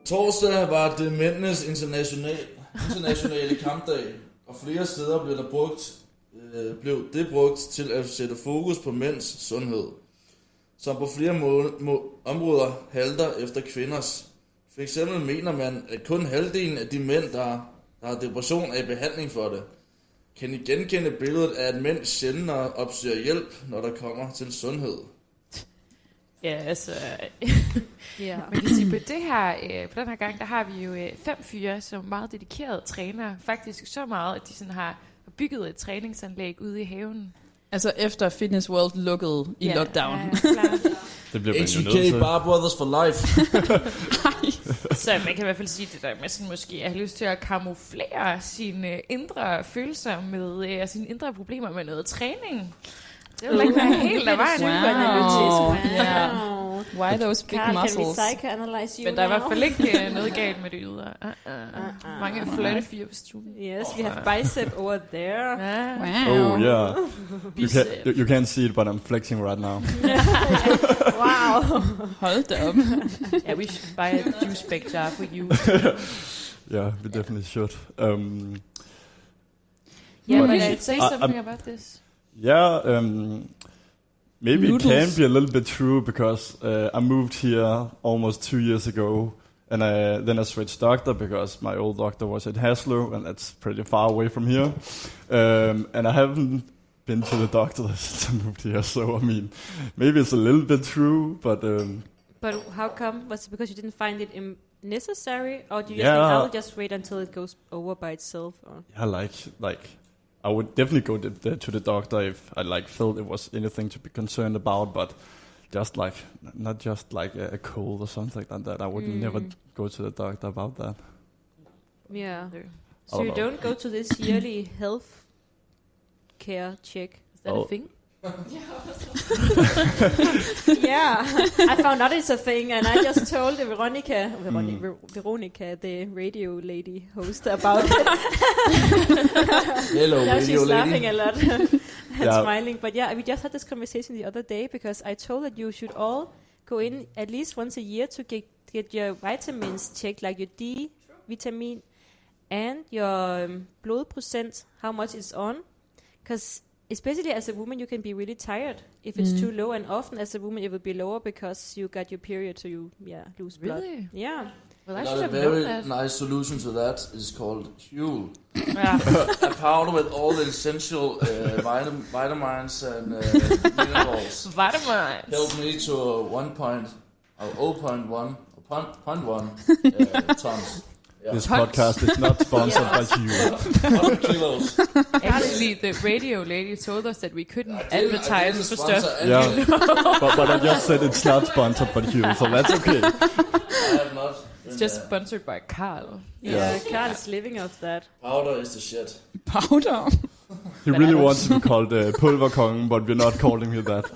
Torsdag var det mændenes international, internationale kampdag, og flere steder blev, der brugt, øh, blev det brugt til at sætte fokus på mænds sundhed, som på flere må, må, områder halter efter kvinders. For eksempel mener man, at kun halvdelen af de mænd, der, der har depression, er i behandling for det. Kan I genkende billedet af, at mænd sjældnere opsøger hjælp, når der kommer til sundhed?
Ja, altså...
Ja, man kan sige, på, det her, øh, på den her gang, der har vi jo øh, fem fyre, som er meget dedikerede trænere. Faktisk så meget, at de sådan har bygget et træningsanlæg ude i haven.
Altså efter Fitness World lukkede i
Ja,
lockdown.
ja, klart.
Det bliver man jo nødt til.
Bar Brothers for life.
Så man kan i hvert fald sige det der med sådan måske at have lyst til at kamuflere sine indre følelser med øh, sine indre problemer med noget træning. Det vil ikke være helt af vejen.
Wow.
Wow.
Yeah. Why those big
Carl,
muscles?
Can we psychoanalyze you
Men der er i hvert fald ikke øh, noget galt med det ydre. Uh, uh, uh. Mange flotte fyre på stuen.
Yes, we have bicep over there.
Wow.
Oh yeah. You, can, you, you can't see it, but I'm flexing right now.
wow.
Hold da op.
yeah, we should buy a juice bag jar for you.
yeah, we definitely should. Um,
Yeah,
but-
but I'd say
I-
something
I'm-
about this.
Yeah, um, maybe
Noodles.
it can be a little bit true because uh, I moved here almost two years ago, and I, then I switched doctor because my old doctor was at Haslo, and that's pretty far away from here. Um, and I haven't been to the doctor since I moved here, so I mean, maybe it's a little bit true, but um,
But how come? Was it because you didn't find it necessary, or do you
Yeah.
think I'll just wait until it goes over by itself? Or?
yeah, like like I would definitely go to the, to the doctor if I like felt it was anything to be concerned about, but just like not just like a, a cold or something like that. I would
Mm.
never go to the doctor about that.
Yeah. So you
don't know.
don't go to this yearly health care check? Is that
Oh.
a thing? yeah, I found out it's a thing, and I just told Veronica, Veronica,
Mm.
Veronica, the radio lady host, about it.
Hello,
now
radio
she's
lady.
laughing a lot and
Yeah.
smiling. But yeah, we just had this conversation the other day because I told that you should all go in at least once a year to get get your vitamins checked, like your D vitamin and your um, blood percent, how much it's on, because especially as a woman, you can be really tired if it's
Mm.
too low, and often as a woman, it will be lower because you got your period, so you yeah lose blood.
Really?
Yeah.
Well, I should
a
have known
very
that.
nice solution to that is called Huel.
Yeah.
a powder with all the essential uh, vitam- vitamins and uh, minerals.
Vitamins.
Helped me to uh, 1 point, uh, 0.1 or point, point 1 uh, tons. Yeah.
This podcast is not sponsored by you.
kilos.
Actually, the radio lady told us that we couldn't
didn't- I
advertise
didn't
for
sponsor
stuff.
Yeah, but, but I just said it's not sponsored by you, so that's okay.
I have not.
It's just sponsored by Carl.
Yeah,
Yeah.
Carl is living off that.
powder is the shit.
Powder.
He really wants to be called uh, Pulverkongen, but we're not calling him that.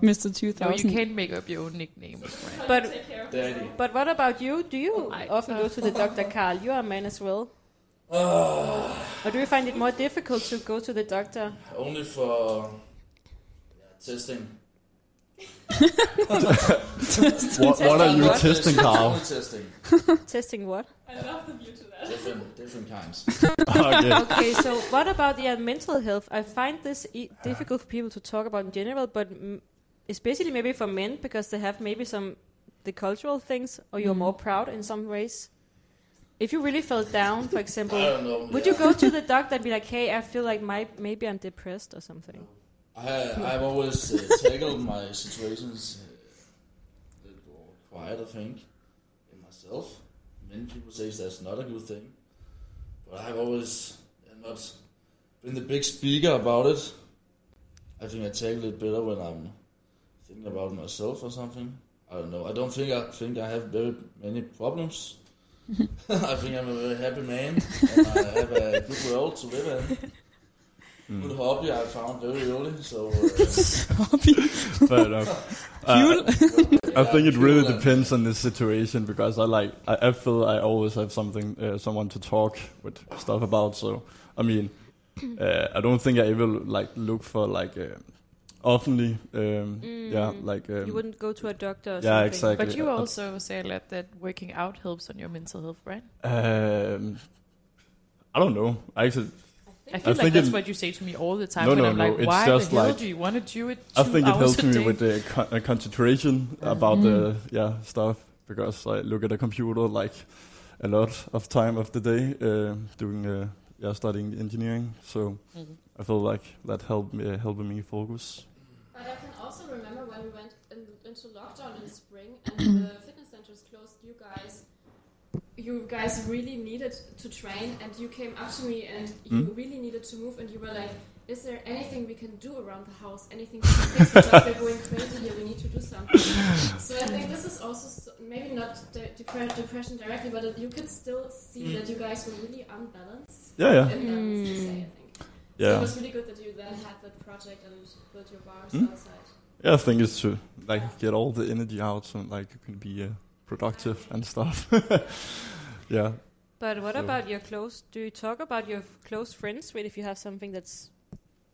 Mr. 2000.
No, you can't make up your own nickname. Right?
But
Daddy.
but what about you? Do you often go to the doctor, Carl? You are a man as well. or do you find it more difficult to go to the doctor?
Only for yeah, testing.
What, what are you testing, Carl?
Testing.
Testing what?
Different, different times.
Okay.
okay, so what about yeah, mental health? I find this e- difficult for people to talk about in general, but especially maybe for men because they have maybe some the cultural things, or you're
Mm.
more proud in some ways. If you really felt down, for example,
I don't know,
would
yeah.
you go to the doctor and be like, "Hey, I feel like my maybe I'm depressed or something"?
I, I've always uh, tackled my situations uh, a little more quiet, I think, in myself. Many people say that's not a good thing, but I've always not been the big speaker about it. I think I tackle it better when I'm thinking about myself or something. I don't know. I don't think I think I have very many problems. I think I'm a very happy man, and I have a good world to live in. Good hobby I found very early, so. Uh,
Fair enough. Uh, I think it really depends on the situation because I like I, I feel I always have something uh, someone to talk with stuff about. So I mean, uh, I don't think I ever like look for like uh, openly. Um,
Mm.
Yeah, like um,
you wouldn't go to a doctor or
yeah,
something.
exactly.
But you
Uh,
also say a lot that working out helps on your mental health, right?
Um, I don't know. I Actually,
I feel like
think
that's
it-
what you say to me all the time
No,
when
no,
I'm
no.
like,
it's
why
just
the hell
like,
do you want to do it
I
two
think it helps me with the con- uh, concentration about
Mm.
the yeah stuff because I look at the computer like a lot of time of the day uh, doing uh, yeah studying engineering. So
Mhm.
I feel like that helped me helping me focus.
But I can also remember when we went in, into lockdown in spring and the fitness centers closed. You guys, you guys really needed to train, and you came up to me and you
Mm.
really needed to move, and you were like, "Is there anything we can do around the house? Anything we can fix because we're going crazy here? We need to do something." so I think this is also so, maybe not de- depre- depression directly, but it, you could still see that you guys were really unbalanced.
Yeah, yeah.
Imbalanced, to say, I. So
Yeah.
it was really good that you then had that project and built your bars
Mm.
outside.
Yeah, I think it's true. like get all the energy out so like you can be uh, productive and stuff. yeah.
But what
So-
about your close? Do you talk about your f- close friends with if you have something that's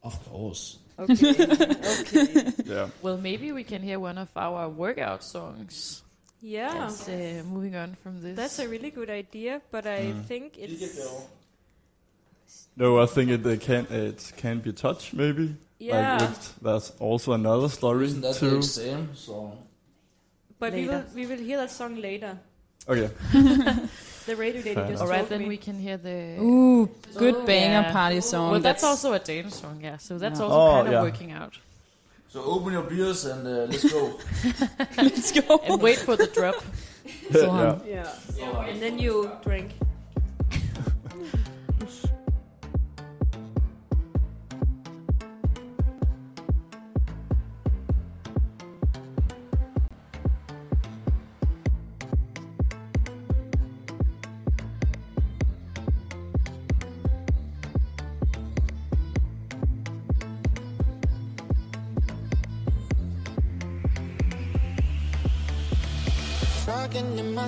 Of course.
okay? okay.
Yeah.
Well, maybe we can hear one of our workout songs.
Yeah.
As, uh, moving on from this.
That's a really good idea, but I
Mm.
think it's
No, I think it uh, can it can be touch maybe.
Yeah.
Like it's, that's also another story
Isn't that
too.
the exam song?
But we
Later.
will we will hear that song later.
Okay.
the radio lady just
All right, then
me.
we can hear the.
Ooh, good
Oh,
banger
yeah.
party song.
Well, that's,
That's-
also a Danish song, yeah. So that's
Yeah.
also
Oh,
kind of
yeah.
working out.
So open your beers and uh, let's go.
Let's go.
And wait for the drop.
So
yeah.
Yeah. And then you drink.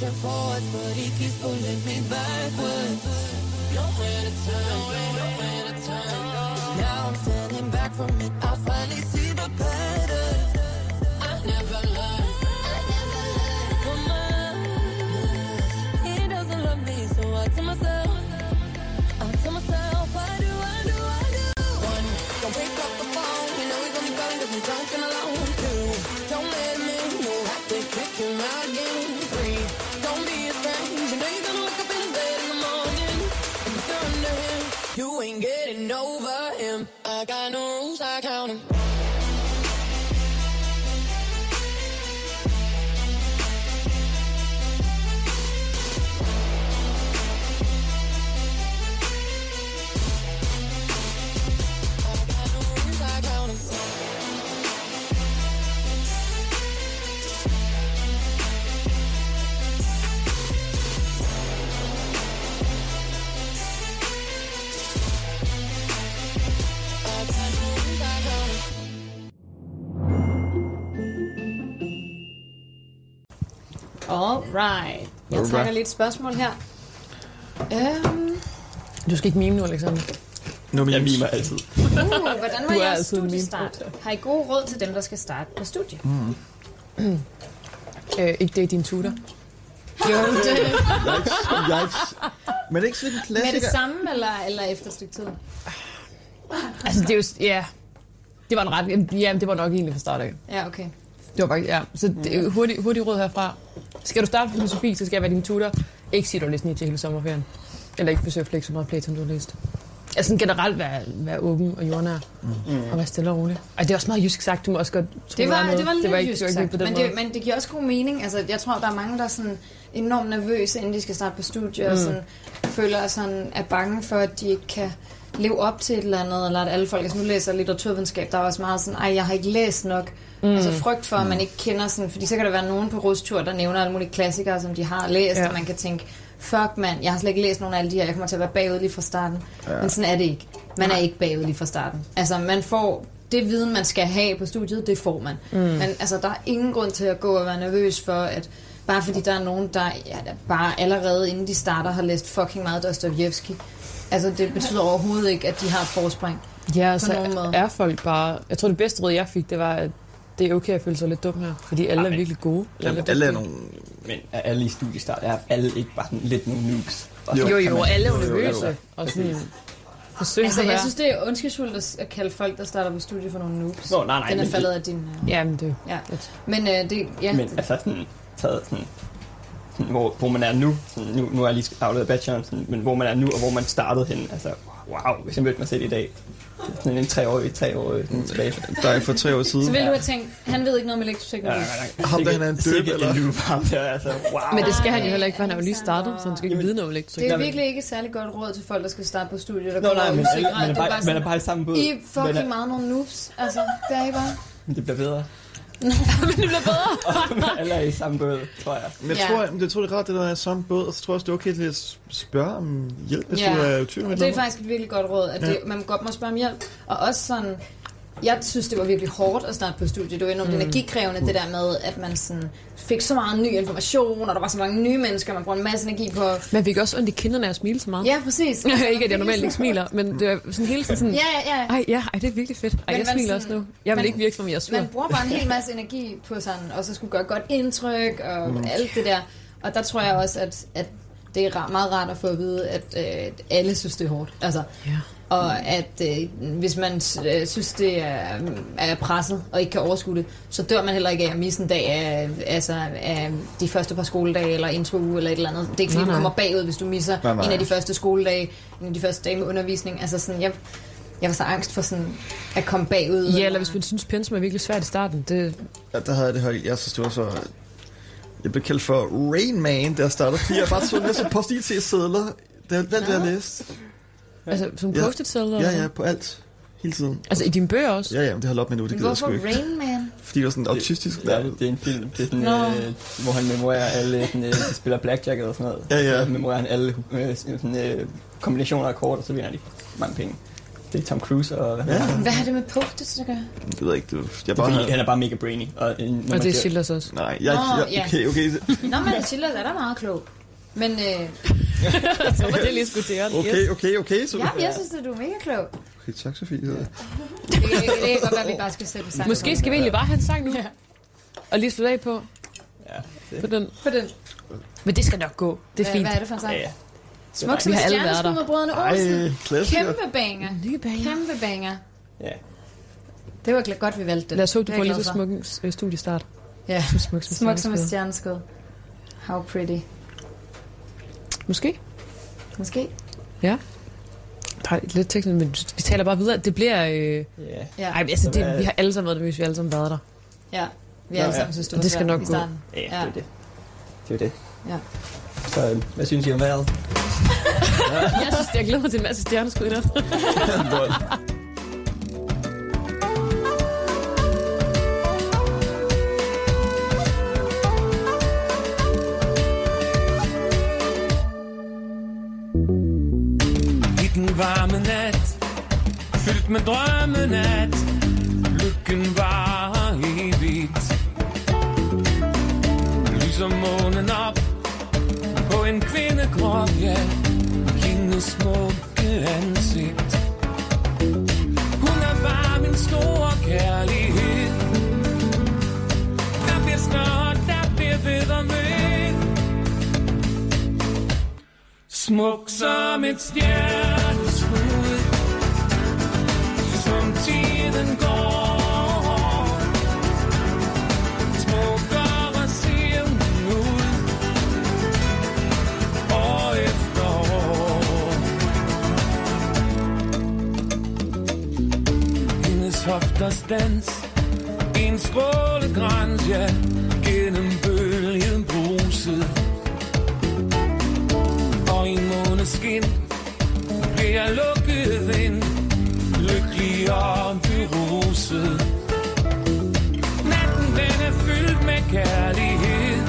pushing but he keeps pulling me backwards. Nowhere to turn,
Alright. Jeg trækker lidt spørgsmål her. Um,
Du skal ikke mime nu, Alexander.
No
Jeg mimer altid.
uh, hvordan var
er
jeres studiestart? Har I gode råd til dem, der skal starte på studie?
Mm.
Øh, ikke det er din tutor.
Gjorde du det?
Er er ikke, men er det ikke sådan en
Med
klassiker?
det samme, eller, eller efter et stykke tid?
Altså, det er jo... Ja. Det var en ret... Ja, det var nok egentlig fra start af.
Ja, okay.
Det var faktisk... Ja. Så det er hurtigt, hurtigt råd herfra. Skal du starte på filosofi, så skal jeg være din tutor. Ikke sige, du har læst Nietzsche hele sommerferien. Eller ikke at flække så meget Platon, du har læst. Altså generelt være, være åben og jordnær. Mm. Og være stille og rolig. Ej, det er også meget jysk sagt. Du må også godt tro,
Det var,
noget.
det var lidt
det var ikke,
jysk
det var ikke
sagt,
på den
men
måde.
det, men det giver også god mening. Altså, jeg tror, der er mange, der er sådan enormt nervøse, inden de skal starte på studie, mm. og
Mm.
sådan, føler sådan, er bange for, at de ikke kan leve op til et eller andet, eller at alle folk, altså nu læser litteraturvidenskab, der er også meget sådan, ej, jeg har ikke læst nok. Mm.
Mm.
Altså frygt for, at man ikke kender sådan, fordi så kan der være nogen på rustur, der nævner alle mulige klassikere, som de har læst,
Ja.
og man kan tænke, fuck mand, jeg har slet ikke læst nogen af alle de her, jeg kommer til at være bagud lige fra starten.
Ja.
Men sådan er det ikke. Man er ikke bagud lige fra starten. Altså, man får det viden, man skal have på studiet, det får man.
Mm.
Men altså, der er ingen grund til at gå og være nervøs for, at bare fordi der er nogen, der, ja, der bare allerede inden de starter har læst fucking meget Dostojevski. Altså, det betyder overhovedet ikke, at de har et forspring.
Ja,
på nogen
altså
måde.
er folk bare... Jeg tror, det bedste råd, jeg fik, det var, at det er okay at føle sig lidt dum her. Fordi alle er virkelig gode.
Jamen,
alle er nogle...
Men er alle i studiestart, er alle ikke bare sådan lidt nogle noobs? Og
Jo, jo, jo, alle er nervøse. Og sådan, forsøg
Altså, jeg synes, det er ondskabsfuldt at- kalde folk, der starter på studie for nogle noobs.
Nå, nej, nej,
Den er
men
faldet
det-
af din... Uh...
Jamen, det
Ja. Men uh, det... Ja.
Men altså sådan, taget sådan, sådan hvor, hvor man er nu, sådan, nu, nu er jeg lige afleveret bacheloren, sådan, men hvor man er nu, og hvor man startede hen, altså, wow, hvis jeg mødte mig selv i dag, sådan en treårig, treårig sådan tilbage.
Dig for tre år siden.
Så ville du have tænkt, han ved ikke noget om elektroteknologi.
Ja, nej, nej.
Ham der, han er en døb, eller?
en noob, ham der, altså, wow.
Men det skal han jo heller ikke, for han er jo lige startet, så han skal ikke vide noget om
Det
elektrik.
er virkelig ikke et særligt godt råd til folk, der skal starte på studiet. Der
Nå, nej, men man er
Det
bare- man er bare i samme båd.
I er fucking
er-
meget nogle noobs. Altså, det er I bare.
Det bliver bedre.
Men det bliver bedre.
Alle er i samme båd, tror jeg.
Men jeg
Ja.
tror, jeg, jeg tror, det er rart, det der er samme båd, og så tror jeg også, det er okay til at spørge om hjælp, hvis
Ja.
du er tvivl om et
Det er faktisk et virkelig godt råd, at det,
Ja.
man godt må spørge om hjælp. Og også sådan, jeg synes, det var virkelig hårdt at starte på studiet. Det var enormt
Mm.
mm. energikrævende, det der med, at man sådan fik så meget ny information, og der var så mange nye mennesker, man brugte en masse energi på.
Man fik også ondt i kinderne af at smile så meget.
Ja, præcis.
ikke, at jeg normalt ikke smiler, men det var sådan hele tiden sådan...
Ja, ja, ja.
Ej, ja, ej, det er virkelig fedt. Ej,
Men
jeg smiler
sådan-
også nu. Jeg vil
man-
ikke virke, som jeg er sur.
Man bruger bare en hel masse energi på sådan, og så skulle gøre godt indtryk, og
Mm.
alt det der. Og der tror jeg også, at, at det er meget rart at få at vide, at øh, alle synes, det er hårdt. Altså,
ja.
Og at øh, hvis man øh, synes, det er, er presset og ikke kan overskue det, så dør man heller ikke af at misse en dag af, altså, af de første par skoledage eller intro uge eller et eller andet. Det er ikke fordi,
Nej,
du kommer bagud, hvis du misser
Nej, nej.
en af de første skoledage, en af de første dage med undervisning. Altså sådan, jeg, jeg var så angst for sådan at komme bagud.
Ja, eller hvis man synes, pensum er virkelig svært i starten. Det...
Ja, der havde jeg det højt. Jeg synes, det var så... Jeg blev kaldt for Rain Man, jeg startede, fordi jeg bare så en masse post-it-sædler. Det er alt, det, jeg læste.
Altså, som
Ja.
post-it-sædler?
Ja, ja, på alt. Hele tiden.
Altså, i dine bøger også?
Ja, ja, men det har jeg op med nu, det gider jeg
Hvorfor
sgu ikke.
Rain Man?
Fordi det var sådan autistisk.
Ja, det er en film, det er sådan,
Nå.
øh, hvor han memorerer alle, sådan, øh, de spiller blackjack eller sådan noget.
Ja, ja.
Så memorerer han alle øh, sådan, øh, kombinationer af kort, og så vinder de mange penge. Det er Tom Cruise og...
Ja.
Hvad har det med post-its at gøre?
Det ved jeg ikke, det, jeg
Det er
bare
fordi, han er bare mega brainy. Og, øh,
Og det er Schillers også.
Nej, jeg, jeg, okay, okay.
Nå, men Chillers er da meget klog. Men øh,
så var det lige skulle til
Okay, okay, okay. Så
ja, men jeg synes, at du er mega klog.
Okay, tak, Sofie.
Det, det, det kan godt være, at vi bare skal sætte sammen.
Måske skal vi egentlig bare have en sang nu. Ja. Og lige slutte af på.
Ja,
på den.
På den.
Men det skal nok gå. Det er fint.
hvad er det for en sang?
Ja, ja.
Smuk som stjerneskud med brødrene Olsen. Kæmpe banger.
Nye banger.
Kæmpe banger.
Ja.
Det var godt, vi valgte det.
Lad os håbe, du
Det er
får lige så smuk øh, studiestart.
Ja,
smuk som,
smuk som et
stjerneskud.
How pretty.
Måske.
Måske.
Ja. Der er lidt teknisk, men vi taler bare videre. Det bliver... Øh...
Ja.
Ja.
Ej, altså,
Så
det, vi har alle sammen været nervøse, vi har alle sammen været der.
Ja, vi
Nå,
alle
ja.
sammen synes, det
Og
var
det skal nok gå.
Ja, det er jo det. Det er jo det.
Ja.
Så øh, hvad synes I om vejret?
jeg synes, jeg glæder mig til en masse stjerneskud i nat.
Fyldt drømmen at Lykken var evigt
lyser månen op på en kvindekrop, ja. Hendes smukke ansigt. Hun er bare min store kærlighed. Der bliver snart, der bliver ved og med. Smuk som et stjerne. Tiden går. Smukkere ser hun ud. År efter år. Hendes hofters dans. En strålegrans, ja. Gennem bølgen bruset. Og i måneskin bliver lukket ind. Lykkelig og kærlighed.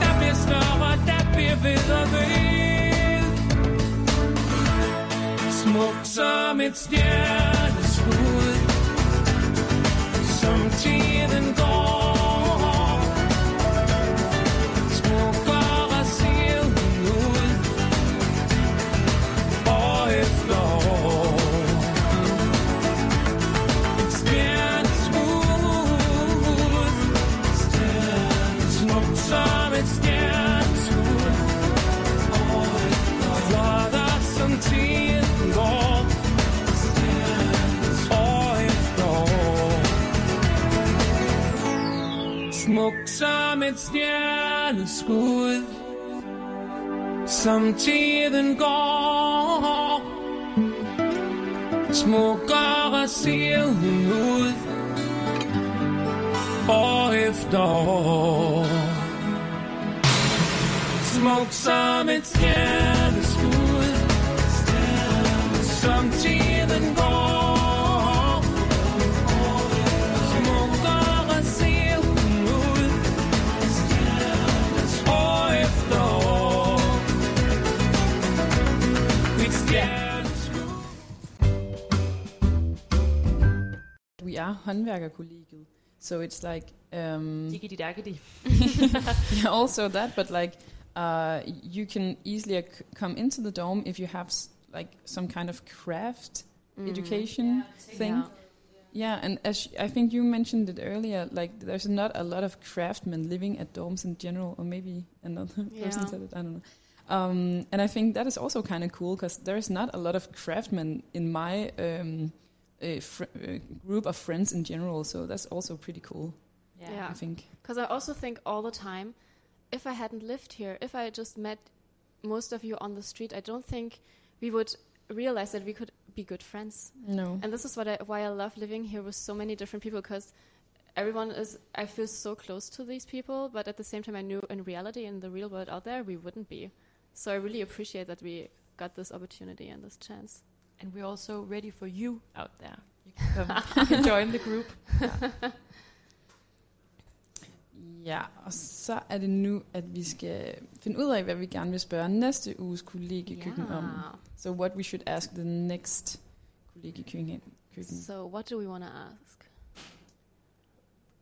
Der bliver større, der bliver ved og ved. Smuk som et stjerne som et stjerneskud. Som tiden går. Smukker og ser hun ud. År efter år. Smuk som et stjerneskud.
We are håndværkerkollegiet, so it's like um,
Diggity daggity.
yeah, also that, but like uh, you can easily c- come into the dome if you have s- like some kind of craft
Mm.
education thing.
Yeah.
Yeah, and as sh- I think you mentioned it earlier, like there's not a lot of craftsmen living at domes in general, or maybe another person said it. I don't know. Um, and I think that is also kind of cool because there's not a lot of craftsmen in my um, fr- uh, group of friends in general. So that's also pretty cool.
Yeah.
I think.
Because I also think all the time, if I hadn't lived here, if I just met most of you on the street, I don't think we would realize that we could be good friends.
No.
And this is what I, why I love living here with so many different people because everyone is, I feel so close to these people, but at the same time, I knew in reality, in the real world out there, we wouldn't be. So I really appreciate that we got this opportunity and this chance.
And we're also ready for you out there. You can come and join the group.
Ja, og så er det nu, at vi skal finde ud af, hvad vi gerne vil spørge næste uges kollegekøkken
Ja.
om. So what we should ask the next kollegekøkken. køkken.
So what do we want to ask?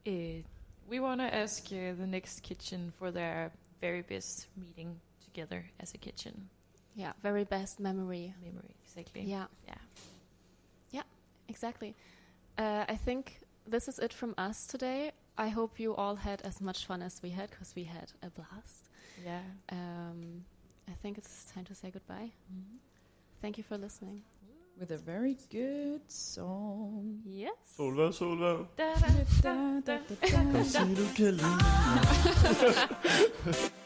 Uh, we want to ask uh, the next kitchen for their very best meeting together as a kitchen.
Yeah, very best memory.
Memory, exactly.
Yeah.
Yeah.
Yeah, exactly. Uh, I think this is it from us today. I hope you all had as much fun as we had because we had a blast.
Yeah.
Um, I think it's time to say goodbye.
Mhm.
Thank you for listening.
With a very good song.
Yes.
Solvær, solvær.
Da, da, da, da, da,
Kom, sig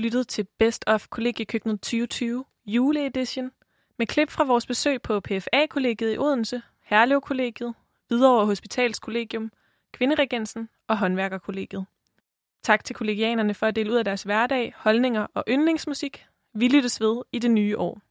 lyttede til Best of Kollegiekøkkenet 2020 juleedition med klip fra vores besøg på PFA-kollegiet i Odense, Herlev-kollegiet, Hvidovre Hospitalskollegium, Kvinderegensen og Håndværkerkollegiet. Tak til kollegianerne for at dele ud af deres hverdag, holdninger og yndlingsmusik. Vi lyttes ved i det nye år.